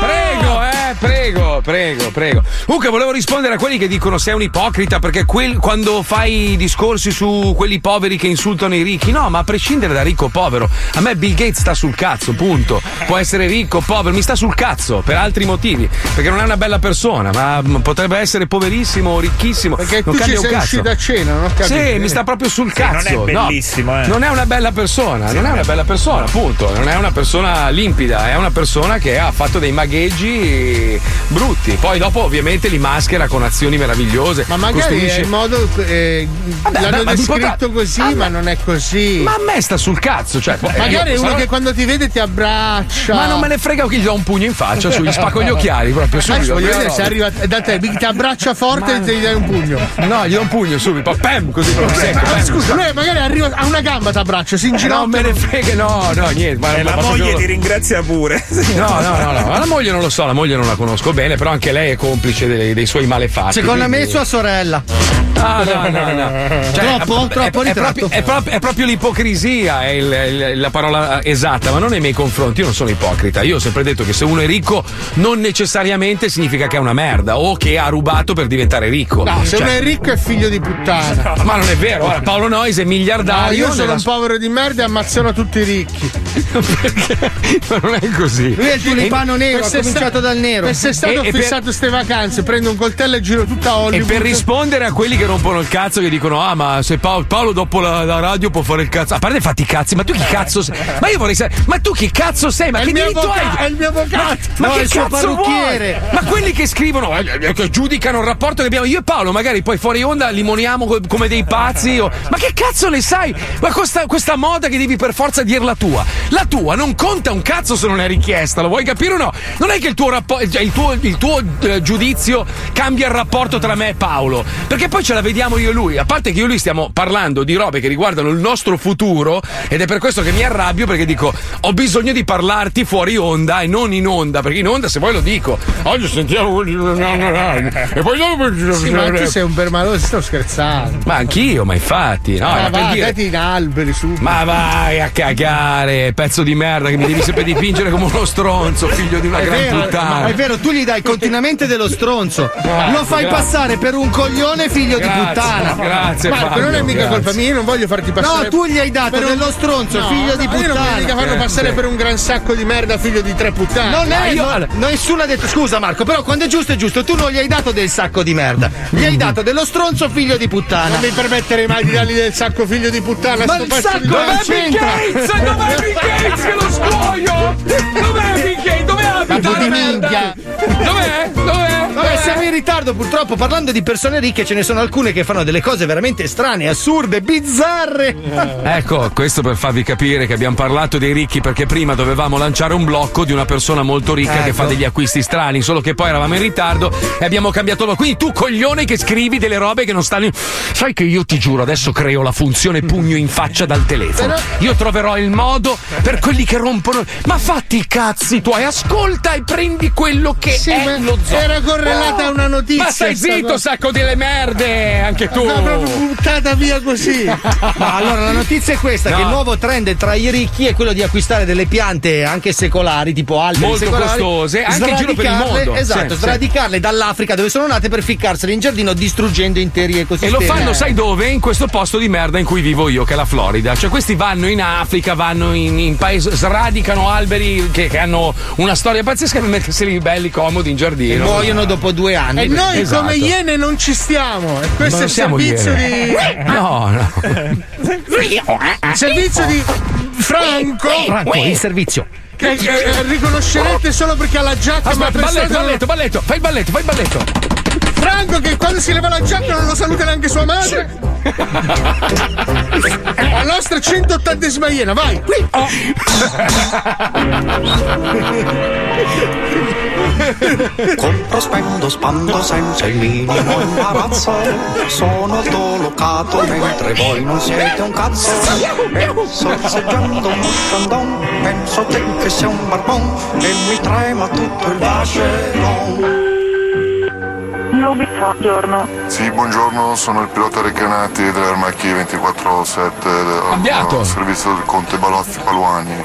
Prego, eh, prego, prego, prego. Comunque volevo rispondere a quelli che dicono sei un ipocrita perché quel- quando fai discorsi su quelli poveri che insultano i ricchi, no, ma a prescindere da ricco o povero, a me Bill Gates sta sul cazzo, punto. Può essere ricco o povero, mi sta sul cazzo per altri motivi, perché non è una bella persona, ma mm, potrebbe essere poverissimo o ricchissimo.
Perché
non
tu ci sei
cazzo.
uscito a cena, non ho capito.
Sì, mi sta proprio sul
Sì, non è
cazzo. no.
bellissimo, eh.
Non è una bella persona, non è una bella persona, appunto. Non è una persona limpida, è una persona che ha fatto dei magheggi brutti. Poi dopo, ovviamente, li maschera con azioni meravigliose.
Ma magari
costruisce-
è il modo. eh,
Vabbè,
l'hanno
ma
descritto
potrà-
così, ma non è così.
Ma a me sta sul cazzo, cioè. eh,
Magari è uno
sarò-
che quando ti vede ti abbraccia.
Ma non me ne frega che gli do un pugno in faccia, su, gli spacco gli occhiali proprio
Adesso
subito.
voglio vedere se arriva da te, ti abbraccia forte e ti dai un pugno.
No, gli do un pugno subito, pam, così proprio secco.
Ma scusa, lui magari arriva a una gamba ti abbraccia, si
Eh,
inginocchia.
non me ne frega, no, no, niente. Ma,
E
ma
la moglie ti ringrazia pure.
No, no, no, no, ma la moglie non lo so, la moglie non la conosco bene, però anche lei è complice dei, dei suoi malefatti.
Secondo me è
quindi-
sua sorella.
Ah, no, no, no. Cioè,
troppo,
è-
troppo
è, è, proprio, è, proprio, è proprio l'ipocrisia, è il- il- la parola esatta, ma non nei miei confronti. Io non sono ipocrita. Io ho sempre detto che se uno è ricco, non necessariamente significa che è una merda o che ha rubato per diventare ricco.
No, se
Cioè,
uno è ricco è figlio di puttana.
Ma non è vero, guarda, Paolo Nois è
No,
miliardario.
io sono
nella
un povero di merda e ammazzerò tutti i ricchi.
Ma non è così.
Lui è il tulipano nero,
Quest'estate-
cominciato dal nero.
E-
ho
e per-
fissato queste vacanze prendo un coltello e giro tutta
E
Hollywood.
per rispondere a quelli che rompono il cazzo, che dicono: Ah, ma se Paolo, Paolo dopo la, la radio può fare il cazzo. A parte fatti i cazzi, ma tu chi cazzo sei? Ma io vorrei sapere, ma tu chi cazzo sei? Ma
È
che diritto
avvocato,
hai?
è il mio avvocato.
Ma
No, è
che cazzo vuoi? Ma quelli che scrivono, eh, eh, che giudicano il rapporto che abbiamo io e Paolo, magari poi fuori onda limoniamo co- come dei pazzi. o- Ma che cazzo ne sai? Ma questa, questa moda che devi per forza dire la tua. La tua non conta un cazzo se non è richiesta, lo vuoi capire o no? Non è che il tuo, rappo- cioè, il tuo, il tuo, eh, giudizio cambia il rapporto tra me e Paolo. Perché poi ce la vediamo io e lui. A parte che io e lui stiamo parlando di robe che riguardano il nostro futuro, ed è per questo che mi arrabbio, perché dico: ho bisogno di parlarti fuori onda e non in onda. Perché in onda, se vuoi lo dico, oggi sentiamo quelli e poi dopo.
Sì, ma tu sei un permaloso, sto scherzando.
Ma anch'io, ma infatti, no,
ma
per
va,
dire-
in alberi su.
ma vai a cagare, pezzo di merda che mi devi sempre dipingere come uno stronzo, figlio di una
È
gran
vero, ma
puttana.
è vero, tu gli dai continuamente dello stronzo. Lo fai
grazie.
passare per un coglione figlio
Grazie,
di puttana.
grazie,
Marco,
Fabio,
non è mica
grazie.
colpa mia, io non voglio farti passare.
No, tu gli hai dato
per un-
dello stronzo,
No,
figlio di
no, Io non
puttana.
voglio mica farlo passare per un gran sacco di merda, figlio di tre puttane.
Non
Ma
è,
io-
no, nessuno ha detto scusa Marco, però quando è giusto è giusto, tu non gli hai dato del sacco di merda, gli hai dato dello stronzo figlio di puttana.
Non mi permetterei mai di dargli del sacco figlio di puttana.
Ma
sto
il sacco
di-
non
Dove
c'entra.
Gates, dov'è Bill Gates che lo scuoio? Dov'è Bill Gates? Dove abita? Dov'è? Dov'è?
Vabbè, siamo in ritardo purtroppo. Parlando di persone ricche, ce ne sono alcune che fanno delle cose veramente strane, assurde, bizzarre.
Ecco, questo per farvi capire che abbiamo parlato dei ricchi perché prima dovevamo lanciare un blocco di una persona molto ricca che
Ecco.
fa degli acquisti strani, solo che poi eravamo in ritardo e abbiamo cambiato blocco. Quindi tu coglione che scrivi delle robe che non stanno in... Sai che io ti giuro, adesso creo la funzione pugno in faccia dal telefono. Io troverò il modo per quelli che rompono... Ma fatti i cazzi tuoi, ascolta e prendi quello che
Sì,
è lo zoo.
era correlata a una notizia.
Ma stai
sta
zitto,
cosa.
sacco delle merde, anche tu.
L'ha proprio buttata via così.
Ma allora la notizia è questa:
No.
che il nuovo trend tra i ricchi è quello di acquistare delle piante anche secolari, tipo alberi
Molto
secolari,
costose, anche in giro per il mondo.
Esatto,
Sì,
sradicarle dall'Africa dove sono nate per ficcarsele in giardino distruggendo interi
E
ecosistemi.
lo fanno, sai dove? In questo posto di merda in cui vivo io, che è la Florida. Cioè, questi vanno in Africa, vanno in, in paesi, sradicano alberi che, che hanno una storia pazzesca per metterseli belli, comodi in
E
giardino.
muoiono dopo due anni.
E noi
Esatto.
come iene non ci stiamo. E questo è il servizio
iene.
di.
No, no.
servizio di Franco.
Franco, in servizio.
Che eh, riconoscerete solo perché ha la giacca. ma
Aspetta,
per
balletto, balletto, balletto, fai il balletto, fai il balletto.
Franco che quando si leva la giacca non lo saluta neanche sua madre. La nostra 180esima iena, vai!
Compro, spendo, spando senza il minimo imbarazzo. Sono dolocato mentre voi non siete un cazzo. E sorseggiando un sciandon, penso te che sei un barbon e mi trema tutto il
Buongiorno.
Sì, buongiorno, sono il pilota Recanati dell'Armacchi 24-7
Cambiato.
del servizio del Conte Balozzi Paluani.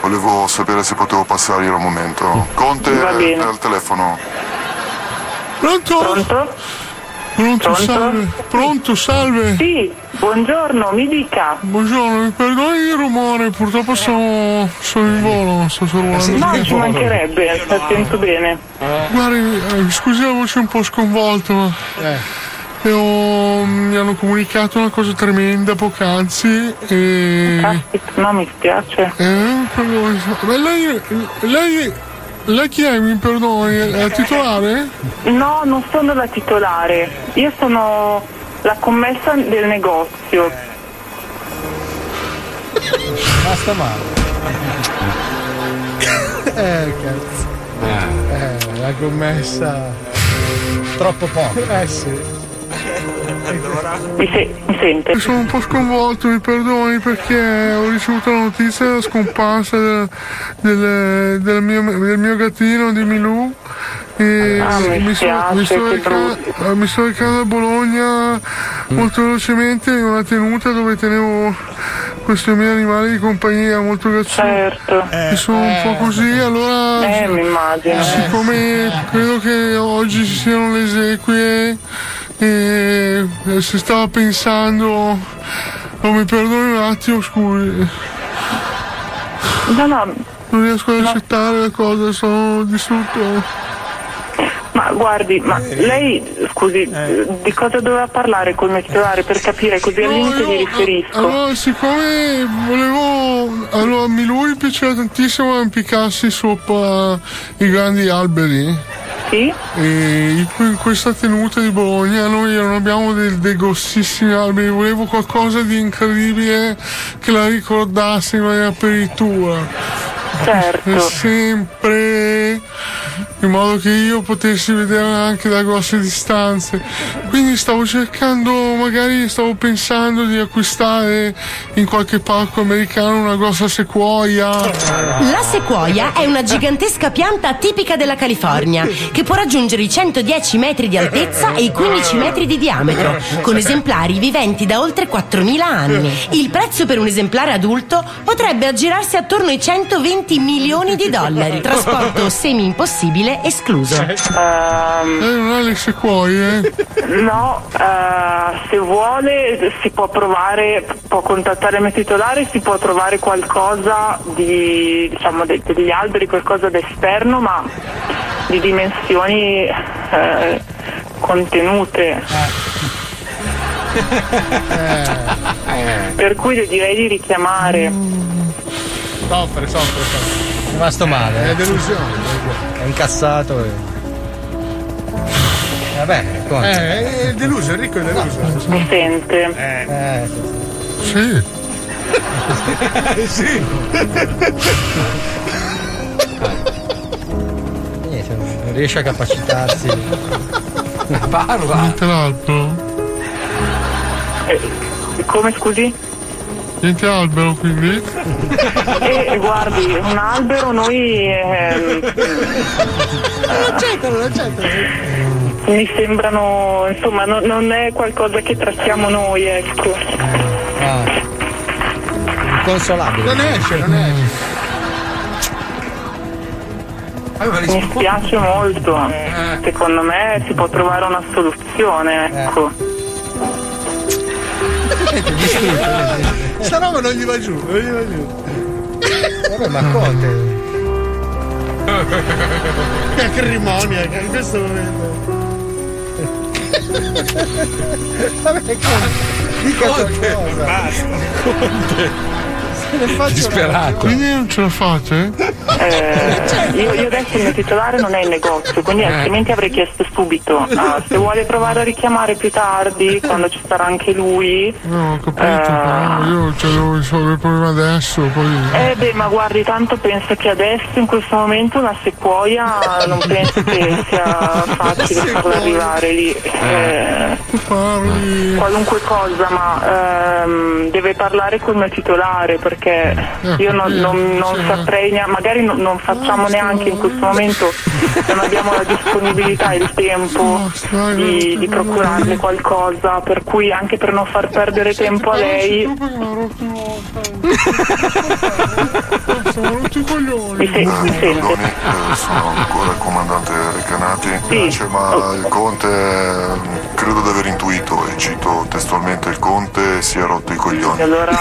Volevo sapere se potevo passare io un momento. Conte al telefono.
Pronto?
Pronto?
Pronto,
Pronto?
salve. Pronto, salve.
Sì, buongiorno, mi dica.
Buongiorno, mi perdoni il rumore, purtroppo sono, sono in volo, sto sorvolando.
No, ci mancherebbe, la sento bene.
Guardi, eh, scusi la voce un po' sconvolta, ma e ho- mi hanno comunicato una cosa tremenda poc'anzi e...
Caspita, no, mi spiace.
Eh, lei, lei, lei chi è, mi perdoni, è la titolare?
No, non sono la titolare. Io sono la commessa del negozio.
Basta male. Eh, cazzo. Eh, la commessa.
Troppo poco.
Eh sì.
Mi, se- mi sente?
Sono un po' sconvolto, mi perdoni perché ho ricevuto la notizia della scomparsa del, del- del mio, del mio gattino di Milù. E
Ah, mi
sto,
spiace,
mi, sto eh, mi sto recando a Bologna molto velocemente in una tenuta dove tenevo questo mio animale di compagnia molto grazioso.
Certo.
E sono un po' così, allora
Eh, mi immagino.
siccome credo che oggi ci siano le esequie e e si stava pensando oh, mi perdoni un attimo scusi
No, no,
non riesco ad accettare le cose sono distrutto
ma guardi, ma lei, scusi, di cosa doveva parlare col mio titolare per capire così al limite gli riferisco?
Allora, siccome volevo. Allora, mi lui piaceva tantissimo impiccarsi sopra i grandi alberi.
Sì?
E in questa tenuta di Bologna noi non abbiamo dei, dei grossissimi alberi, volevo qualcosa di incredibile che la ricordasse in maniera peritura.
Certo.
sempre in modo che io potessi vedere anche da grosse distanze. Quindi stavo cercando, magari stavo pensando di acquistare in qualche parco americano una grossa sequoia.
La sequoia è una gigantesca pianta tipica della California che può raggiungere i 110 metri di altezza e i 15 metri di diametro, con esemplari viventi da oltre 4.000 anni. Il prezzo per un esemplare adulto potrebbe aggirarsi attorno ai 120 milioni di dollari. Trasporto semi impossibile escluso.
Eh, non ha le sequoie?
No, eh, se vuole si può provare, può contattare il mio titolare, si può trovare qualcosa di, diciamo, de- degli alberi, qualcosa d'esterno, ma di dimensioni eh, contenute. Per cui le direi di richiamare.
Soffre, soffre, soffre. È rimasto male.
È
eh.
delusione.
È incassato. E... Vabbè, conta.
Eh, è deluso, Enrico è deluso.
Mi sente?
Eh,
sì.
sì.
Niente, non riesce a capacitarsi.
Parla. Niente l'albero?
Eh, come scusi?
Niente albero quindi?
E guardi, un albero noi ehm,
Non accettano, non accettano.
mi sembrano, insomma, no- non è qualcosa che trattiamo noi, ecco.
Ah. Inconsolabile.
Non esce, non esce.
Mi spiace molto. Secondo me si può trovare una soluzione, ecco.
Sta roba non gli va giù, non gli va giù.
Vabbè, ma Conte.
Che acrimonia, che in questo momento.
Vabbè, Conte. Dica qualcosa.
Basta.
Faccio
Disperato. Quindi non ce la fate?
Eh, io, io adesso il mio titolare non è in negozio, quindi altrimenti avrei chiesto subito. Ah, se vuole provare a richiamare più tardi, quando ci sarà anche lui.
No, ho capito,
Eh.
però io cioè, devo risolvere il problema adesso, poi.
Eh beh, ma guardi, tanto penso che adesso, in questo momento, una sequoia non penso che sia facile farla arrivare lì. Eh, qualunque cosa, ma ehm, deve parlare col mio titolare perché io non, non- non saprei neanche, magari non, non facciamo neanche in questo momento, non abbiamo la disponibilità e il tempo di, di procurarle qualcosa, per cui anche per non far perdere tempo a lei.
Sono rotti i coglioni.
Mi, mi?
Eh, sono ancora il comandante Recanati.
Sì.
Dice, ma il conte eh, credo di aver intuito, e cito testualmente il conte si è rotto i coglioni.
Allora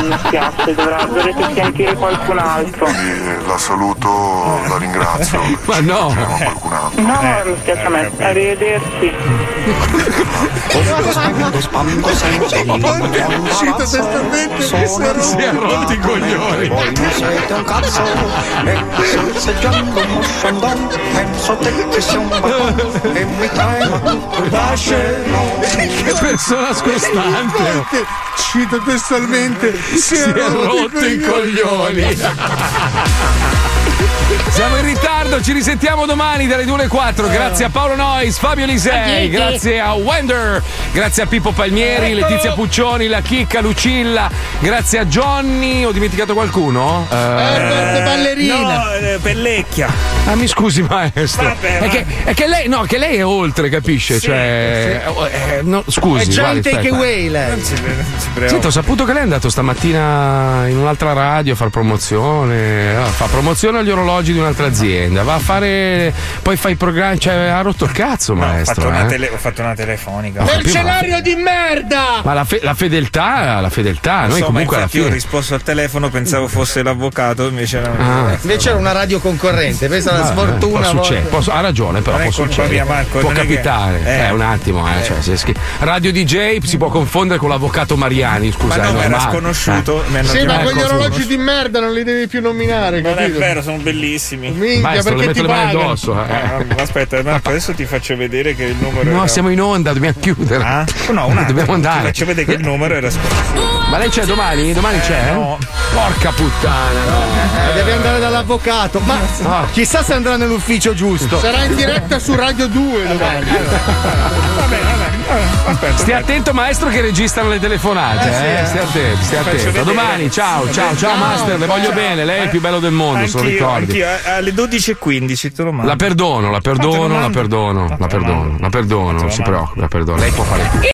mi spiace, dovrà, dovrete sentire qualcun altro.
Quindi eh, la saluto, la ringrazio.
Ma no!
Qualcun altro.
No, mi spiace a me. Arrivederci.
Cita testualmente
Sono
Si è rotti i coglioni.
Voi non siete un cazzo E sorseggiando uno sciandon Penso te che sia un barbone E mi trema tutto il vascello
Che persona scostante!
Cita testualmente.
Si è rotto i coglioni! Siamo in ritardo, ci risentiamo domani dalle 2 alle 4. Grazie a Paolo Nois, Fabio Lisei, grazie a Wender, grazie a Pippo Palmieri,
Eccolo.
Letizia Puccioni, la Chicca, Lucilla, grazie a Johnny. Ho dimenticato qualcuno? Eh,
No, eh, Pellecchia.
Ah, mi scusi, maestro.
Vabbè,
è, che, è che lei, no, che lei è oltre, capisce?
Sì,
cioè, eh, no, scusi.
È già
guardi,
take
aspetta.
away lei.
Non si, non si preoccupi.
Senta, ho saputo che lei è andato stamattina in un'altra radio a far promozione. ah, fa promozione agli orologi di un'altra azienda. va a fare. Poi fa i programmi. Cioè, ha rotto il cazzo,
Ho
maestro.
fatto, una
eh.
tele- ho fatto una telefonica.
Mercenario di merda!
Ma la, fe- la fedeltà, la fedeltà,
Lo
noi
so,
comunque
ma
alla
infatti io ho
fine.
risposto al telefono, pensavo fosse l'avvocato, invece era
Ah.
Invece era una radio concorrente, questa è una
Vabbè,
sfortuna.
può succedere, può- ha ragione, però
Non
può succedere.
Marco,
può
non è che-
capitare.
eh.
Eh, un attimo, eh, cioè, se schi- Radio DJ si può confondere con l'avvocato Mariani, scusa.
Ma no,
è
ma era sconosciuto, hanno
Sì, ma quegli orologi di merda non li devi più nominare,
Non è vero, sono bellissimi.
Minchia,
Maestro, le
perché
metto
ti
le mani addosso. eh.
Eh, aspetta, Marco, adesso ti faccio vedere che il numero
No,
era...
siamo in onda, dobbiamo chiudere.
Ah? No, un attimo,
dobbiamo
Ti
andare.
faccio vedere che il numero era sconosciuto.
Ma lei c'è domani? Domani
Eh,
c'è?
no.
Porca puttana, no.
Eh, Devi andare dall'avvocato. Ma
Ah.
chissà se andrà nell'ufficio giusto.
Sarà in diretta su Radio 2 domani.
Stia attento, maestro, che registrano le telefonate.
Eh,
eh.
eh.
Stia attento, stia attento. A domani, ciao, ciao, ciao, master, le voglio
ciao.
bene. Lei è il più bello del mondo, se lo ricordi.
anch'io, a- alle 12.15 te lo mando.
La perdono, la perdono, la perdono, la perdono, la perdono, non si preoccupi, la perdono. Lei può fare tutto.